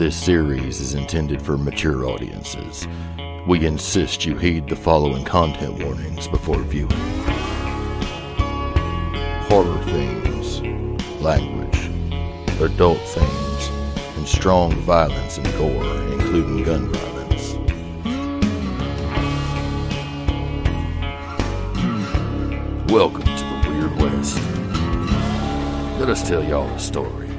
This series is intended for mature audiences. We insist you heed the following content warnings before viewing horror themes, language, adult themes, and strong violence and gore, including gun violence. Hmm. Welcome to the Weird West. Let us tell y'all a story.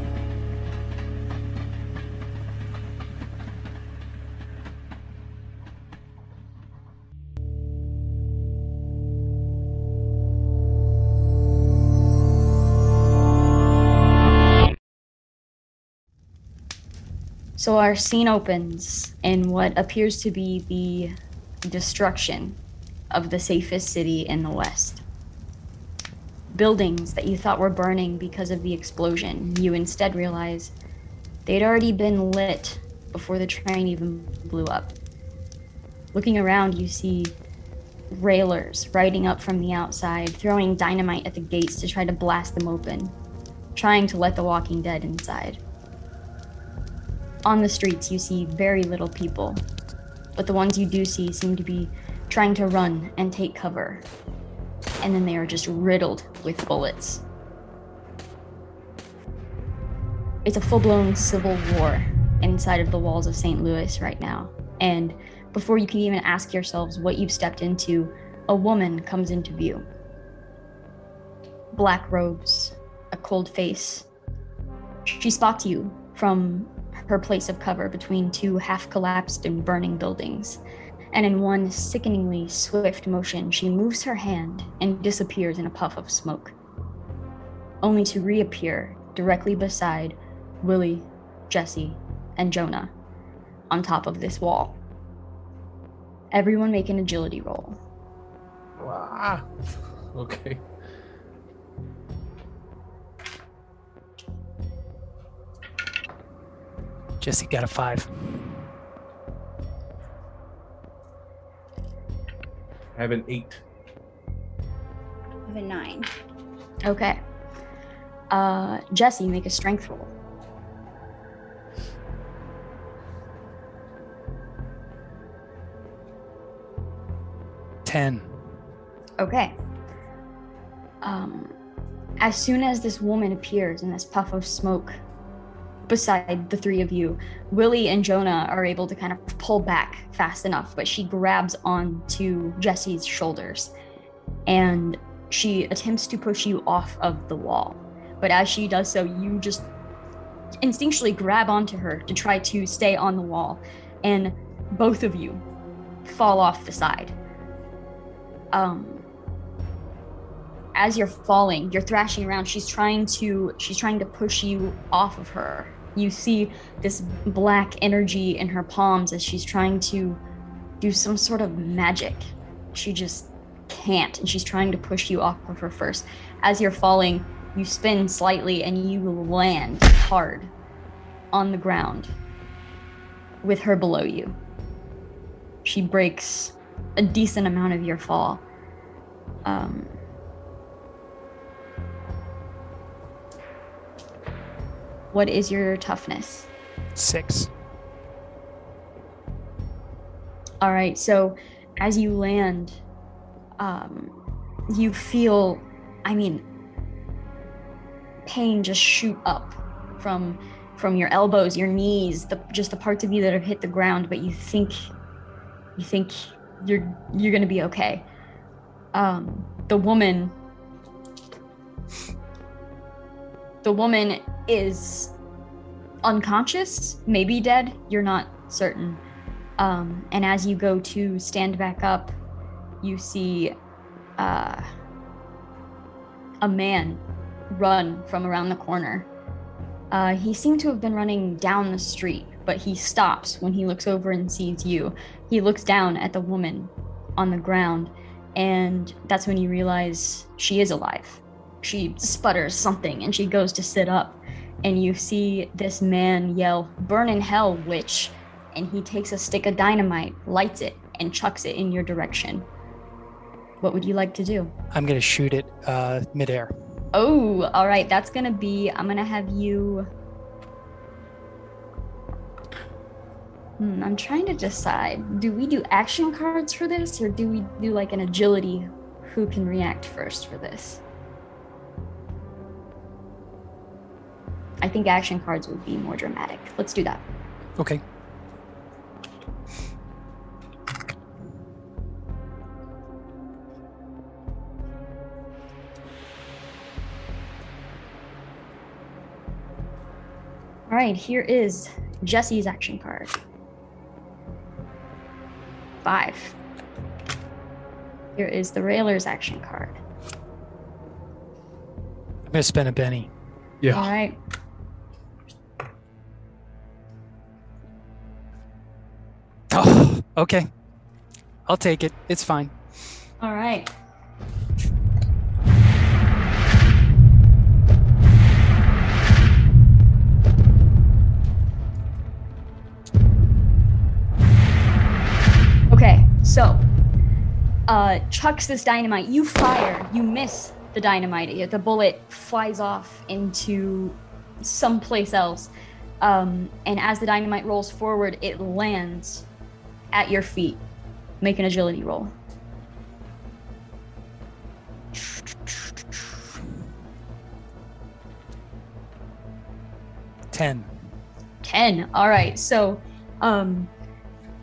So our scene opens in what appears to be the destruction of the safest city in the West. Buildings that you thought were burning because of the explosion, you instead realize they'd already been lit before the train even blew up. Looking around, you see railers riding up from the outside, throwing dynamite at the gates to try to blast them open, trying to let the walking dead inside. On the streets, you see very little people, but the ones you do see seem to be trying to run and take cover. And then they are just riddled with bullets. It's a full blown civil war inside of the walls of St. Louis right now. And before you can even ask yourselves what you've stepped into, a woman comes into view. Black robes, a cold face. She spots you from her place of cover between two half collapsed and burning buildings. And in one sickeningly swift motion, she moves her hand and disappears in a puff of smoke, only to reappear directly beside Willie, Jesse, and Jonah on top of this wall. Everyone make an agility roll. Ah, okay. Jesse got a five. I have an eight. I have a nine. Okay. Uh, Jesse, make a strength roll. Ten. Okay. Um, as soon as this woman appears in this puff of smoke beside the three of you, Willie and Jonah are able to kind of pull back fast enough, but she grabs onto Jesse's shoulders and she attempts to push you off of the wall. But as she does so, you just instinctually grab onto her to try to stay on the wall, and both of you fall off the side. Um, as you're falling, you're thrashing around. She's trying to she's trying to push you off of her. You see this black energy in her palms as she's trying to do some sort of magic. She just can't, and she's trying to push you off of her first. As you're falling, you spin slightly and you land hard on the ground with her below you. She breaks a decent amount of your fall. Um, what is your toughness? Six. All right, so as you land, um, you feel, I mean, pain just shoot up from from your elbows, your knees, the just the parts of you that have hit the ground, but you think you think you're you're gonna be okay. Um, the woman the woman is unconscious, maybe dead, you're not certain. Um, and as you go to stand back up, you see uh, a man run from around the corner. Uh, he seemed to have been running down the street, but he stops when he looks over and sees you. He looks down at the woman on the ground, and that's when you realize she is alive. She sputters something and she goes to sit up, and you see this man yell, Burn in hell, witch! And he takes a stick of dynamite, lights it, and chucks it in your direction. What would you like to do? I'm gonna shoot it uh, midair. Oh, all right. That's gonna be. I'm gonna have you. Hmm, I'm trying to decide. Do we do action cards for this, or do we do like an agility? Who can react first for this? I think action cards would be more dramatic. Let's do that. Okay. All right, here is Jesse's action card. Five. Here is the Railer's action card. I'm gonna spend a Benny. Yeah. All right. Okay. I'll take it. It's fine. All right. Okay, so uh, chucks this dynamite. You fire. You miss the dynamite. The bullet flies off into someplace else. Um, and as the dynamite rolls forward, it lands at your feet. Make an agility roll. Ten. 10 all right so um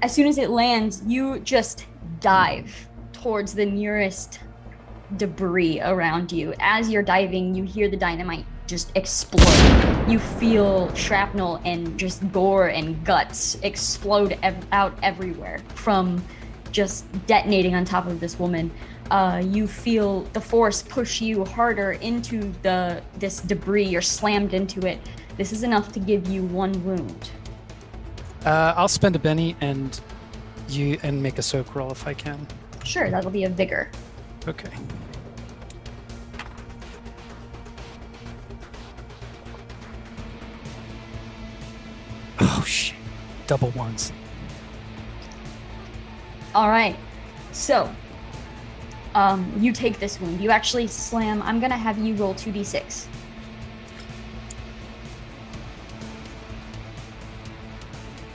as soon as it lands you just dive towards the nearest debris around you as you're diving you hear the dynamite just explode you feel shrapnel and just gore and guts explode ev- out everywhere from just detonating on top of this woman uh, you feel the force push you harder into the this debris you're slammed into it this is enough to give you one wound Uh, I'll spend a Benny and you and make a soak roll if I can. Sure, that'll be a vigor. Okay. Oh shit! Double ones. All right. So, um, you take this wound. You actually slam. I'm gonna have you roll two d6.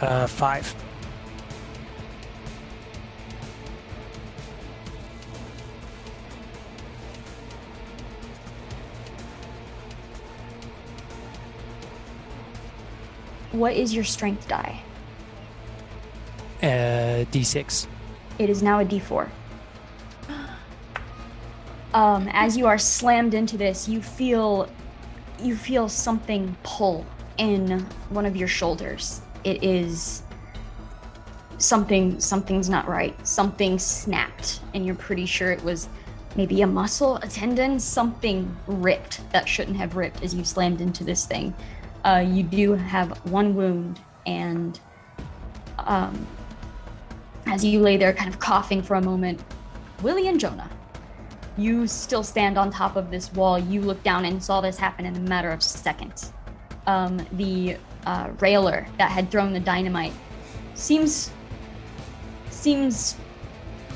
Uh, five. What is your strength die? Uh, D6. It is now a d4. Um, as you are slammed into this, you feel you feel something pull in one of your shoulders. It is something something's not right. Something snapped, and you're pretty sure it was maybe a muscle, a tendon, something ripped that shouldn't have ripped as you slammed into this thing. Uh, you do have one wound, and um, as you lay there, kind of coughing for a moment, Willie and Jonah, you still stand on top of this wall. You look down and saw this happen in a matter of seconds. Um, the uh, railer that had thrown the dynamite seems seems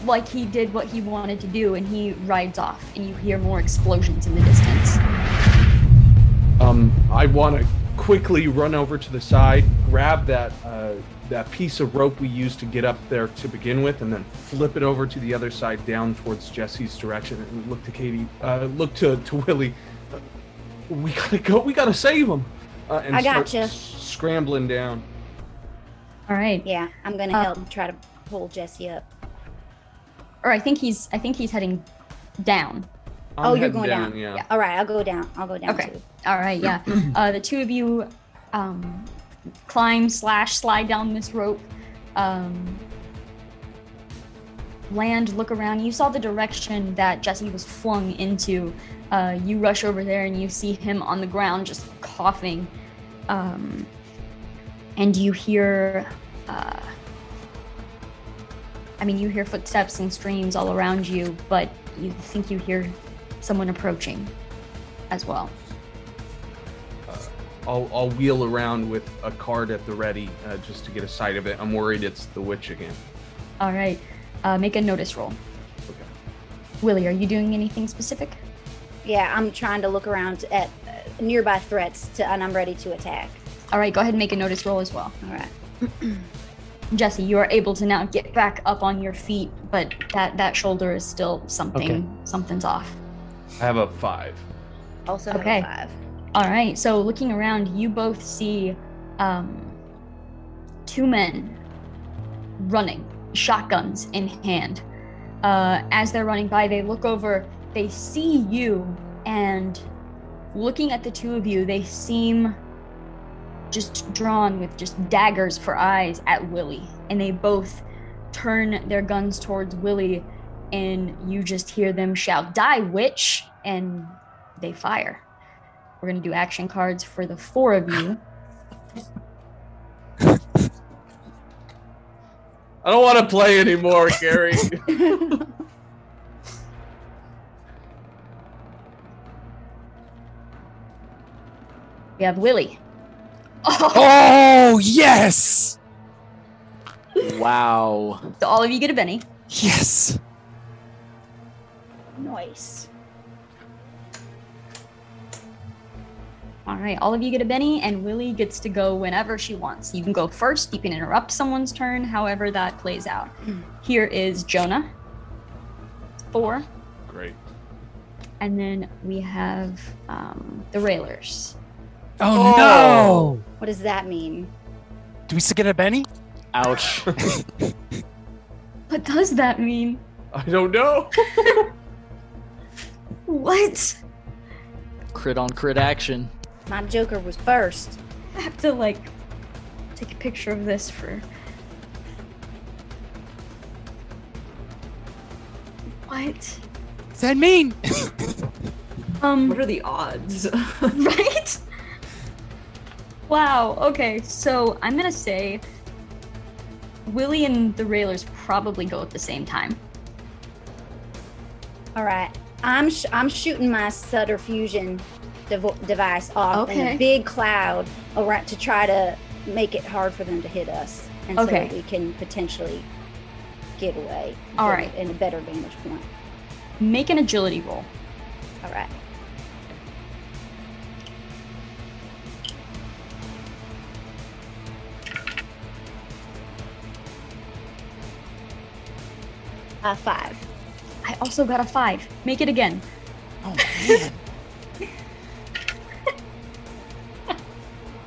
like he did what he wanted to do, and he rides off. And you hear more explosions in the distance. Um, I want to quickly run over to the side, grab that uh, that piece of rope we used to get up there to begin with, and then flip it over to the other side, down towards Jesse's direction, and look to Katie, uh, look to to Willie. Uh, we gotta go. We gotta save him. Uh, and I start gotcha. s- scrambling down. All right. Yeah, I'm gonna Uh, help try to pull Jesse up. Or I think he's I think he's heading down. Oh, I'm you're going down. Yeah. All right, I'll go down. I'll go down Okay. too. All right, yeah. Uh, the two of you um, climb slash slide down this rope. Um, land, look around. You saw the direction that Jesse was flung into. Uh, you rush over there and you see him on the ground, just coughing. Um, and you hear, uh, I mean, you hear footsteps and screams all around you, but you think you hear someone approaching as well. I'll, I'll wheel around with a card at the ready uh, just to get a sight of it. I'm worried it's the witch again. All right. Uh, make a notice roll. Okay. Willie, are you doing anything specific? Yeah, I'm trying to look around at uh, nearby threats to, and I'm ready to attack. All right, go ahead and make a notice roll as well. All right. Jesse, you are able to now get back up on your feet, but that that shoulder is still something. Okay. Something's off. I have a five. Also have a Okay. five. All right. So looking around, you both see um, two men running, shotguns in hand. Uh, as they're running by, they look over. They see you, and looking at the two of you, they seem just drawn with just daggers for eyes at Willie, and they both turn their guns towards Willie, and you just hear them shout, "Die, witch!" and they fire. We're gonna do action cards for the four of you. I don't want to play anymore, Gary. We have Willie. Oh, Oh yes, Wow. so all of you get a Benny. yes. Nice. All right, all of you get a Benny, and Willie gets to go whenever she wants. You can go first. You can interrupt someone's turn. However that plays out. Here is Jonah. Four, Great. and then we have um, the Railers. Oh, Oh. no! What does that mean? Do we still get a Benny? Ouch. What does that mean? I don't know. What? crit on crit action. My Joker was first. I have to like take a picture of this for. What? Does that mean? Um. What are the odds? right? Wow. Okay, so I'm gonna say Willie and the Railers probably go at the same time. All right. I'm sh- I'm shooting my Sutter fusion devo- device off in a big cloud around to try to make it hard for them to hit us, and Okay. so we can potentially get away. All right. in a better vantage point. Make an agility roll. All right. Uh, five. I also got a five. Make it again. Oh man.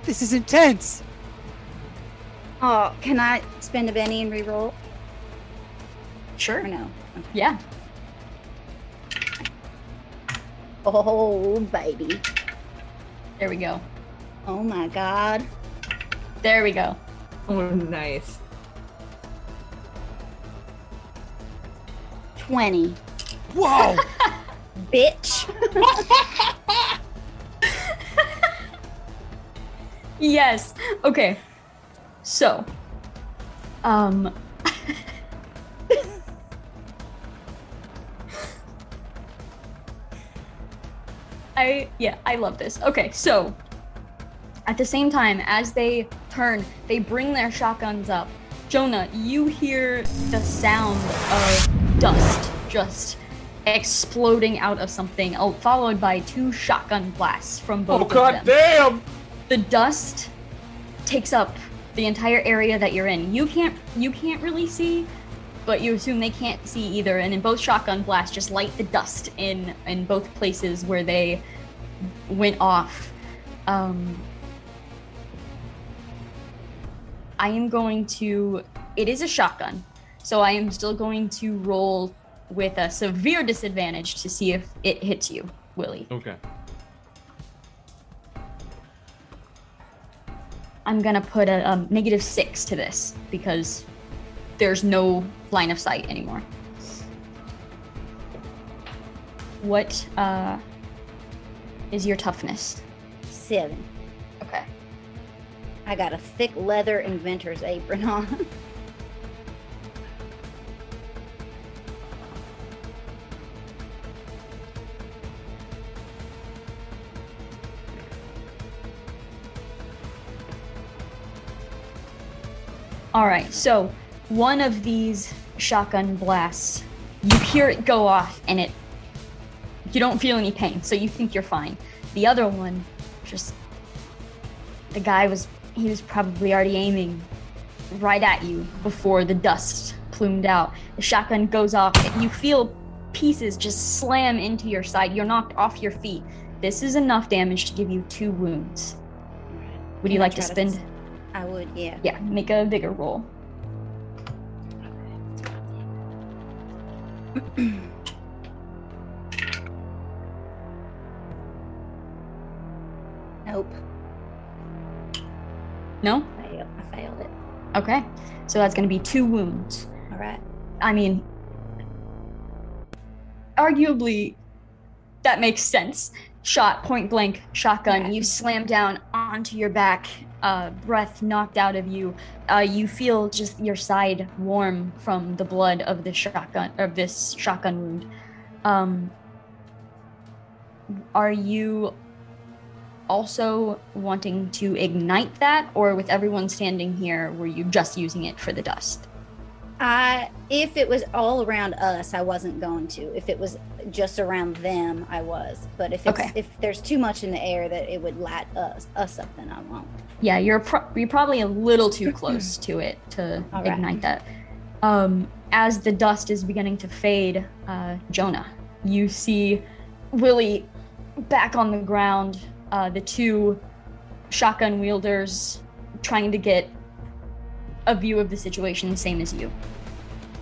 this is intense. Oh, can I spend a Benny and re-roll? Or Sure. no? Yeah. Oh, baby. There we go. Oh my God. There we go. oh, nice. 20. Whoa! Bitch. Yes. Okay. So, um, I yeah, I love this. Okay, so at the same time as they turn, they bring their shotguns up. Jonah, you hear the sound of dust just exploding out of something, oh, followed by two shotgun blasts from both Oh of god them damn! the dust takes up the entire area that you're in. You can't you can't really see, but you assume they can't see either. And in both shotgun blasts, just light the dust in in both places where they went off. Um, I am going to. It is a shotgun, so I am still going to roll with a severe disadvantage to see if it hits you, Willie. Okay. I'm gonna put a um, negative six to this because there's no line of sight anymore. What uh, is your toughness? Seven. I got a thick leather inventor's apron on. All right. So one of these shotgun blasts, you hear it go off, and it you don't feel any pain, so you think you're fine. The other one, just the guy was he was probably already aiming right at you before the dust plumed out. The shotgun goes off. And you feel pieces just slam into your side. You're knocked off your feet. This is enough damage to give you two wounds. Would you I like to spend? I would, yeah. Yeah, make a vigor roll. Nope. No? Fail. I failed it. Okay. So that's going to be two wounds. All right. I mean, arguably, that makes sense. Shot point blank, shotgun. You slam down onto your back, uh, breath knocked out of you. Uh, you feel just your side warm from the blood of this shotgun of this shotgun wound. Um, are you also wanting to ignite that, or with everyone standing here, were you just using it for the dust? I if it was all around us, I wasn't going to. If it was just around them, I was. But if it's, Okay. if there's too much in the air that it would light us us up, then I won't. Yeah, you're pro- you're probably a little too close to it to right. ignite that. Um, as the dust is beginning to fade, uh, Jonah, you see Willie back on the ground. Uh, the two shotgun wielders trying to get a view of the situation, same as you.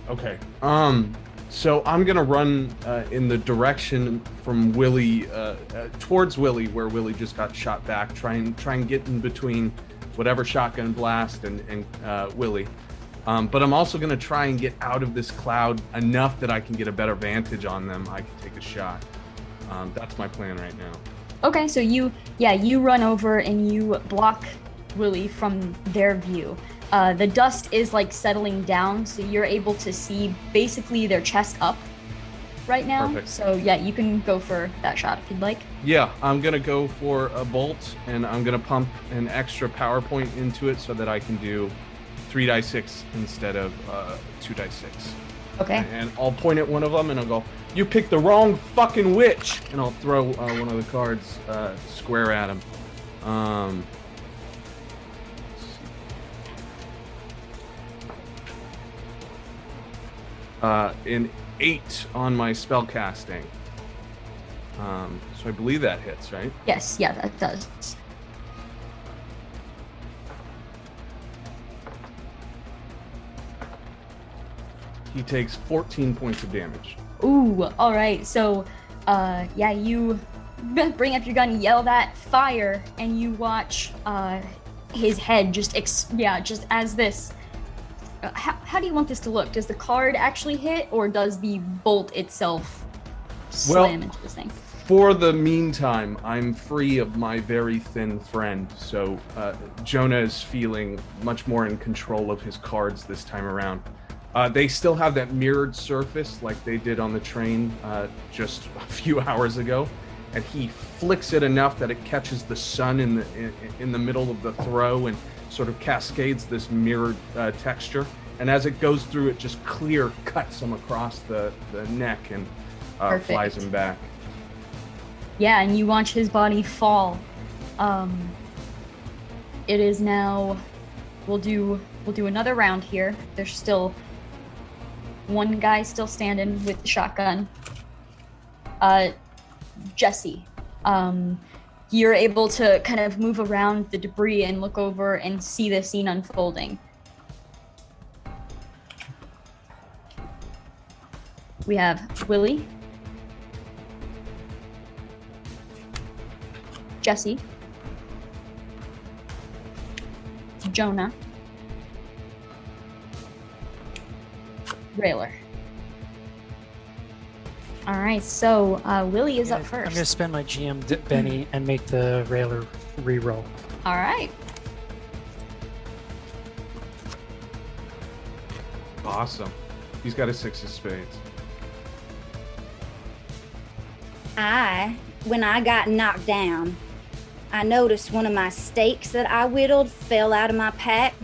Okay. Um. So I'm gonna run uh, in the direction from Willie uh, uh, towards Willie, where Willie just got shot back. Try and try and get in between whatever shotgun blast and and uh, Willie. Um, but I'm also gonna try and get out of this cloud enough that I can get a better vantage on them. I can take a shot. Um, that's my plan right now. Okay, so you, yeah, you run over and you block Willie from their view. Uh, the dust is like settling down, so you're able to see basically their chest up right now. Perfect. So yeah, you can go for that shot if you'd like. Yeah, I'm gonna go for a bolt, and I'm gonna pump an extra power point into it so that I can do three die six instead of uh, two die six. Okay. And I'll point at one of them, and I'll go, "You picked the wrong fucking witch!" And I'll throw uh, one of the cards uh, square at him. Um, uh, an eight on my spell casting. Um, so I believe that hits, right? Yes, yeah, that does. He takes 14 points of damage. Ooh, all right. So, uh, yeah, you bring up your gun, yell that fire, and you watch uh, his head just ex- yeah, just as this. Uh, how, how do you want this to look? Does the card actually hit, or does the bolt itself Well- slam into this thing? For the meantime, I'm free of my very thin friend, so uh, Jonah is feeling much more in control of his cards this time around. Uh, they still have that mirrored surface like they did on the train uh, just a few hours ago, and he flicks it enough that it catches the sun in the in, in the middle of the throw and sort of cascades this mirrored uh, texture. And as it goes through, it just clear cuts him across the, the neck and uh, flies him back. Yeah, and you watch his body fall. Um, it is now. We'll do. We'll do another round here. There's still one guy still standing with the shotgun. Uh, Jesse. Um, you're able to kind of move around the debris and look over and see the scene unfolding. We have Willie, Jesse, Jonah, Railer. All right, so uh, Willie is up first. I'm gonna spend my GM D- Benny and make the railer reroll. All right. Awesome. He's got a six of spades. I, when I got knocked down, I noticed one of my stakes that I whittled fell out of my pack.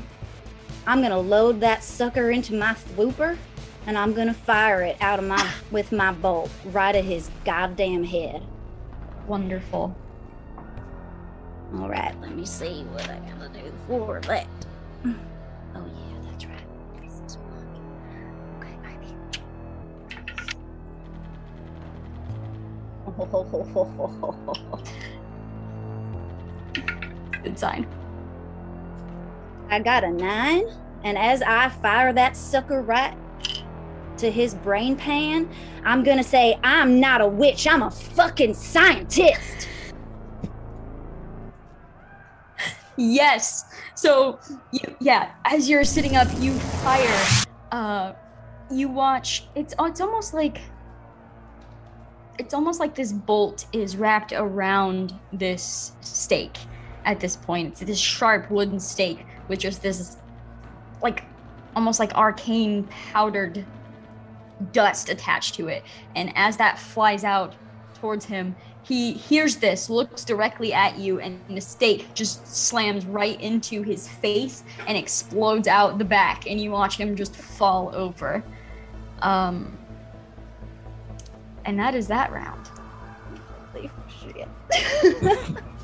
I'm gonna load that sucker into my swooper, and I'm gonna fire it out of my with my bolt right at his goddamn head. Wonderful. All right, let me see what I gotta do for that. Oh yeah, that's right. Okay, baby. Good sign. I got a nine, and as I fire that sucker right to his brain pan, I'm gonna say, I'm not a witch, I'm a fucking scientist. Yes. So, you, yeah, as you're sitting up, you fire. Uh, you watch. It's it's almost like it's almost like this bolt is wrapped around this stake. At this point, it's this sharp wooden stake with just this, like, almost like arcane powdered dust attached to it. And as that flies out towards him, he hears this, looks directly at you, and the stake just slams right into his face and explodes out the back, and you watch him just fall over. Um, and that is that round. Holy shit.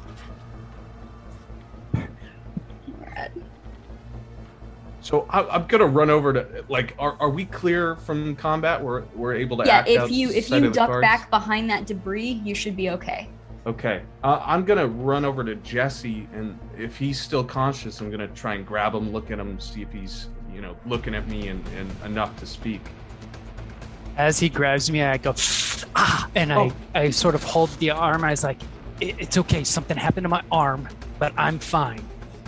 So I, I'm gonna run over to like. Are, are we clear from combat? We're we're able to. yeah, act if you if you duck cards? back behind that debris, you should be okay. Okay, uh, I'm gonna run over to Jesse, and if he's still conscious, I'm gonna try and grab him, look at him, see if he's you know looking at me and, and enough to speak. As he grabs me, I go ah, and I Oh. I sort of hold the arm. I was like, "It- "It's okay. Something happened to my arm, but I'm fine."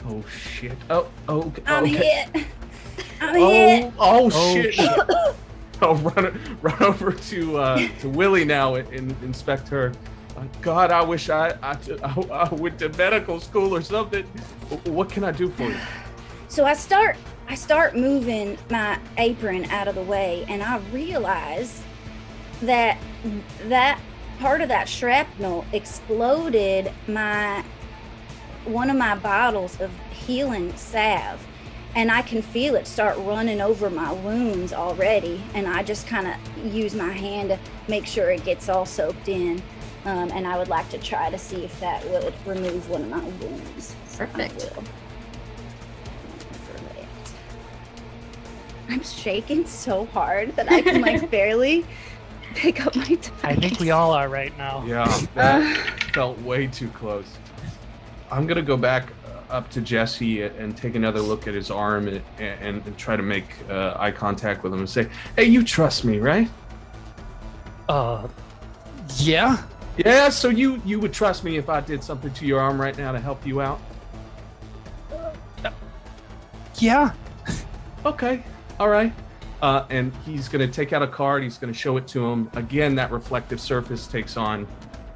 Oh shit! Oh oh okay. I'm hit. I'm hit. Oh, oh, Oh, shit! I'll run run over to uh, to Willie now and, and inspect her. Uh, God, I wish I, I I I went to medical school or something. What can I do for you? So I start I start moving my apron out of the way and I realize that that part of that shrapnel exploded my one of my bottles of healing salve and I can feel it start running over my wounds already and I just kind of use my hand to make sure it gets all soaked in um, and I would like to try to see if that would remove one of my wounds. So I Perfect. will. I'm shaking so hard that I can like barely pick up my device. I think we all are right now. Yeah, that felt way too close. I'm gonna go back uh, up to Jesse and take another look at his arm and, and, and try to make uh, eye contact with him and say, "Hey, you trust me, right? Uh, yeah. Yeah. So you you would trust me if I did something to your arm right now to help you out? Yeah. Okay. All right. Uh, and he's going to take out a card. He's going to show it to him. Again, that reflective surface takes on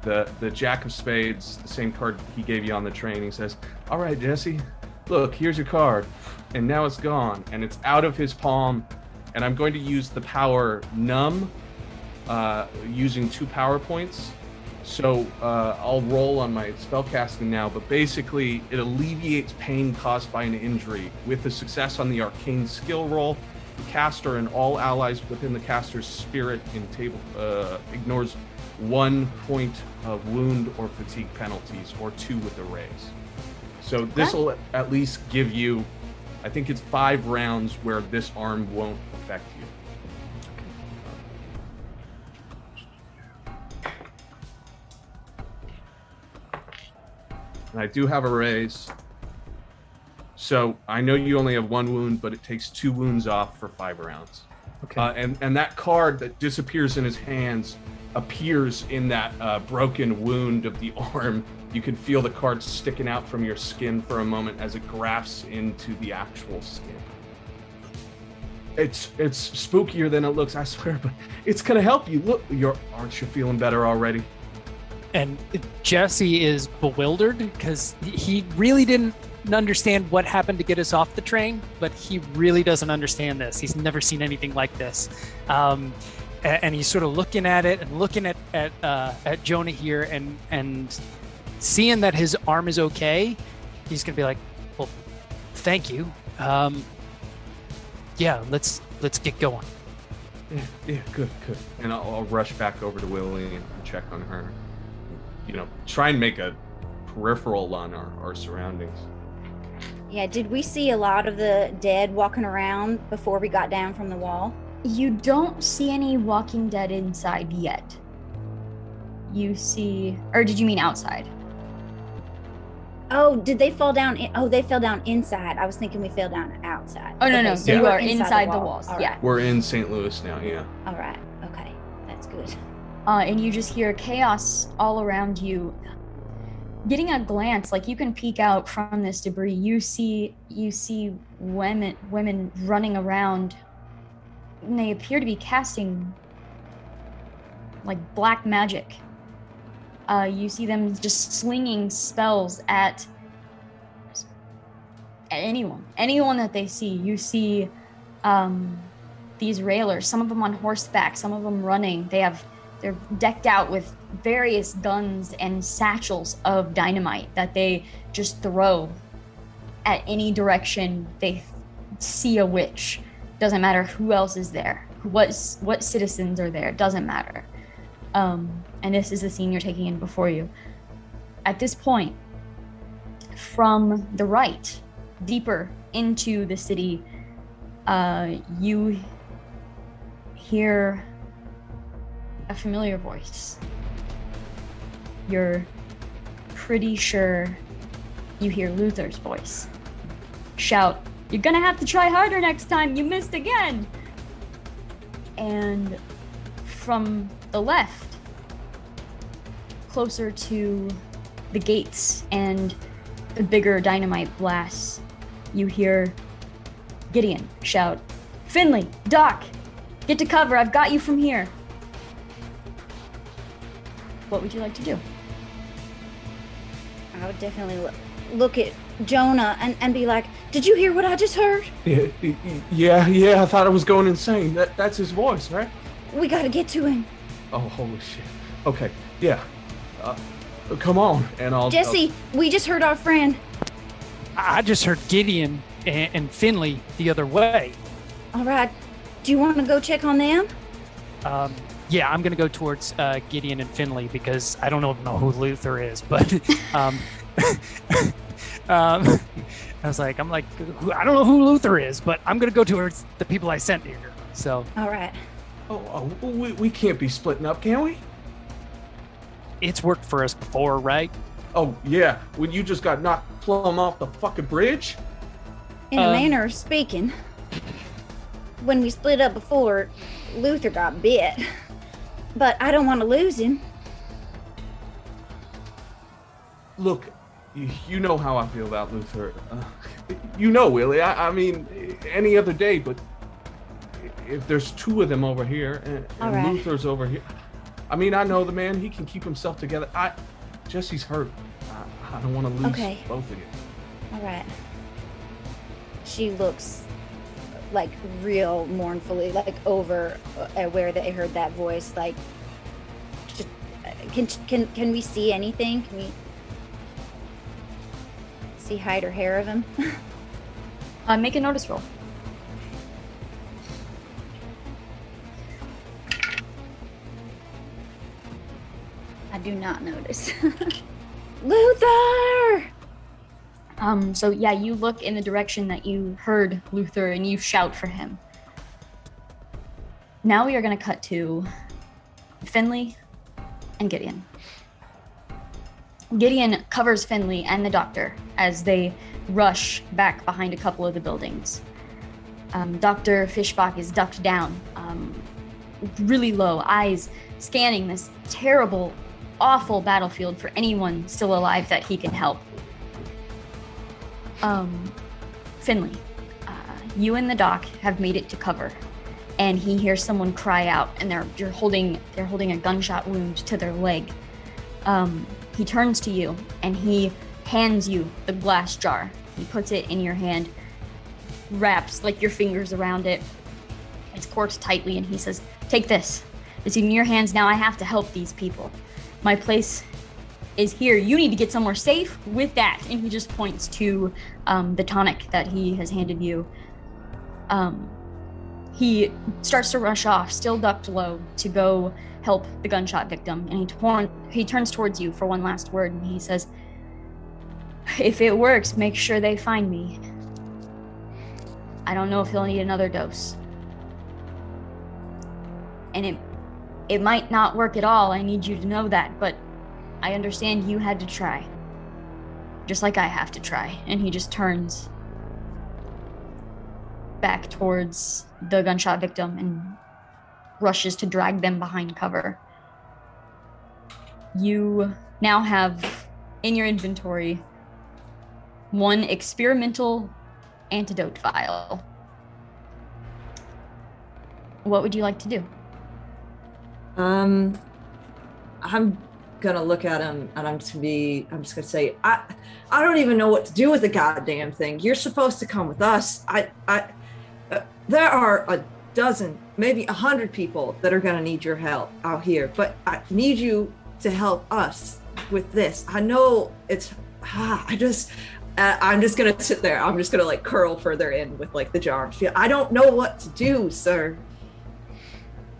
the the Jack of Spades, the same card he gave you on the train. He says, "All right, Jesse, look, here's your card." And now it's gone, and it's out of his palm. And I'm going to use the power numb, uh, using two power points. So uh, I'll roll on my spellcasting now, but basically it alleviates pain caused by an injury. With the success on the arcane skill roll, the caster and all allies within the caster's spirit in table uh, ignores one point of wound or fatigue penalties, or two with the raise. So this will at least give you, I think it's five rounds where this arm won't affect you. and I do have a raise. So I know you only have one wound, but it takes two wounds off for five rounds. Okay. Uh, and and that card that disappears in his hands appears in that uh, broken wound of the arm. You can feel the card sticking out from your skin for a moment as it grafts into the actual skin. It's it's spookier than it looks, I swear, but it's gonna help you. Look, you're aren't you feeling better already? and Jesse is bewildered because he really didn't understand what happened to get us off the train, but he really doesn't understand this. He's never seen anything like this. Um, and, he's sort of looking at it and looking at at, uh, at Jonah here and and seeing that his arm is okay. He's gonna be like, "Well, thank you. Um, yeah, let's let's get going." Yeah, yeah, good, good. And I'll, I'll rush back over to Willie and check on her. You know, try and make a peripheral on our, our surroundings. Yeah, did we see a lot of the dead walking around before we got down from the wall? You don't see any Walking Dead inside yet. you see, or did you mean outside? Oh, did they fall down? In, oh, they fell down inside. I was thinking we fell down outside. Oh no, Okay, no, so you we're are inside the wall. walls. All Yeah. We're in St. Louis now. Yeah. All right. Okay. That's good. uh, and you just hear chaos all around you. Getting a glance, like you can peek out from this debris, you see you see women women running around, and they appear to be casting like black magic. Uh, you see them just slinging spells at at anyone, anyone that they see. You see um, these railers, some of them on horseback, some of them running. They have they're decked out with various guns and satchels of dynamite that they just throw at any direction they see a witch. Doesn't matter who else is there, what what citizens are there. Doesn't matter. Um, and this is the scene you're taking in before you. At this point, from the right, deeper into the city, uh, you hear a familiar voice. You're pretty sure you hear Luther's voice. Shout, You're gonna have to try harder next time, you missed again! And from the left, closer to the gates and the bigger dynamite blasts, you hear Gideon shout, Finley, Doc, get to cover, I've got you from here. What would you like to do? I would definitely look, at Jonah and, and be like, Did you hear what I just heard? Yeah, yeah, yeah. I thought I was going insane. That that's his voice, right? We gotta get to him. Oh, holy shit. Okay, yeah. Uh, come on, and I'll. Jesse, we just heard our friend. I just heard Gideon and, and Finley the other way. All right. Do you want to go check on them? Um, yeah, I'm gonna go towards uh, Gideon and Finley because I don't know, know who Luther is, but um, um, I was like, I'm like, I don't know who Luther is, but I'm gonna go towards the people I sent here. So All right. Oh, oh we, we can't be splitting up, can we? it's worked for us before, right? Oh yeah, when you just got knocked plumb off the fucking bridge. In a Um, manner of speaking, when we split up before, Luther got bit. But I don't want to lose him. Look, you, you know how I feel about Luther. Uh, you know, Willie. I, I mean, any other day, but if there's two of them over here and, and right. Luther's over here, I mean, I know the man. He can keep himself together. I, Jesse's hurt. I, I don't want to lose Okay. both of you. All right. She looks like real mournfully, like over uh, where they heard that voice. Like, just, uh, can can can we see anything? Can we see hide or hair of him? Uh, make a notice roll. I do not notice. Luther! Um, so yeah, you look in the direction that you heard Luther and you shout for him. Now we are going to cut to Finley and Gideon. Gideon covers Finley and the doctor as they rush back behind a couple of the buildings. Um, Dr. Fishbach is ducked down, um, really low, eyes scanning this terrible, awful battlefield for anyone still alive that he can help. Um, Finley, uh, you and the doc have made it to cover, and he hears someone cry out, and they're you're holding they're holding a gunshot wound to their leg. Um, he turns to you and he hands you the glass jar. He puts it in your hand, wraps like your fingers around it. It's corked tightly, and he says, "Take this. It's in your hands now. I have to help these people. My place is here. You need to get somewhere safe with that." And he just points to um, the tonic that he has handed you. Um, he starts to rush off, still ducked low, to go help the gunshot victim. And he torn, he turns towards you for one last word, and he says, "If it works, make sure they find me. I don't know if he'll need another dose." And it It might not work at all. I need you to know that, but I understand you had to try. Just like I have to try. And he just turns back towards the gunshot victim and rushes to drag them behind cover. You now have in your inventory one experimental antidote vial. What would you like to do? Um, I'm gonna look at him and I'm just gonna be, I'm just gonna say, I, I don't even know what to do with the goddamn thing. You're supposed to come with us. I, I, there are a dozen, maybe a hundred people that are gonna need your help out here, but I need you to help us with this. I know it's, ah, I just, uh, I'm just gonna sit there. I'm just gonna like curl further in with like the jar. I don't know what to do, sir.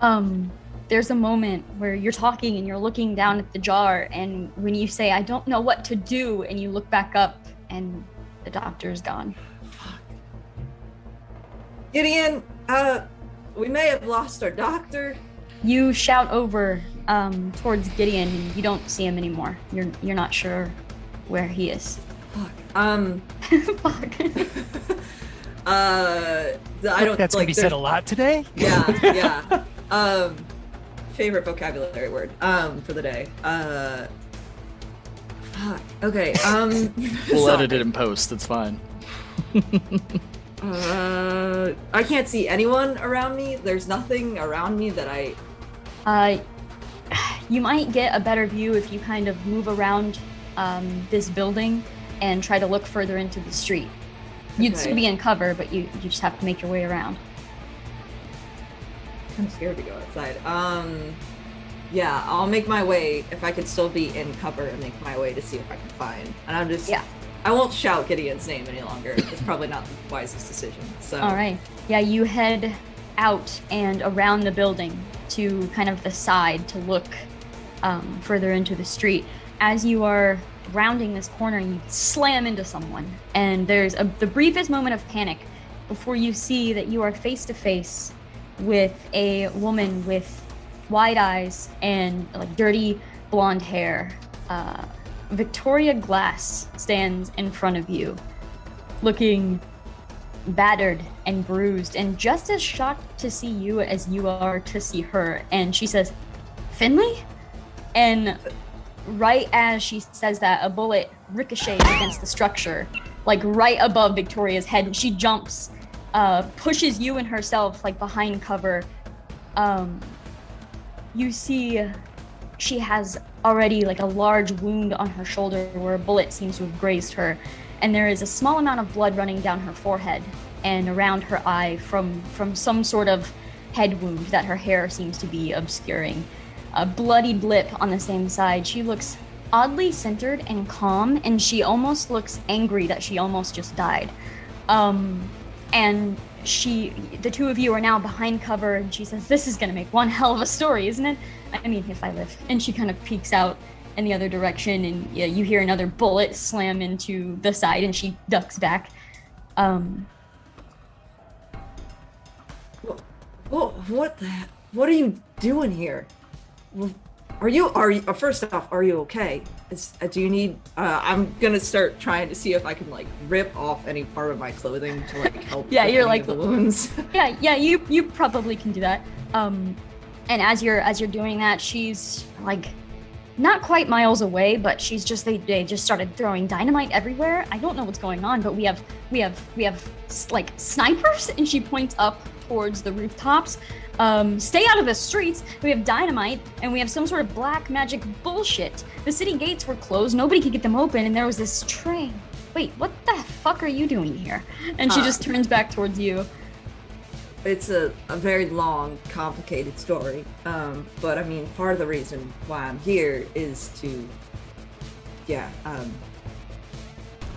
Um, there's a moment where you're talking and you're looking down at the jar, and when you say, I don't know what to do, and you look back up, and the doctor's gone. Gideon, uh, we may have lost our doctor. You shout over um, towards Gideon, and you don't see him anymore. You're you're not sure where he is. Fuck. Um. Fuck. Uh, the- I don't think That's gonna be said a lot today. Yeah, yeah. um, favorite vocabulary word. Um, for the day. Uh. Fuck. Okay. Um. We'll edit it in post. It's fine. Uh, I can't see anyone around me. There's nothing around me that I. Uh, you might get a better view if you kind of move around um, this building and try to look further into the street. You'd still be in cover, but you, you just have to make your way around. I'm scared to go outside. Um. Yeah, I'll make my way if I could still be in cover and make my way to see if I can find. And I'm just. Yeah. I won't shout Gideon's name any longer. It's probably not the wisest decision. So. All right. Yeah, you head out and around the building to kind of the side to look um, further into the street. As you are rounding this corner, you slam into someone, and there's a, the briefest moment of panic before you see that you are face to face with a woman with wide eyes and like dirty blonde hair. Uh, Victoria Glass stands in front of you, looking battered and bruised and just as shocked to see you as you are to see her. And she says, Finley? And right as she says that, a bullet ricochets against the structure, like right above Victoria's head. And she jumps, uh, pushes you and herself like behind cover. Um, you see she has already like a large wound on her shoulder where a bullet seems to have grazed her. And there is a small amount of blood running down her forehead and around her eye from from some sort of head wound that her hair seems to be obscuring. A bloodied lip on the same side. She looks oddly centered and calm and she almost looks angry that she almost just died. Um and she the two of you are now behind cover and she says this is going to make one hell of a story isn't it i mean if i live and she kind of peeks out in the other direction and yeah, you hear another bullet slam into the side and she ducks back um What? What the? What are you doing here? Are you? Are you? Uh, first off, are you okay? Is, uh, do you need? Uh, I'm gonna start trying to see if I can like rip off any part of my clothing to like help. Yeah, you're like- the wounds. yeah yeah you you probably can do that um and as you're as you're doing that she's like not quite miles away but she's just they, they just started throwing dynamite everywhere. I don't know what's going on but we have we have we have like snipers and she points up towards the rooftops. Um, stay out of the streets. We have dynamite and we have some sort of black magic bullshit. The city gates were closed. Nobody could get them open and there was this train. Wait what the fuck are you doing here? And she just turns back towards you it's a, a very long, complicated story. Um, but I mean, part of the reason why I'm here is to, yeah, um,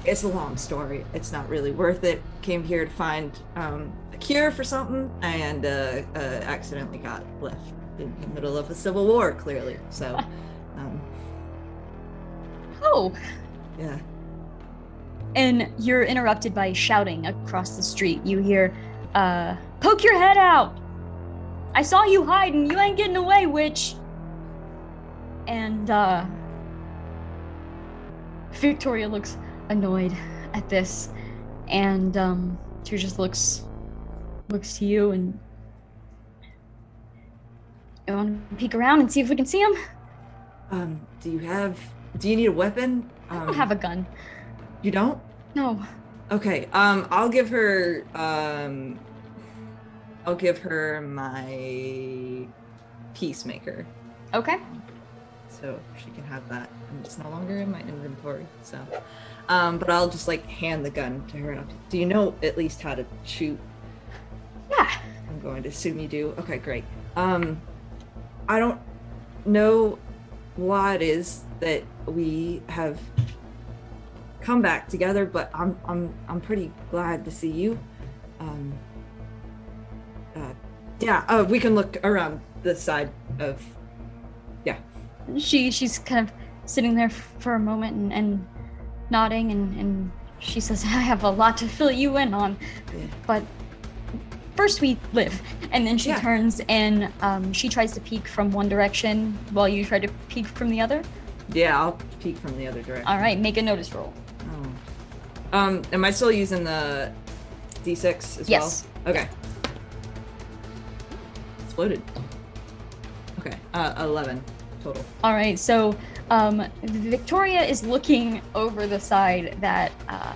it's a long story. It's not really worth it. Came here to find um, a cure for something and uh, uh, accidentally got left in the middle of a civil war, clearly. So, um, oh yeah. and you're interrupted by shouting across the street. You hear, uh, poke your head out! I saw you hiding. You ain't getting away, witch. And uh Victoria looks annoyed at this, and um, she just looks looks to you and. I want to peek around and see if we can see him. Um, do you have? Do you need a weapon? I Um, don't have a gun. You don't? No. Okay. Um, I'll give her. Um, I'll give her my peacemaker, Okay. so she can have that. And it's no longer in my inventory. So, um, but I'll just like hand the gun to her. And I'll, do you know at least how to shoot? Yeah. I'm going to assume you do. Okay, great. Um, I don't know why it is that we have come back together, but I'm I'm I'm pretty glad to see you. Um, uh, yeah, uh, we can look around the side of. Yeah. She she's kind of sitting there for a moment and, and nodding and, and she says, I have a lot to fill you in on. But first we live. And then she Yeah. turns and um, she tries to peek from one direction while you try to peek from the other. Yeah, I'll peek from the other direction. All right, make a notice roll. Oh. Um, am I still using the d6 as Yes. well? Okay. Exploded. Okay, uh, 11 total. All right, so um, Victoria is looking over the side that uh,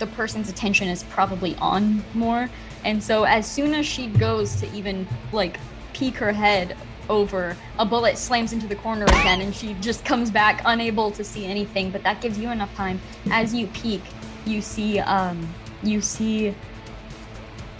the person's attention is probably on more. And so as soon as she goes to even like peek her head over, a bullet slams into the corner again and she just comes back unable to see anything. But that gives you enough time. As you peek, you see um, you see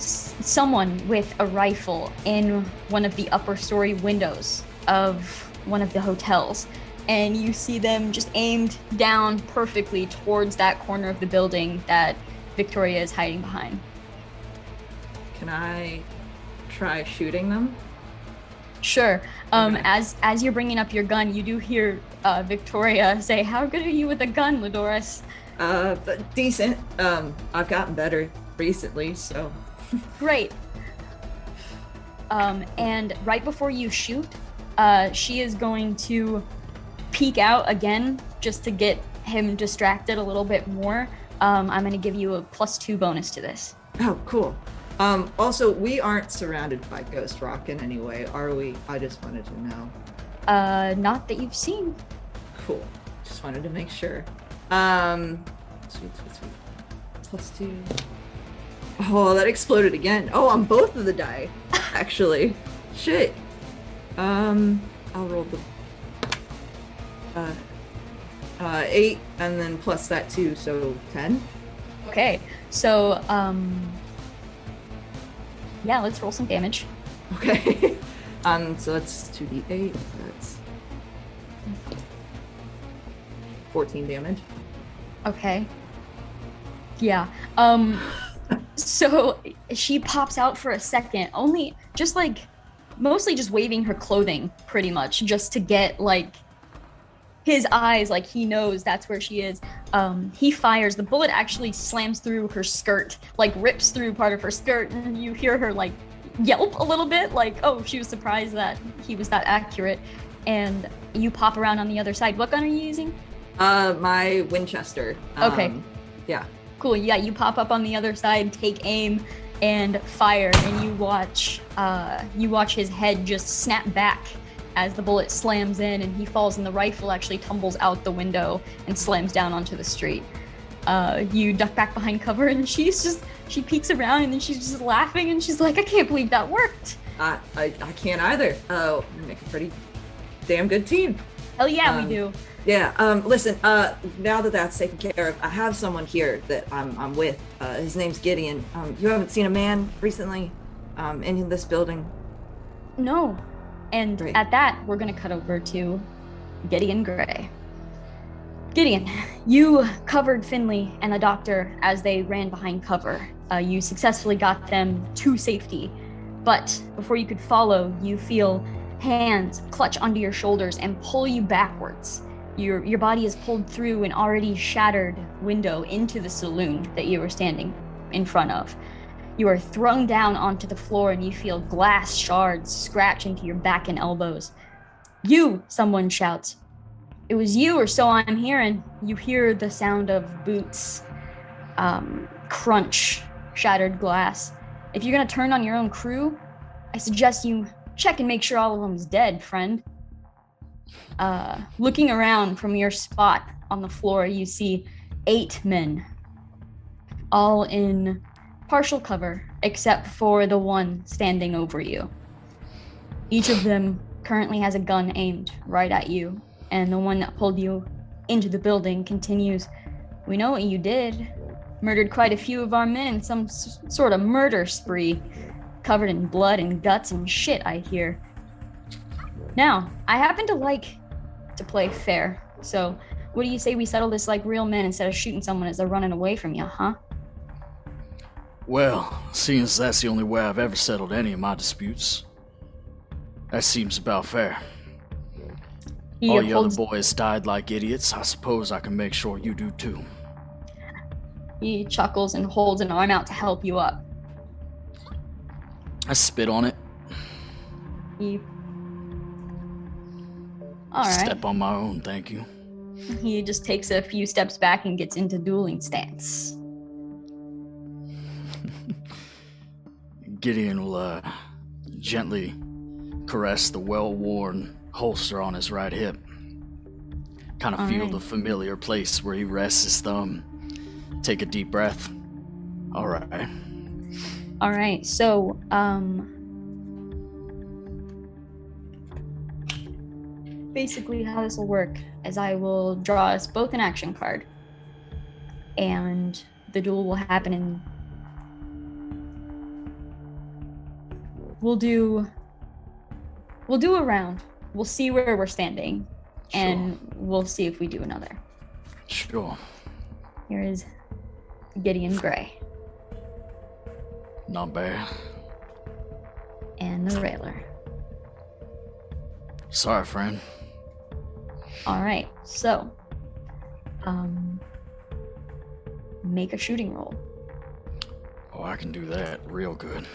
someone with a rifle in one of the upper story windows of one of the hotels and you see them just aimed down perfectly towards that corner of the building that Victoria is hiding behind. Can I try shooting them? Sure. Um, Okay. as as you're bringing up your gun, you do hear uh, Victoria say, "How good are you with a gun, Ladoris?" Uh, but decent. Um, I've gotten better recently, so Great. Um, and right before you shoot, uh, she is going to peek out again just to get him distracted a little bit more. Um, I'm going to give you a plus two bonus to this. oh, cool. Um, also, we aren't surrounded by Ghost Rock in any way, are we? I just wanted to know. Uh, not that you've seen. Cool. Just wanted to make sure. Um, sweet, sweet, sweet. Plus two. Oh, that exploded again. Oh, on both of the die, actually. Shit. Um, I'll roll the. Uh, uh, eight, and then plus that two, so ten. Okay, so um, yeah, let's roll some damage. Okay. um, so that's two d eight. That's fourteen damage. Okay. Yeah. Um so she pops out for a second, only just like mostly just waving her clothing pretty much just to get like his eyes like he knows that's where she is. Um he fires the bullet actually slams through her skirt, like rips through part of her skirt and you hear her like yelp a little bit like oh she was surprised that he was that accurate and you pop around on the other side. What gun are you using? Uh, my Winchester. Okay. Um, yeah. Cool. Yeah, you pop up on the other side, take aim, and fire, and you watch. Uh, you watch his head just snap back as the bullet slams in, and he falls, and the rifle actually tumbles out the window and slams down onto the street. Uh, you duck back behind cover, and she's just she peeks around, and then she's just laughing, and she's like, "I can't believe that worked." I, I, I can't either. Uh, we make a pretty damn good team. Hell yeah, Um, we do. Yeah. Um. Listen. Uh. Now that that's taken care of, I have someone here that I'm I'm with. Uh. His name's Gideon. Um. You haven't seen a man recently, um, in this building. No. And Great. at that, we're going to cut over to Gideon Gray. Gideon, you covered Finley and the doctor as they ran behind cover. Uh, you successfully got them to safety. But before you could follow, you feel hands clutch onto your shoulders and pull you backwards. Your, your body is pulled through an already shattered window into the saloon that you were standing in front of. You are thrown down onto the floor and you feel glass shards scratch into your back and elbows. You, someone shouts. It was you, or so I'm hearing. You hear the sound of boots um, crunch shattered glass. If you're gonna turn on your own crew, I suggest you check and make sure all of them's dead, friend. Uh, looking around from your spot on the floor, you see eight men, all in partial cover, except for the one standing over you. Each of them currently has a gun aimed right at you, and the one that pulled you into the building continues We know what you did. Murdered quite a few of our men in some s- sort of murder spree. Covered in blood and guts and shit, I hear. Now, I happen to like to play fair, so what do you say we settle this like real men instead of shooting someone as they're running away from you, huh? Well, seeing as that's the only way I've ever settled any of my disputes, that seems about fair. He All you other boys died like idiots. I suppose I can make sure you do too. he chuckles and holds an arm out to help you up. I spit on it. He. All right. Step on my own, thank you. He just takes a few steps back and gets into dueling stance. Gideon will uh, gently caress the well worn holster on his right hip. Kind of feel Alright. the familiar place where he rests his thumb. Take a deep breath. Alright. All right. So, um, basically, how this will work is I will draw us both an action card, and the duel will happen in. We'll do. We'll do a round. We'll see where we're standing, and we'll see if we do another. Sure. Here is Gideon Gray Not bad. and the Railer. Sorry, friend. All right, so um, make a shooting roll. Oh, I can do that real good.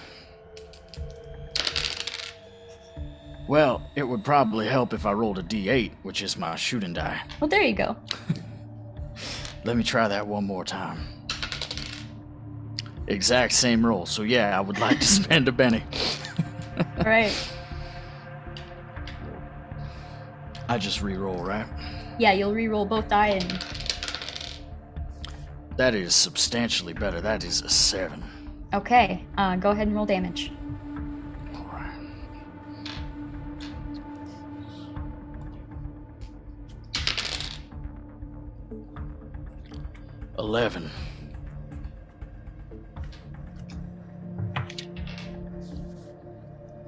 Well, it would probably help if I rolled a d8, which is my shooting die. Well, there you go. Let me try that one more time. Exact same roll, so yeah, I would like to spend a penny. All right, I just re-roll, right? yeah, you'll re-roll both die, and That is substantially better. That is a seven. okay, uh, go ahead and roll damage. Eleven.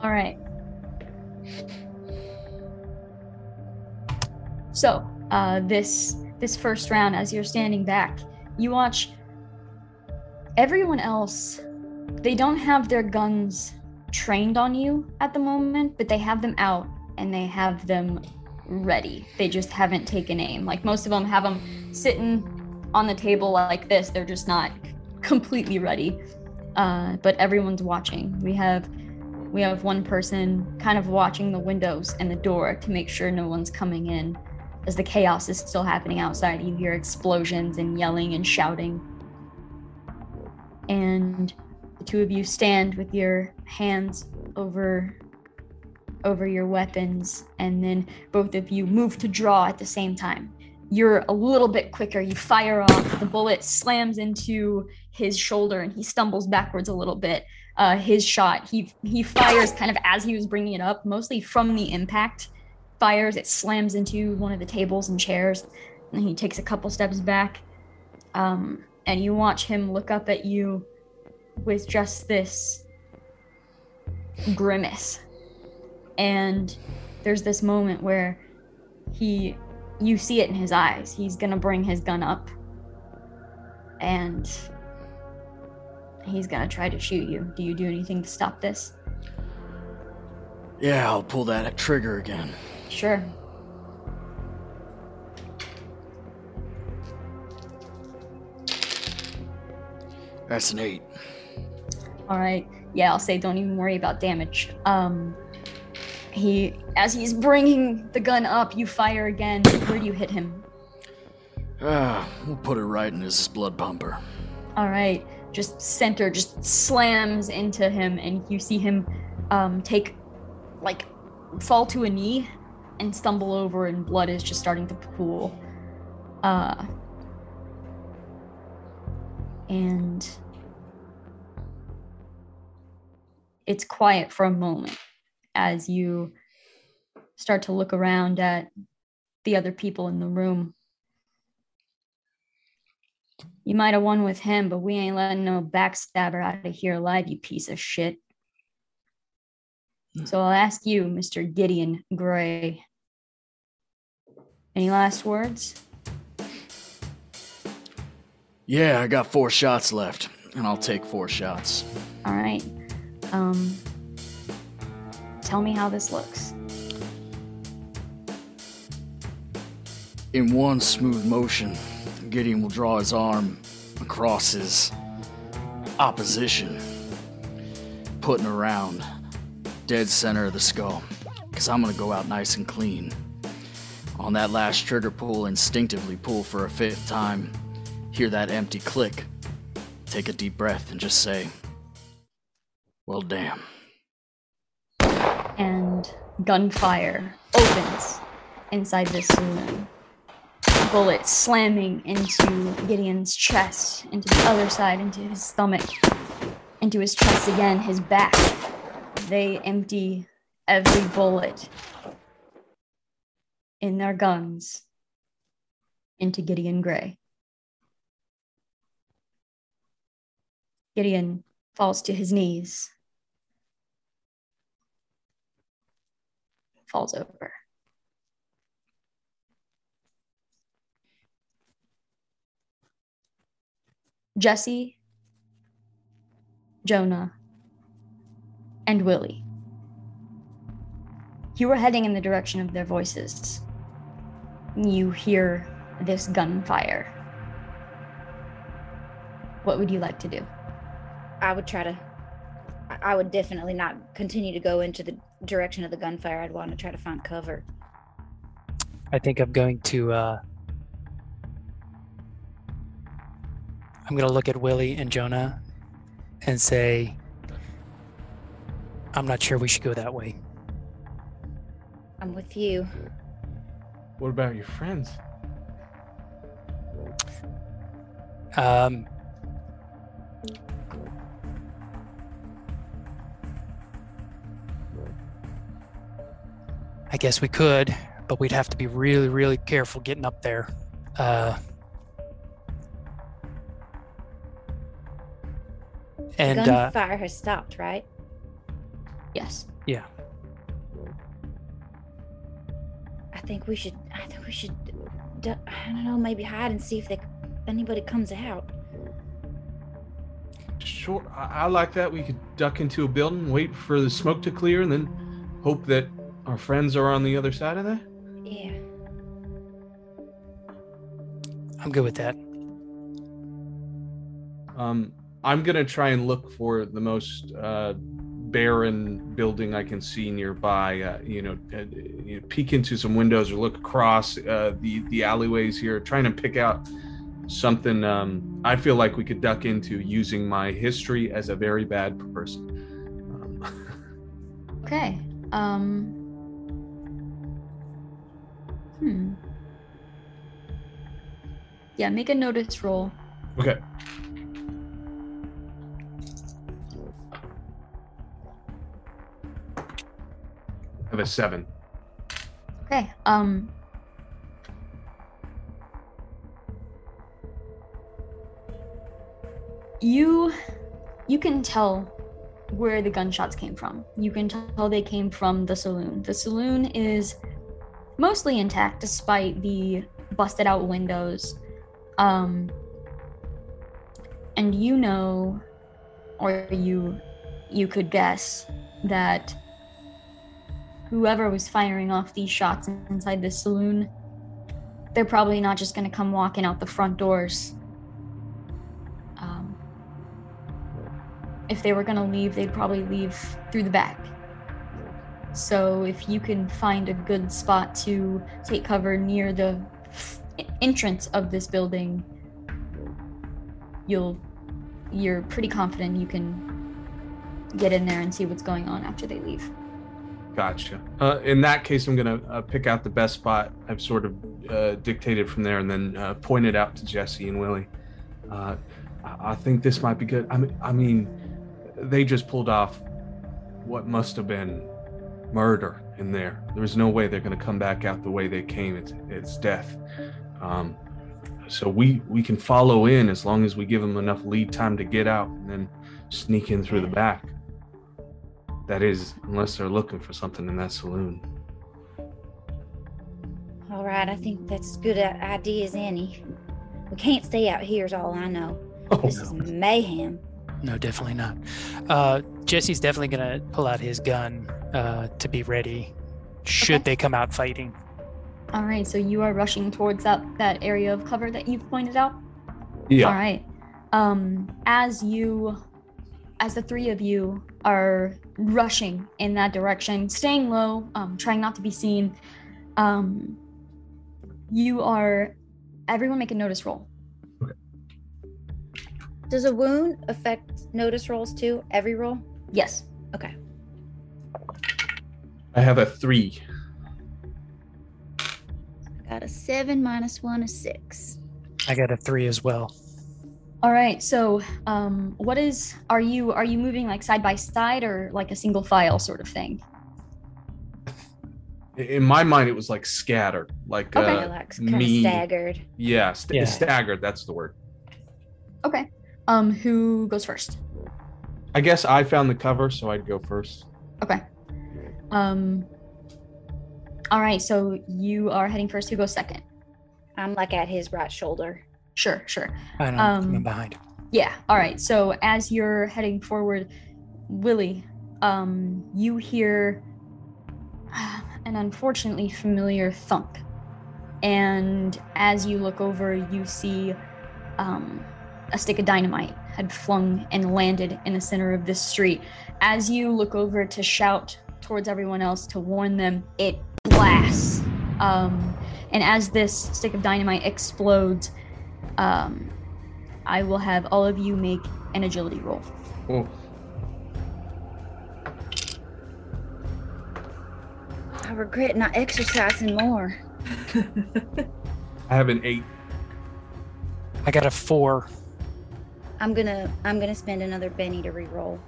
All right. So, uh, this this first round, as you're standing back, you watch everyone else. They don't have their guns trained on you at the moment, but they have them out and they have them ready. They just haven't taken aim. Like most of them have them sitting on the table like this. They're just not completely ready. Uh, but everyone's watching. We have we have one person kind of watching the windows and the door to make sure no one's coming in as the chaos is still happening outside. You hear explosions and yelling and shouting. And the two of you stand with your hands over over your weapons and then both of you move to draw at the same time. You're a little bit quicker. You fire off. The bullet slams into his shoulder and he stumbles backwards a little bit. Uh, his shot. He he fires kind of as he was bringing it up, mostly from the impact. Fires. It slams into one of the tables and chairs, and he takes a couple steps back. Um, and you watch him look up at you with just this grimace. And there's this moment where he, you see it in his eyes. He's gonna bring his gun up, and he's gonna try to shoot you. Do you do anything to stop this? Yeah, I'll pull that trigger again. Sure. That's an eight. All right. Yeah, I'll say don't even worry about damage. Um, he, as he's bringing the gun up, you fire again. Where do you hit him? Ah, we'll put it right in his blood pumper. All right. Just center, just slams into him, and you see him um, take, like, fall to a knee and stumble over, and blood is just starting to pool. Uh, and it's quiet for a moment as you start to look around at the other people in the room. You might have won with him, but we ain't letting no backstabber out of here alive, you piece of shit. So I'll ask you, Mr. Gideon Gray. Any last words? Yeah, I got four shots left, and I'll take four shots. All right. Um, tell me how this looks. In one smooth motion, Gideon will draw his arm across his opposition, putting around dead center of the skull. Because I'm going to go out nice and clean. On that last trigger pull, instinctively pull for a fifth time, hear that empty click, take a deep breath, and just say, Well, damn. And gunfire opens inside this saloon. Bullet slamming into Gideon's chest, into the other side, into his stomach, into his chest again, his back. They empty every bullet in their guns into Gideon Gray. Gideon falls to his knees, falls over. Jesse, Jonah, and Willie. You were heading in the direction of their voices. You hear this gunfire. What would you like to do? I would try to. I- I would definitely not continue to go into the direction of the gunfire. I'd want to try to find cover. I think I'm going to. Uh, I'm going to look at Willie and Jonah and say, I'm not sure we should go that way. I'm with you. What about your friends? Um, I guess we could, but we'd have to be really, really careful getting up there. Uh, and uh, gunfire has stopped, right? Yes. yeah, I think we should. I think we should. I don't know. Maybe hide and see if they, anybody comes out. Sure, I, I like that. We could duck into a building, wait for the smoke to clear, and then hope that our friends are on the other side of that. Yeah. I'm good with that. Um, I'm gonna try and look for the most uh, barren building I can see nearby. Uh, you know, uh, you know, peek into some windows or look across uh, the the alleyways here, trying to pick out something um, I feel like we could duck into using my history as a very bad person. Um, Okay. Um. Hmm. Yeah, make a notice roll. okay. Have a seven. Okay. Um. You, you can tell where the gunshots came from. You can tell they came from the saloon. The saloon is mostly intact despite the busted out windows. Um. And you know, or you, you could guess that whoever was firing off these shots inside the saloon, they're probably not just going to come walking out the front doors. Um, if they were going to leave, they'd probably leave through the back. So if you can find a good spot to take cover near the entrance of this building, you'll you're pretty confident you can get in there and see what's going on after they leave. Gotcha. Uh, in that case, I'm gonna uh, pick out the best spot I've sort of uh, dictated from there, and then uh, point it out to Jesse and Willie. Uh, I I think this might be good. I mean, I mean, they just pulled off what must have been murder in there. There's no way they're gonna come back out the way they came. It's it's death. Um, so we we can follow in as long as we give them enough lead time to get out, and then sneak in through the back. That is, unless they're looking for something in that saloon. All right, I think that's as good a idea as any. We can't stay out here, is all I know. Oh, This is mayhem. No, definitely not. Uh, Jesse's definitely gonna pull out his gun uh, to be ready should Okay. they come out fighting. All right, so you are rushing towards that that area of cover that you've pointed out. yeah. All right. Um, as you, as the three of you are rushing in that direction, staying low, um, trying not to be seen, um, you are. Everyone make a notice roll. Does a wound affect notice rolls too? Every roll? Yes. Okay. I have a three. I got a seven minus one is six. I got a three as well. All right. So, um, what is? Are you are you moving like side by side or like a single file sort of thing? In my mind, it was like scattered, like Okay. Kinda uh, like kind me- of staggered. yeah, st- Yeah. staggered. That's the word. Okay. Um, who goes first? I guess I found the cover, so I'd go first. Okay. Um. All right. So you are heading first. Who goes second? I'm like at his right shoulder. Sure. Sure. I don't know. Um, coming behind. Yeah. All right. So as you're heading forward, Willie, um, you hear an unfortunately familiar thump, and as you look over, you see um, a stick of dynamite had flung and landed in the center of this street. As you look over to shout towards everyone else to warn them, it blasts. Um, and as this stick of dynamite explodes, um, I will have all of you make an agility roll. Oh, I regret not exercising more. I have an eight. I got a four. I'm gonna I'm gonna spend another Benny to re-roll.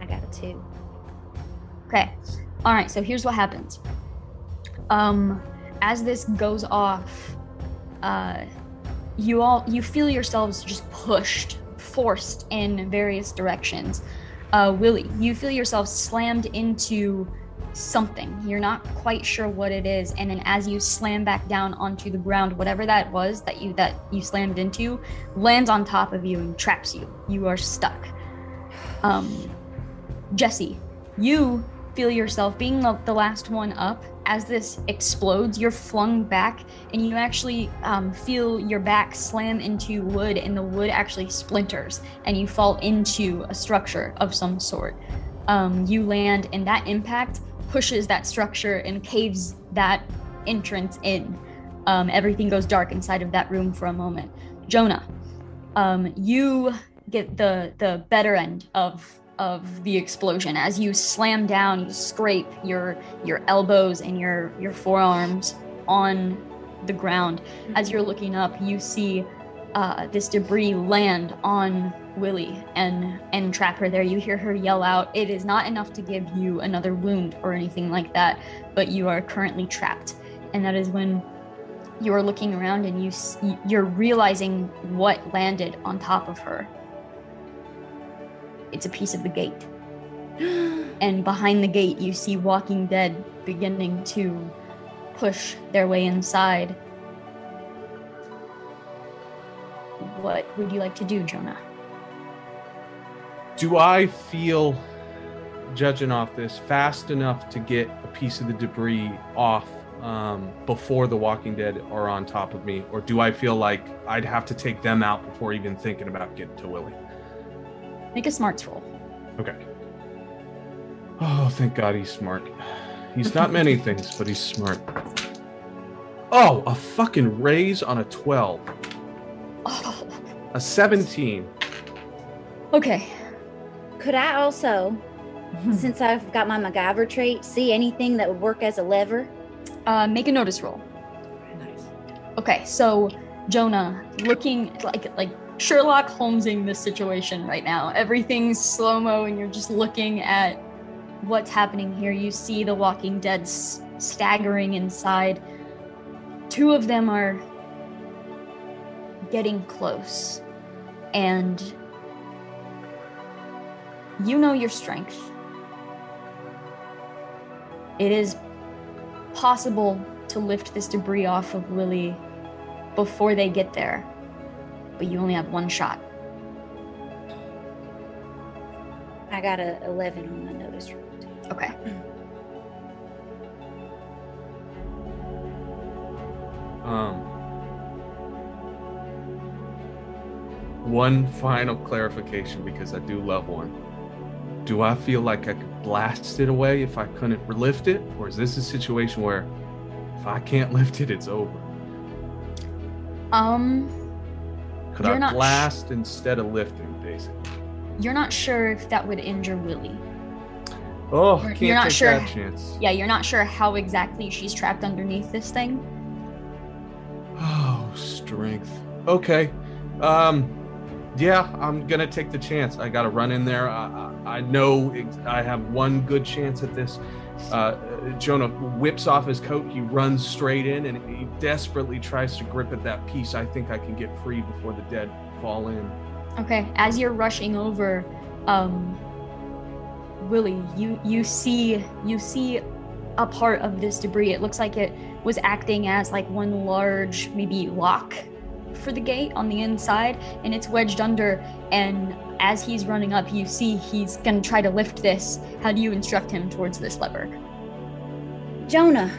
I got a two. Okay. All right. So here's what happens. Um, as this goes off, uh, you all you feel yourselves just pushed, forced in various directions. Uh, Willie, you feel yourself slammed into something. You're not quite sure what it is, and then as you slam back down onto the ground, whatever that was that you that you slammed into lands on top of you and traps you. You are stuck. Um, Jesse, you feel yourself being the, last one up. As this explodes you're flung back and you actually um, feel your back slam into wood and the wood actually splinters and you fall into a structure of some sort. Um, you land and that impact pushes that structure and caves that entrance in. Um, everything goes dark inside of that room for a moment. Jonah um, you get the the better end of of the explosion as you slam down you scrape your your elbows and your your forearms on the ground. As you're looking up you see uh, this debris land on willie and and trap her there. You hear her yell out it is not enough to give you another wound or anything like that but you are currently trapped. And that is when you are looking around and you s- you're realizing what landed on top of her it's a piece of the gate. And behind the gate, you see Walking Dead beginning to push their way inside. What would you like to do, Jonah? Do I feel, judging off this, fast enough to get a piece of the debris off um, before the Walking Dead are on top of me, or do I feel like I'd have to take them out before even thinking about getting to Willie? Make a smarts roll. Okay. Oh, thank God he's smart. He's not many things, but he's smart. Oh, a fucking raise on a 12. Oh, A 17. okay. Could I also, since I've got my MacGyver trait, see anything that would work as a lever? Uh, make a notice roll. Nice. Okay, so Jonah, looking like like Sherlock Holmesing this situation right now. Everything's slow mo, and you're just looking at what's happening here. You see the Walking Dead staggering inside. Two of them are getting close, and you know your strength. It is possible to lift this debris off of Willie before they get there, but you only have one shot. I got a 11 on my notice roll. Okay. Um, one final clarification because I do love one. Do I feel like I could blast it away if I couldn't lift it? Or is this a situation where if I can't lift it, it's over? Um, Could You're I not sh- instead of lifting, basically? you're not sure if that would injure Willie. Oh, You're- can't you're not take sure. that chance. Yeah, you're not sure how exactly she's trapped underneath this thing. Oh, strength. Okay. Um, yeah, I'm gonna take the chance. I gotta run in there. I, I, I know ex- I have one good chance at this. Uh, Jonah whips off his coat. He runs straight in, and he desperately tries to grip at that piece. I think I can get free before the dead fall in. Okay, as you're rushing over, um, Willie, you you see you see a part of this debris. It looks like it was acting as like one large maybe lock for the gate on the inside, and it's wedged under. And as he's running up, you see he's gonna try to lift this. How do you instruct him towards this lever? Jonah,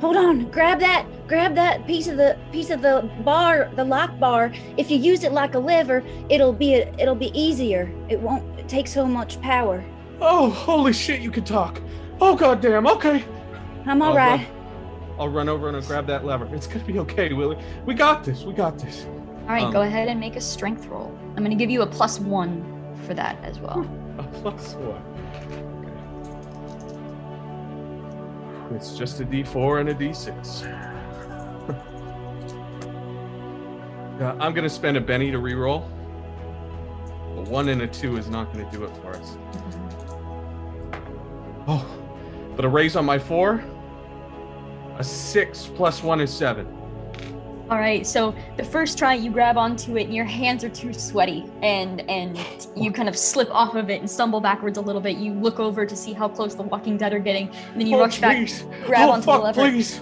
hold on. Grab that. Grab that piece of the piece of the bar, the lock bar. If you use it like a lever, it'll be a, it'll be easier. It won't take so much power. Oh, holy shit! You can talk. Oh goddamn. Okay. I'm all I'll right. run- I'll run over and I'll grab that lever. It's gonna be okay, Willie. We got this. We got this. All right, Um, go ahead and make a strength roll. I'm gonna give you a plus one for that as well. A plus one. Okay. It's just a D4 and a D6. Yeah, I'm gonna spend a Benny to reroll. A one and a two is not gonna do it for us. Oh, but a raise on my four. A six plus one is seven. All right, so the first try you grab onto it and your hands are too sweaty and and you kind of slip off of it and stumble backwards a little bit. You look over to see how close the walking dead are getting, and then you oh, rush back, please. grab oh, onto fuck, the lever, Please.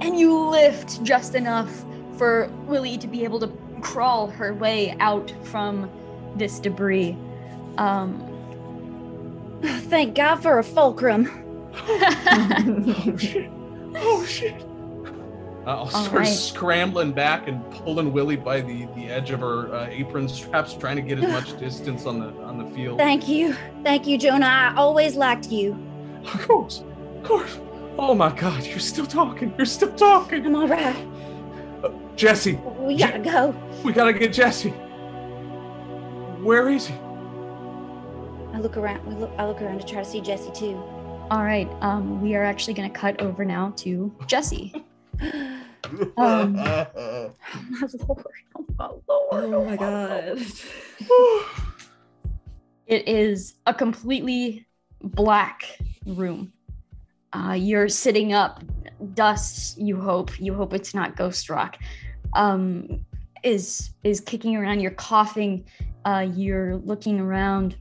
and you lift just enough for Willie to be able to crawl her way out from this debris. Um, Thank God for a fulcrum. Oh shit! Uh, I'll start right. scrambling back and pulling Willie by the, the edge of her uh, apron straps, trying to get as much distance on the on the field. Thank you. Thank you, Jonah. I always liked you. Of course, of course. Oh my God, you're still talking. You're still talking. I'm all right. Jesse, We gotta go. we gotta get Jesse. Where is he? I look around. We look. I look around to try to see Jesse too. All right, um, we are actually going to cut over now to Jesse. Um, Oh my lord! Oh my lord! Oh my god. It is a completely black room. Uh, you're sitting up, dust. You hope. You hope it's not ghost rock. Um, is is kicking around. You're coughing. Uh, you're looking around,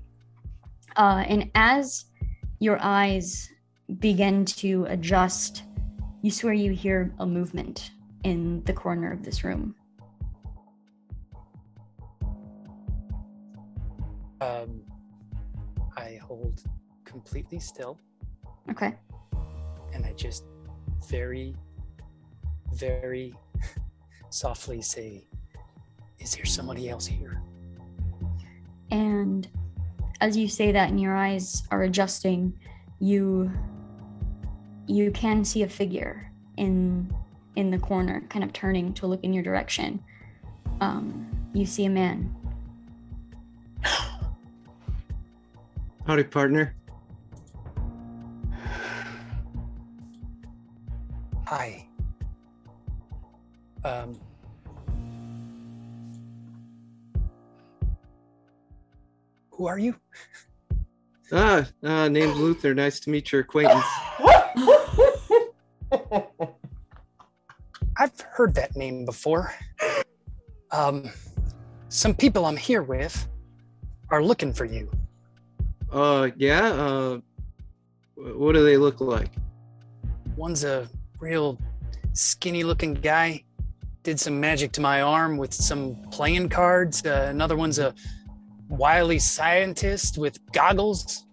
uh, and as your eyes begin to adjust, you swear you hear a movement in the corner of this room. Um, I hold completely still Okay. and I just very very softly say, Is there somebody else here? And as you say that and your eyes are adjusting, you you can see a figure in in the corner, kind of turning to look in your direction. Um, you see a man. Howdy, partner. Hi. Um, who are you? Ah, uh, name's Luther. Nice to meet your acquaintance. I've heard that name before. Um, some people I'm here with are looking for you. Uh, yeah. Uh, what do they look like? One's a real skinny looking guy, did some magic to my arm with some playing cards. Uh, another one's a wily scientist with goggles.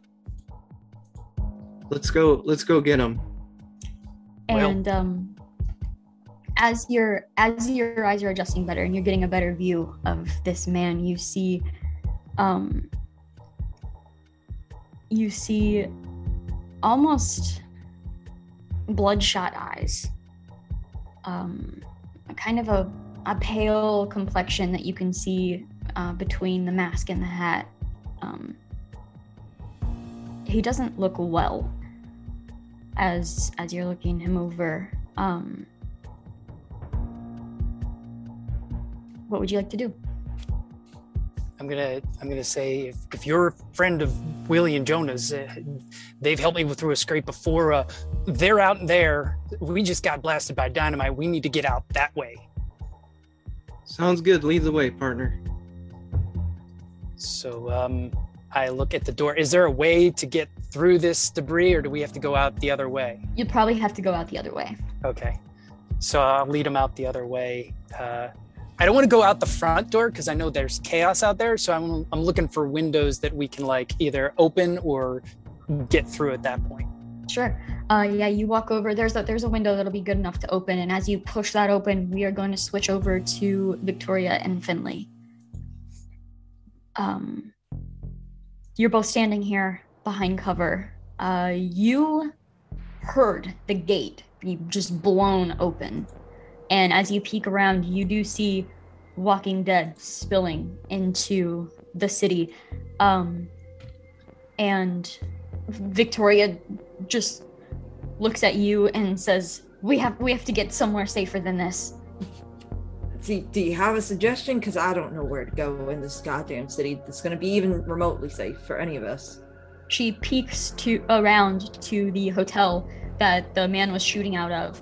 Let's go. Let's go get them. Well- and um as your as your eyes are adjusting better and you're getting a better view of this man you see um you see almost bloodshot eyes um kind of a, a pale complexion that you can see uh, between the mask and the hat um he doesn't look well as as you're looking him over um what would you like to do I'm gonna I'm gonna say if, if you're a friend of Willie and Jonah's, uh, they've helped me through a scrape before. Uh, they're out there. We just got blasted by dynamite. We need to get out that way. Sounds good. Lead the way, partner. So um, I look at the door. Is there a way to get through this debris, or do we have to go out the other way? you'd probably have to go out the other way Okay. So I'll lead them out the other way. Uh, I don't want to go out the front door because I know there's chaos out there. So I'm, I'm looking for windows that we can like either open or get through at that point. sure uh yeah you walk over there's a there's a window that'll be good enough to open and as you push that open we are going to switch over to victoria and finley um you're both standing here behind cover. Uh you heard the gate be just blown open. And as you peek around you do see walking dead spilling into the city. Um and victoria just looks at you and says we have we have to get somewhere safer than this See, do you have a suggestion? Because I don't know where to go in this goddamn city that's going to be even remotely safe for any of us. she peeks to around to the hotel that the man was shooting out of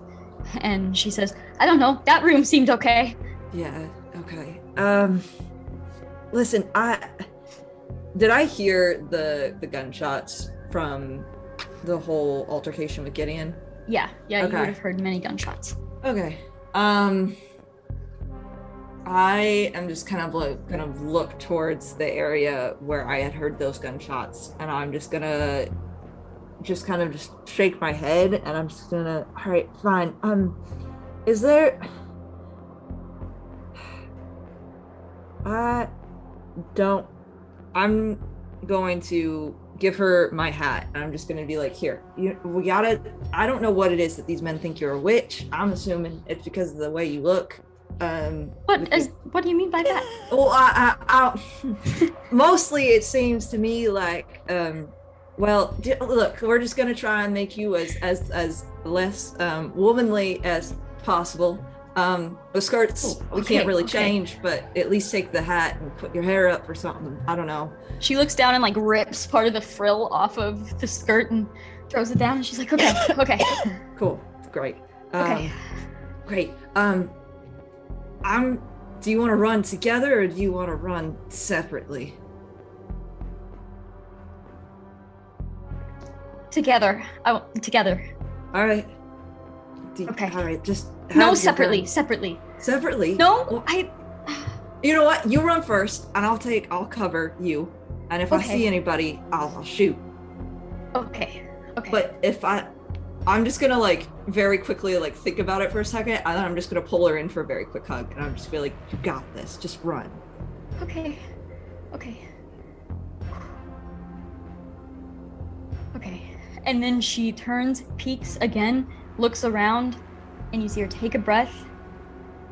and she says i don't know that room seemed okay Yeah. Okay. Um. Listen, I did I hear the the gunshots from the whole altercation with Gideon. yeah yeah Okay. You would have heard many gunshots Okay. Um. I am just kind of like of look towards the area where I had heard those gunshots, and I'm just gonna just kind of just shake my head, and I'm just gonna. All right, fine. Um, is there? I don't. I'm going to give her my hat, and I'm just gonna be like, "Here, you. We gotta. I don't know what it is that these men think you're a witch. I'm assuming it's because of the way you look. Um, what is what do you mean by that well, I, I, I, mostly it seems to me like, um, well, d- look, we're just gonna try and make you as as as less um, womanly as possible. Um, the skirts Oh, we can't really okay. change, but at least take the hat and put your hair up or something. I don't know. she looks down and like rips part of the frill off of the skirt and throws it down and she's like okay okay Cool, great. Um, okay Great. Um, I'm. Do you want to run together or do you want to run separately? together i together All right. Do- Okay. All right. Just no separately gun. separately Separately. no Well, i You know what? You run first, and I'll take. I'll cover you. And if I see anybody, I'll, I'll shoot. okay okay But if I, I'm just gonna like very quickly like think about it for a second, and then I'm just gonna pull her in for a very quick hug, and I'm just gonna be like, "You got this. Just run." Okay. Okay. Okay. And then she turns, peeks again, looks around, and you see her take a breath,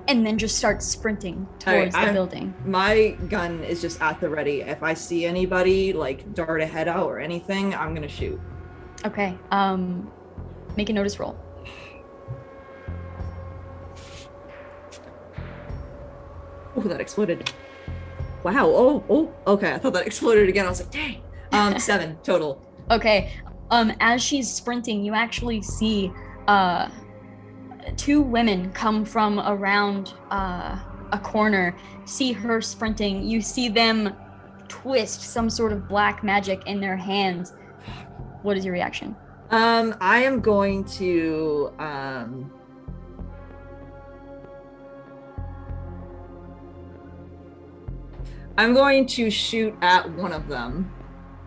and then just starts sprinting All right, towards the building. My gun is just at the ready. If I see anybody like dart a head out or anything, I'm gonna shoot. Okay. Um, make a notice roll. Oh, that exploded. Wow. Oh, oh. Okay, I thought that exploded again. I was like, dang. Um, seven total. Okay. Um, as she's sprinting, you actually see uh, two women come from around uh, a corner. See her sprinting. You see them twist some sort of black magic in their hands. What is your reaction? Um, I am going to um. I'm going to shoot at one of them.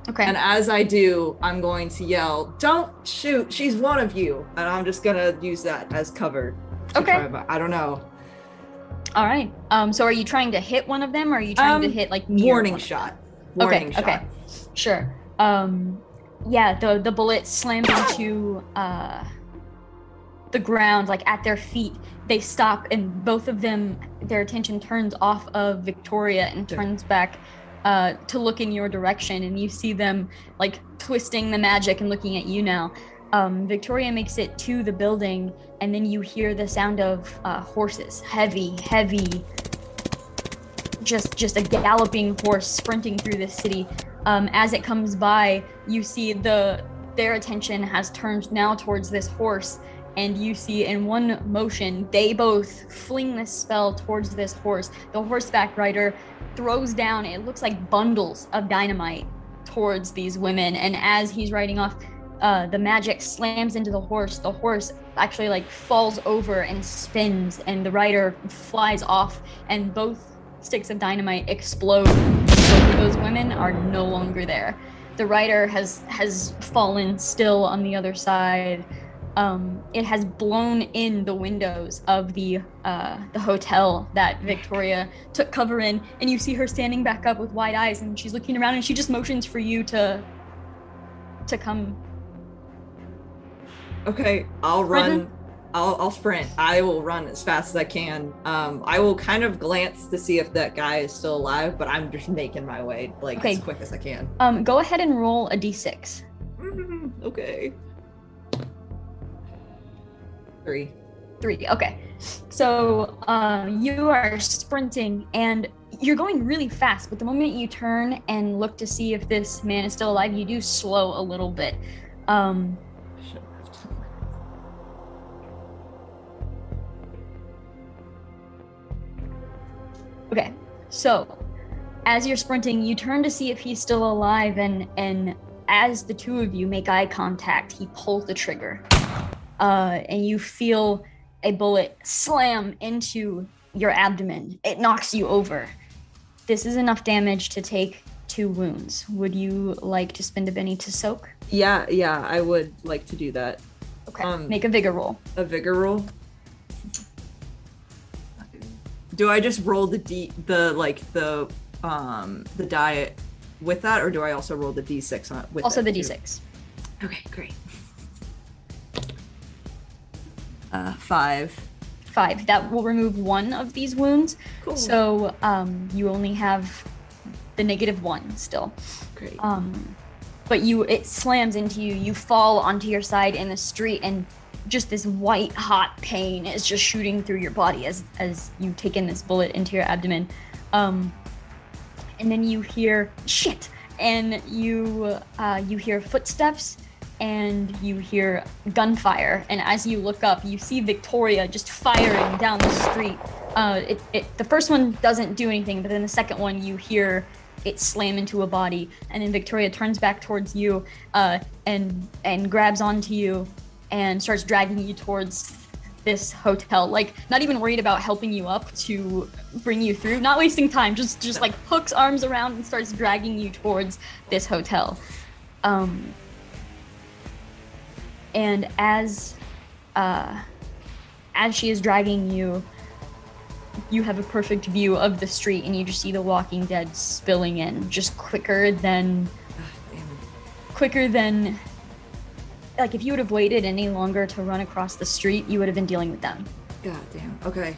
Okay. And as I do, I'm going to yell, "Don't shoot! She's one of you!" And I'm just gonna use that as cover. Okay. try I don't know. All right. Um, so are you trying to hit one of them, or are you trying to Um, hit like Warning one of them? shot. Warning okay. shot. Okay. Sure. Um, yeah. The the bullet slammed into uh, the ground, like at their feet. They stop, and both of them, their attention turns off of Victoria and turns back uh, to look in your direction. And you see them like twisting the magic and looking at you now. Um, Victoria makes it to the building, and then you hear the sound of uh, horses, heavy, heavy, just just a galloping horse sprinting through the city. Um, as it comes by, you see the their attention has turned now towards this horse, and you see in one motion they both fling this spell towards this horse. The horseback rider throws down it looks like bundles of dynamite towards these women, and as he's riding off, uh, the magic slams into the horse. The horse actually like falls over and spins, and the rider flies off, and both sticks of dynamite explode. Both of those women are no longer there. The rider has has fallen still on the other side. Um, it has blown in the windows of the uh, the hotel that Victoria took cover in, and you see her standing back up with wide eyes, and she's looking around, and she just motions for you to to come Okay, I'll run. I'll, I'll sprint. I will run as fast as I can. Um, I will kind of glance to see if that guy is still alive, but I'm just making my way like Okay. as quick as I can. Um, go ahead and roll a d6. Mm, okay. Three. Three. Okay. So uh, you are sprinting and you're going really fast, but the moment you turn and look to see if this man is still alive, you do slow a little bit. Um, okay. So as you're sprinting, you turn to see if he's still alive, and and as the two of you make eye contact, he pulls the trigger, uh, and you feel a bullet slam into your abdomen. It knocks you over. This is enough damage to take two wounds. Would you like to spend a Benny to soak? Yeah, yeah, I would like to do that. Okay. Um, Make a vigor roll. A vigor roll. Do I just roll the d the like the um the die with that, or do I also roll the d6 on with Also it the too? d6. Okay, great. Uh, five. Five. That will remove one of these wounds. Cool. So um, you only have the negative one still. great. Um, but you, it slams into you. You fall onto your side in the street, and just this white hot pain is just shooting through your body as as you take in this bullet into your abdomen. Um, and then you hear shit, and you uh, you hear footsteps, and you hear gunfire. And as you look up, you see Victoria just firing down the street. Uh, it, it the first one doesn't do anything, but then the second one you hear it slam into a body, and then Victoria turns back towards you uh, and and grabs onto you and starts dragging you towards this hotel like not even worried about helping you up to bring you through not wasting time just just like hooks arms around and starts dragging you towards this hotel. Um and as uh, as she is dragging you, you have a perfect view of the street, and you just see the Walking Dead spilling in, just quicker than Damn. quicker than like if you would have waited any longer to run across the street, you would have been dealing with them. God damn. Okay.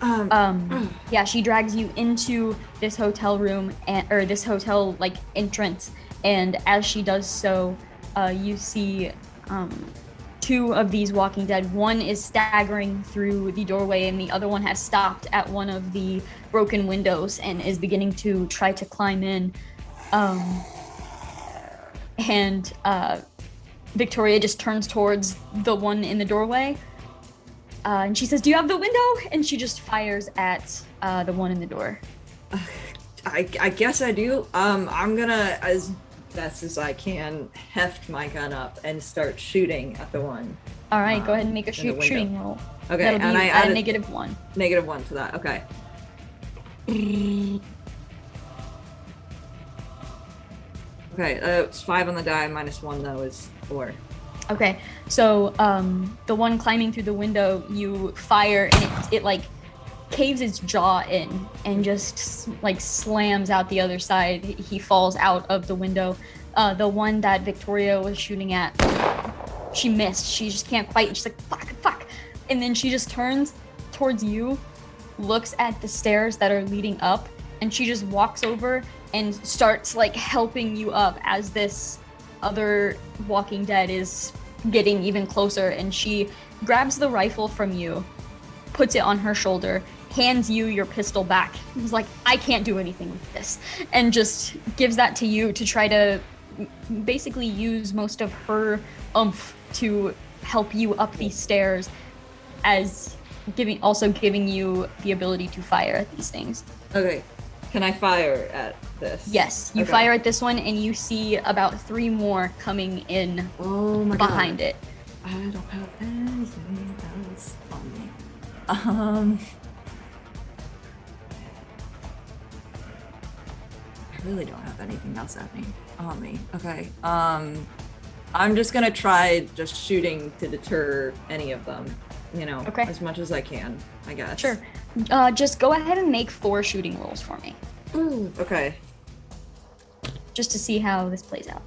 Um, Um, yeah, she drags you into this hotel room and or this hotel like entrance, and as she does so, uh, you see um, two of these Walking Dead. One is staggering through the doorway, and the other one has stopped at one of the broken windows and is beginning to try to climb in. Um, and uh, Victoria just turns towards the one in the doorway. Uh, and she says, Do you have the window? And she just fires at uh, the one in the door. I, I guess I do. Um, I'm gonna, as best as I can, heft my gun up and start shooting at the one. All right, go Um, ahead and make a shoot, shooting roll. Okay, That'll and be I a added negative one. negative one to that. Okay. Okay, uh, it's five on the die. Minus one though is four. Okay, so um, the one climbing through the window, you fire and it, it like caves its jaw in and just like slams out the other side. He falls out of the window. Uh, the one that Victoria was shooting at, she missed. She just can't fight She's like fuck, fuck, and then she just turns towards you, looks at the stairs that are leading up, and she just walks over and starts like helping you up as this other Walking Dead is getting even closer, and she grabs the rifle from you, puts it on her shoulder, hands you your pistol back. He's like, I can't do anything with this, and just gives that to you to try to basically use most of her oomph to help you up these stairs, as giving also giving you the ability to fire at these things. Okay. Can I fire at this? Yes, you Okay. fire at this one, and you see about three more coming in Oh my behind god. it. I don't have anything else on me. Um. I really don't have anything else at me on me. Okay. Um, I'm just gonna try just shooting to deter any of them. You know, Okay. as much as I can. I guess. Sure. Uh, just go ahead and make four shooting rolls for me, Ooh, okay. just to see how this plays out.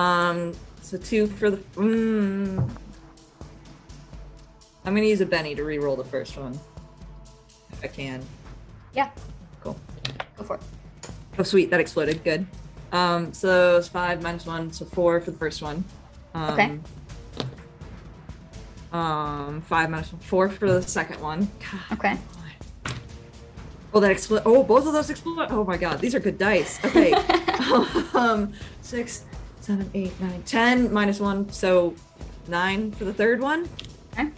Um. So two for the. Mm, I'm gonna use a Benny to re-roll the first one. If I can. Yeah, Cool. go for it. Oh, sweet. That exploded. Good. Um, so it's five minus one, so four for the first one. Um, Okay. Um, five minus one, four for the second one. God. Okay. Oh, that explode. Oh, both of those explode. Oh my god, these are good dice. Okay. um, six, seven, eight, nine, ten minus one, so nine for the third one. Okay.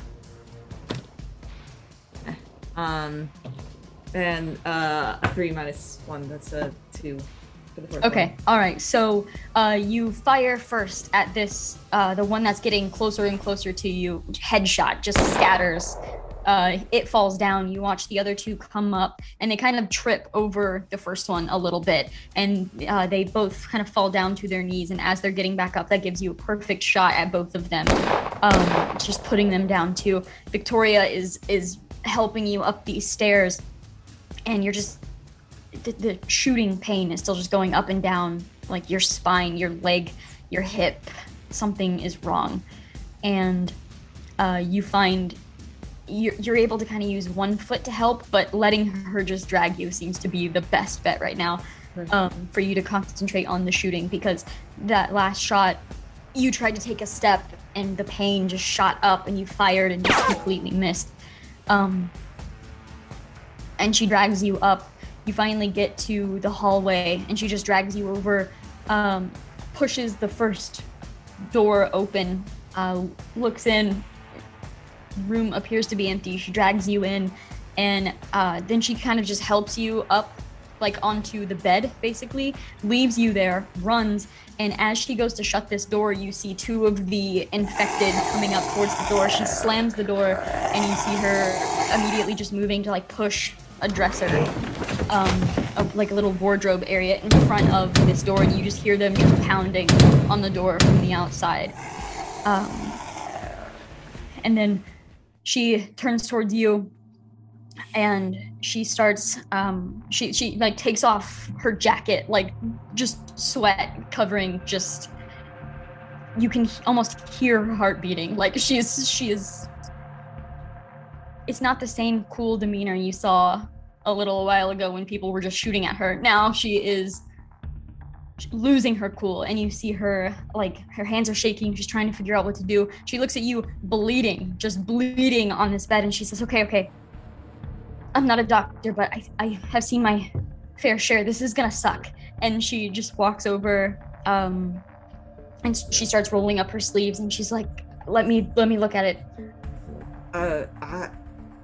Eh, Um, and uh, a three minus one. That's a two for the one. Okay. All right. So uh, you fire first at this, uh, the one that's getting closer and closer to you. Headshot just scatters. Uh, it falls down. You watch the other two come up, and they kind of trip over the first one a little bit, and uh, they both kind of fall down to their knees. And as they're getting back up, that gives you a perfect shot at both of them, um, just putting them down too. Victoria is is helping you up these stairs, and you're just the, the shooting pain is still just going up and down like your spine your leg your hip something is wrong and uh, you find you're, you're able to kind of use one foot to help but letting her just drag you seems to be the best bet right now um, for you to concentrate on the shooting because that last shot you tried to take a step and the pain just shot up and you fired and just completely missed um, and she drags you up. You finally get to the hallway, and she just drags you over, um, pushes the first door open, uh, looks in. Room appears to be empty. She drags you in, and uh, then she kind of just helps you up, like onto the bed, basically. Leaves you there, runs, and as she goes to shut this door, you see two of the infected coming up towards the door. She slams the door, and you see her immediately just moving to like push a dresser, um, a, like a little wardrobe area in front of this door, and you just hear them just pounding on the door from the outside. Um, and then she turns towards you and she starts um she she like takes off her jacket like just sweat covering just you can almost hear her heart beating like she's she is it's not the same cool demeanor you saw a little while ago when people were just shooting at her. Now she is losing her cool and you see her like her hands are shaking. She's trying to figure out what to do. She looks at you bleeding just bleeding on this bed and she says okay okay. I'm not a doctor but i, I have seen my fair share. This is gonna suck. And she just walks over um and she starts rolling up her sleeves and she's like let me let me look at it. Uh, I,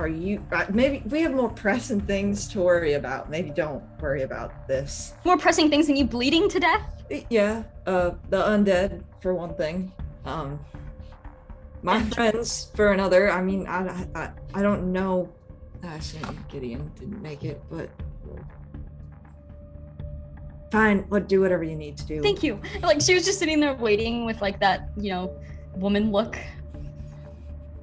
are you? Uh, maybe we have more pressing things to worry about. Maybe don't worry about this. more pressing things than you bleeding to death Yeah. Uh, the undead for one thing. Um, my friends for another. I mean, I, I, I don't know. I assume Gideon didn't make it, but fine. What do whatever you need to do. Thank you. Like she was just sitting there waiting with like that, you know, woman look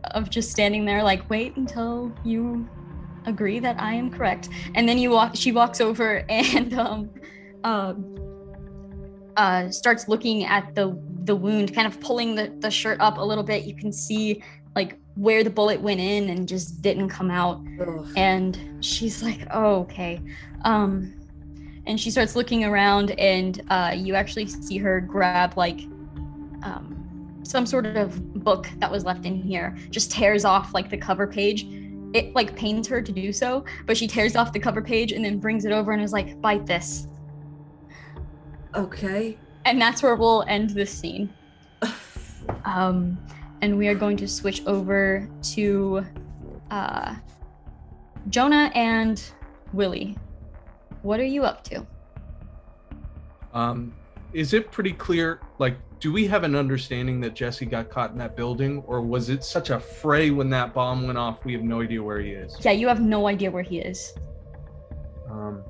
of just standing there like wait until you agree that I am correct. And then you walk she walks over and um um uh starts looking at the the wound, kind of pulling the, the shirt up a little bit. You can see like where the bullet went in and just didn't come out Ugh. and she's like oh okay um and she starts looking around and uh you actually see her grab like um some sort of book that was left in here just tears off like the cover page it like pains her to do so but she tears off the cover page and then brings it over and is like bite this Okay. and that's where we'll end this scene um, and we are going to switch over to uh, Jonah and Willie. What are you up to? Um, is it pretty clear? Like, do we have an understanding that Jesse got caught in that building, or was it such a fray when that bomb went off? We have no idea where he is. Yeah, you have no idea where he is. Um,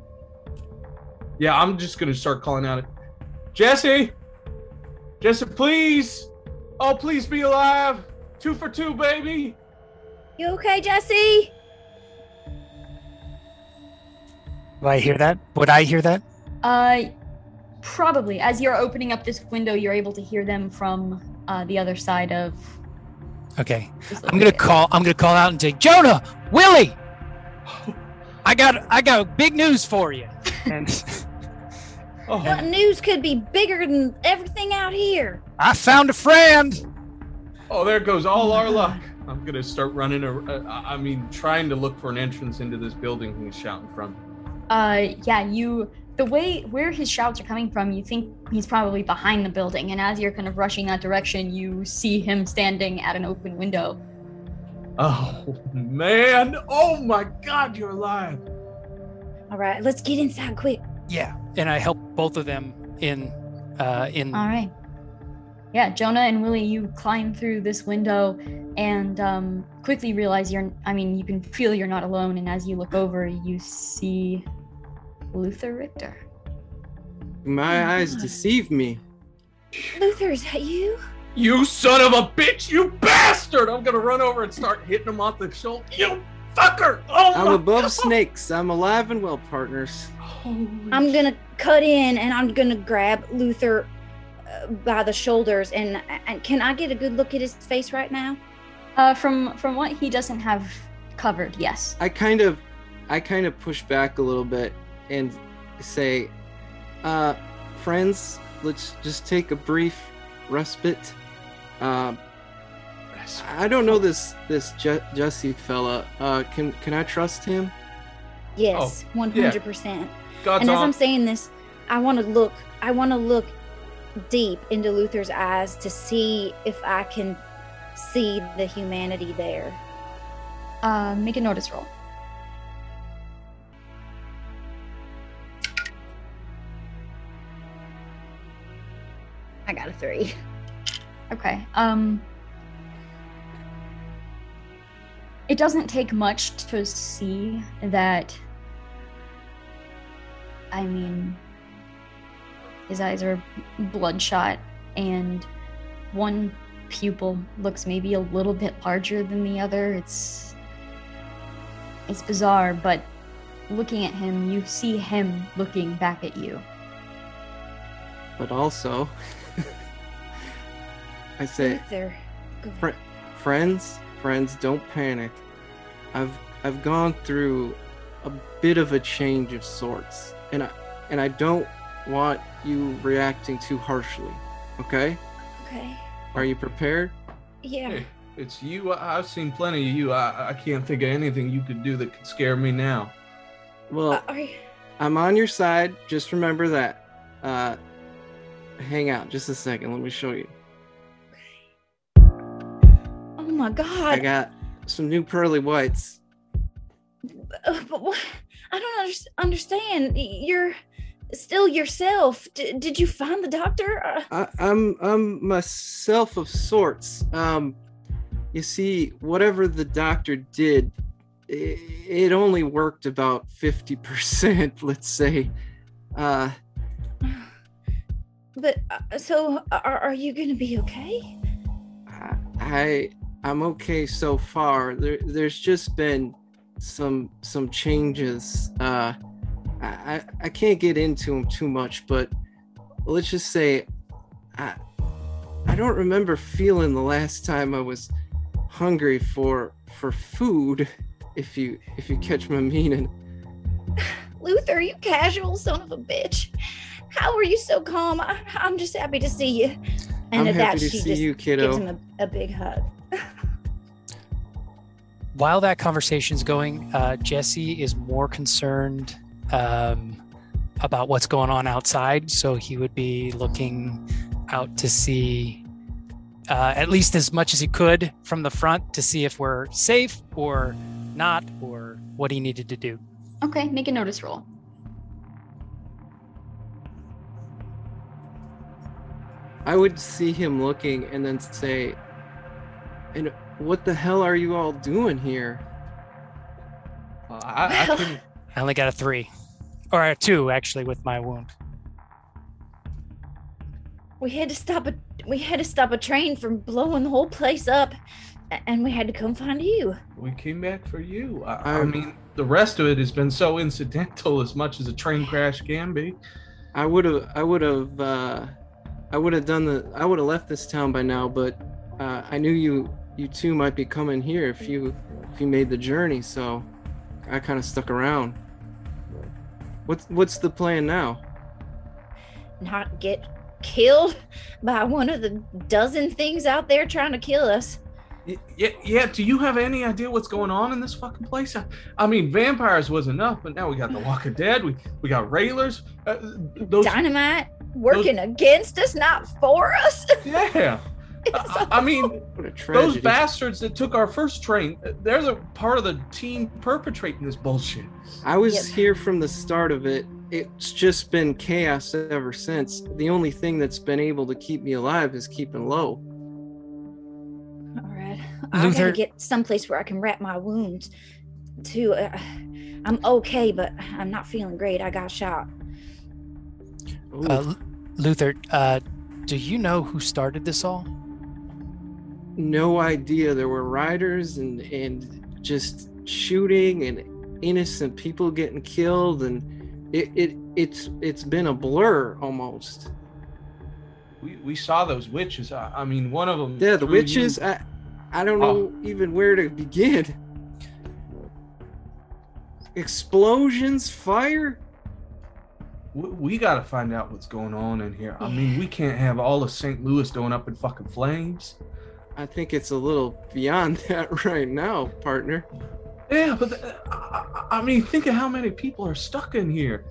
yeah, I'm just gonna start calling out, Jesse, Jesse, please, oh please be alive, two for two, baby. You okay, Jesse? Will I hear that? Would I hear that? Uh, probably. As you're opening up this window, you're able to hear them from uh, the other side of. Okay. I'm gonna call. I'm gonna call out and say, Jonah, Willie, I got, I got big news for you. And Oh, What news could be bigger than everything out here? I found a friend. oh, there goes all our luck. I'm gonna start running. A, uh, I mean, trying to look for an entrance into this building he's shouting from. Uh, yeah, you. The way where his shouts are coming from, you think he's probably behind the building, and as you're kind of rushing that direction, you see him standing at an open window. Oh man! Oh my God, you're alive! All right, let's get inside quick. Yeah. And I help both of them in, uh, in. All right. Yeah, Jonah and Willie, you climb through this window and um, quickly realize you're, I mean, you can feel you're not alone. And as you look over, you see Luther Richter. My eyes deceive me. Luther, is that you? You son of a bitch! You bastard! I'm gonna run over and start hitting him off the shoulder. You fucker! Oh I'm my above God. snakes. I'm alive and well, partners. Holy I'm gonna cut in and I'm gonna grab Luther uh, by the shoulders and and can I get a good look at his face right now? Uh, from from what he doesn't have covered, yes. I kind of, I kind of push back a little bit and say, uh, friends, let's just take a brief respite. Uh, I don't know this this Je- Jesse fella. Uh, can can I trust him? Yes, Oh, one hundred percent. God's And as. I'm saying this, I want to look. I want to look deep into Luther's eyes to see if I can see the humanity there. Uh, make a notice roll. I got a three. Okay. Um It doesn't take much to see that I mean his eyes are bloodshot and one pupil looks maybe a little bit larger than the other. It's it's bizarre, but looking at him, you see him looking back at you. But also, I say, Luther, go Fr- friends, friends, don't panic. I've I've gone through a bit of a change of sorts, and I and I don't want you reacting too harshly. Okay? Okay. Are you prepared? Yeah. Hey, it's you. I- I've seen plenty of you. I, I can't think of anything you could do that could scare me now. Well, Uh, are you, I'm on your side. Just remember that. Uh, hang out just a second. Let me show you. oh my god. I got some new pearly whites. Uh, but what? I don't under- understand. You're still yourself. D- did you find the doctor? Uh, I, I'm I'm myself of sorts. Um, you see, whatever the doctor did, it, it only worked about fifty percent. Let's say. Uh, but uh, so are, are you gonna be okay? I, I I'm okay so far. There there's just been some some changes. Uh, I I, I can't get into them too much, but let's just say, I I don't remember feeling the last time I was hungry for for food. If you if you catch my meaning. Luther, you casual son of a bitch. How are you so calm? I, I'm just happy to see you. And I'm at happy that, to she see just you, gives kiddo. him a, a big hug. While that conversation's going, uh, Jesse is more concerned um, about what's going on outside. So he would be looking out to see uh, at least as much as he could from the front to see if we're safe or not, or what he needed to do. Okay, make a notice roll. I would see him looking and then say, "And what the hell are you all doing here?" Uh, I, I Well- can. I only got a three, or a two actually with my wound. We had to stop a we had to stop a train from blowing the whole place up, and we had to come find you. We came back for you. I, I Um, mean, the rest of it has been so incidental as much as a train crash can be. I would have, I would have, uh, I would have done the, I would have left this town by now, but uh, I knew you, you two might be coming here if you, if you made the journey, so I kind of stuck around. What's, what's the plan now? Not get killed by one of the dozen things out there trying to kill us. Yeah, yeah. Do you have any idea what's going on in this fucking place? I, I mean, vampires was enough, but now we got the Walking Dead. We we got railers. Uh, those, Dynamite working against us, not for us. yeah. I, I mean, What a tragedy. those bastards that took our first train. They're the part of the team perpetrating this bullshit. I was Yep. here from the start of it. It's just been chaos ever since. The only thing that's been able to keep me alive is keeping low. All right, I Luther- gotta get someplace where I can wrap my wounds. Too, uh, I'm okay, but I'm not feeling great. I got shot. Ooh. Uh, Luther, uh, do you know who started this all? no idea. There were riders and and just shooting and innocent people getting killed, and it it it's it's been a blur almost. We, we saw those witches. I, I mean, one of them. Yeah, the witches. I I don't know even where to begin. Explosions, fire. We, we got to find out what's going on in here. I mean, we can't have all of St. Louis going up in fucking flames. I think it's a little beyond that right now, partner. Yeah, but the, I, I I mean, think of how many people are stuck in here.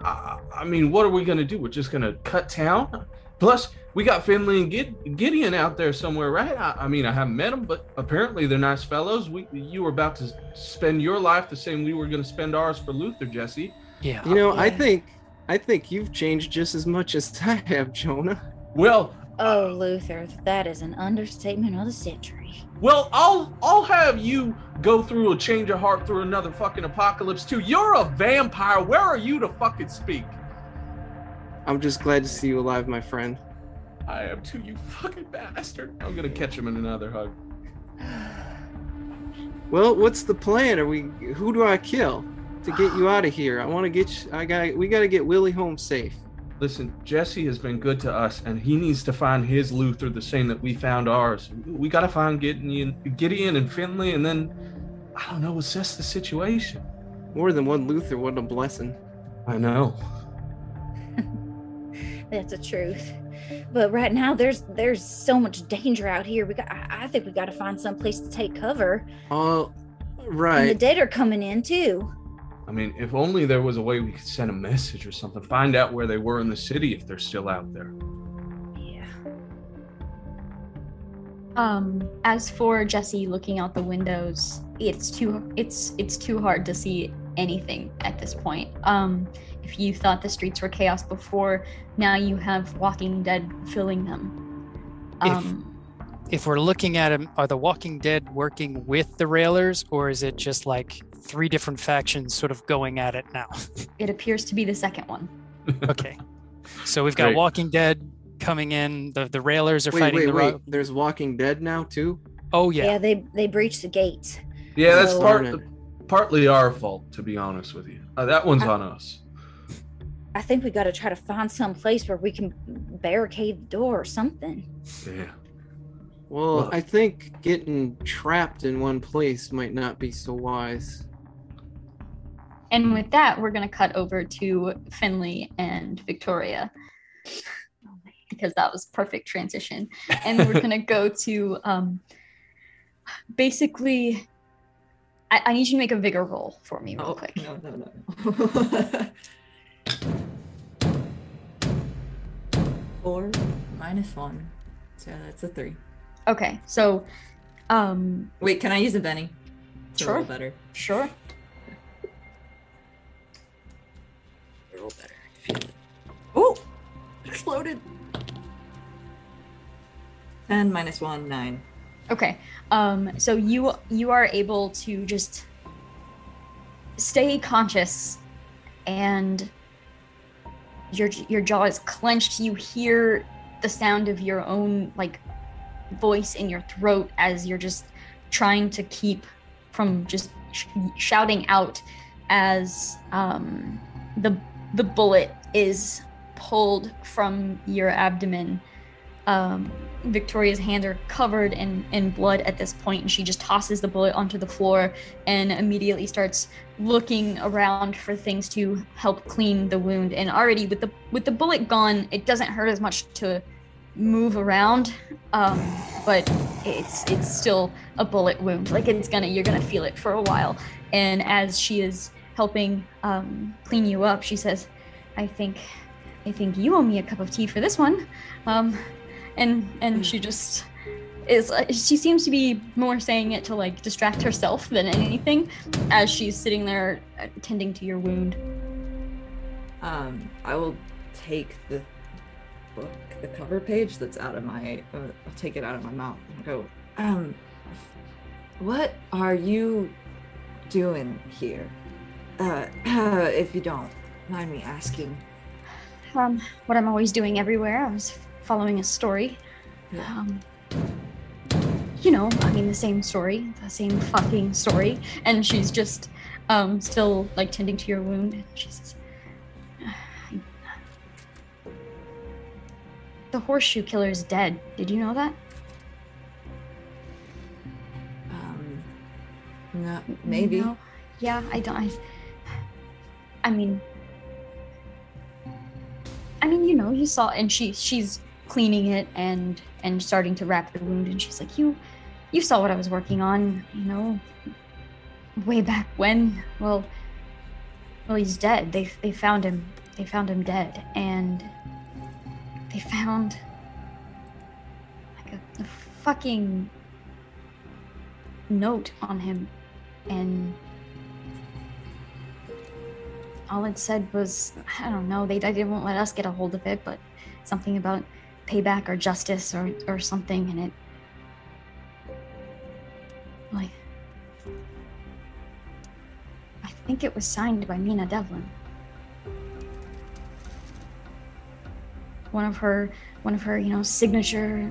I, I mean, what are we gonna do? We're just gonna cut town. Plus, we got Finley and Gid- Gideon out there somewhere, right? I, I mean, I haven't met them, but apparently they're nice fellows. We, you were about to spend your life the same we were gonna spend ours for Luther, Jesse. Yeah. You know, I think I think you've changed just as much as I have, Jonah. Well, Oh, Luther, that is an understatement of the century. well, I'll I'll have you go through a change of heart through another fucking apocalypse too. You're a vampire. Where are you to fucking speak? I'm just glad to see you alive, my friend. I am too, you fucking bastard. I'm gonna catch him in another hug. Well, what's the plan? Are we? Who do I kill to get you out of here? I want to get. You, I got. We got to get Willie home safe. Listen, Jesse has been good to us, and he needs to find his Luther the same that we found ours. We gotta find Gideon, Gideon and Finley, and then I don't know, assess the situation. More than one Luther, what a blessing. I know. That's the truth. But right now, there's there's so much danger out here. We got. I, I think we got to find some place to take cover. Oh, And the dead are coming in too. I mean, if only there was a way we could send a message or something, find out where they were in the city if they're still out there. Yeah. Um, as for Jesse looking out the windows, it's too it's it's too hard to see anything at this point. Um, if you thought the streets were chaos before, now you have Walking Dead filling them. If- Um, If we're looking at them, are the Walking Dead working with the Railers, or is it just like three different factions sort of going at it now? it appears to be the second one. okay. So we've got Great. Walking Dead coming in. The the Railers are Wait, fighting wait, the. wait. Ro- There's Walking Dead now too. oh yeah. yeah. they they breached the gates. Yeah, that's So- part partly our fault, to be honest with you. Uh, that one's I- on us. I think we got to try to find some place where we can barricade the door or something. Yeah. Well, Well- I think getting trapped in one place might not be so wise. And with that, we're going to cut over to Finley and Victoria because that was perfect transition. And we're going to go to um, basically. I, I need you to make a vigor roll for me, real Oh, quick. no, no, no. Four minus one. So that's a three. Okay, so, um, Wait, can I use a Benny? Sure. roll better. sure. Roll better. Oh! Exploded! 10 minus 1, 9. Okay. Um, so you you are able to just stay conscious and your your jaw is clenched. You hear the sound of your own like voice in your throat as you're just trying to keep from just sh- shouting out as um, the the bullet is pulled from your abdomen. Um, Victoria's hands are covered in, in blood at this point, and she just tosses the bullet onto the floor and immediately starts looking around for things to help clean the wound. And already with the with the bullet gone, it doesn't hurt as much to move around, um, but it's it's still a bullet wound. Like it's gonna you're gonna feel it for a while. And as she is helping um, clean you up, she says, "I think I think you owe me a cup of tea for this one." Um, and and she just is uh, she seems to be more saying it to like distract herself than anything as she's sitting there tending to your wound Um, I will take the book, the cover page that's out of my, uh, I'll take it out of my mouth and go, um, what are you doing here? Uh, if you don't mind me asking. um what i'm always doing everywhere i was following a story Yeah. um you know i mean the same story the same fucking story and she's just um still like tending to your wound and she says the horseshoe killer is dead did you know that Um, no, maybe. No. Yeah, I don't. I, I mean, I mean, you know, you saw, and she she's cleaning it and and starting to wrap the wound, and she's like, you, you saw what I was working on, you know, way back when. Well, well, he's dead. They they found him. They found him dead, and they found like a, a fucking note on him and all it said was i don't know they, they didn't let us get a hold of it but something about payback or justice or, or something and it like i think it was signed by mina devlin. One of her one of her you know signature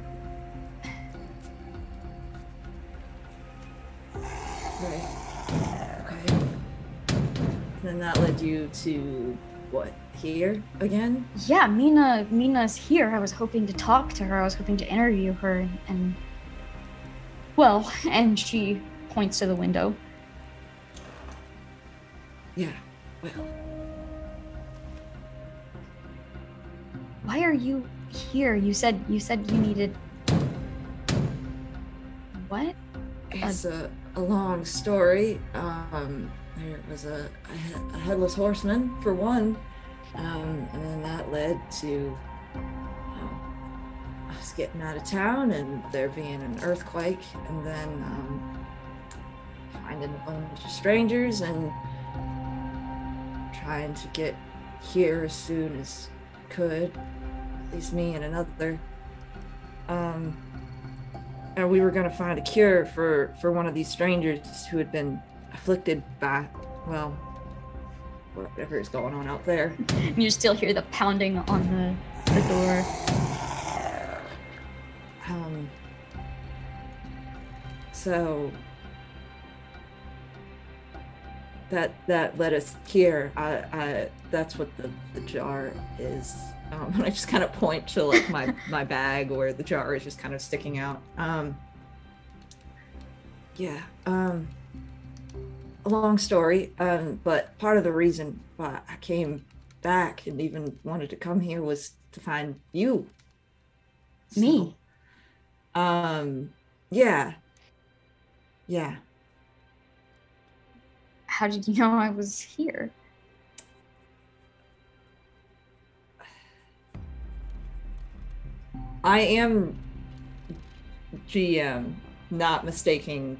you to what? Here again? yeah mina mina's here i was hoping to talk to her i was hoping to interview her and well and she points to the window Yeah. Well, why are you here you said you said you needed what it's a, a long story. Um, there was a, a, headless horseman for one, um, and then that led to um, us getting out of town and there being an earthquake, and then um, finding a bunch of strangers and trying to get here as soon as could. At least me and another. Um, and we were going to find a cure for for one of these strangers who had been afflicted by well whatever is going on out there. You still hear the pounding on the, the door. Um so that that led us here i i that's what the the jar is. Um and i just kind of point to like my my bag where the jar is just kind of sticking out. Um yeah um long story um but part of the reason why i came back and even wanted to come here was to find you. Me? So, um yeah. Yeah. How did you know i was here? I am GM, not mistaking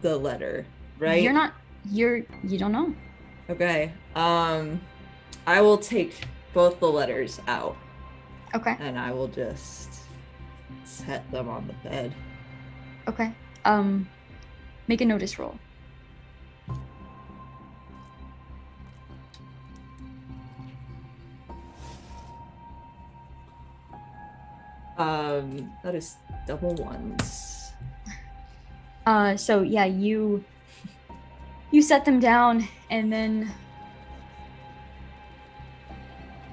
the letter, right? you're not you're you don't know Okay. Um I will take both the letters out okay and I will just set them on the bed. okay um make a notice roll Um that is double ones. Uh, so yeah, you you set them down, and then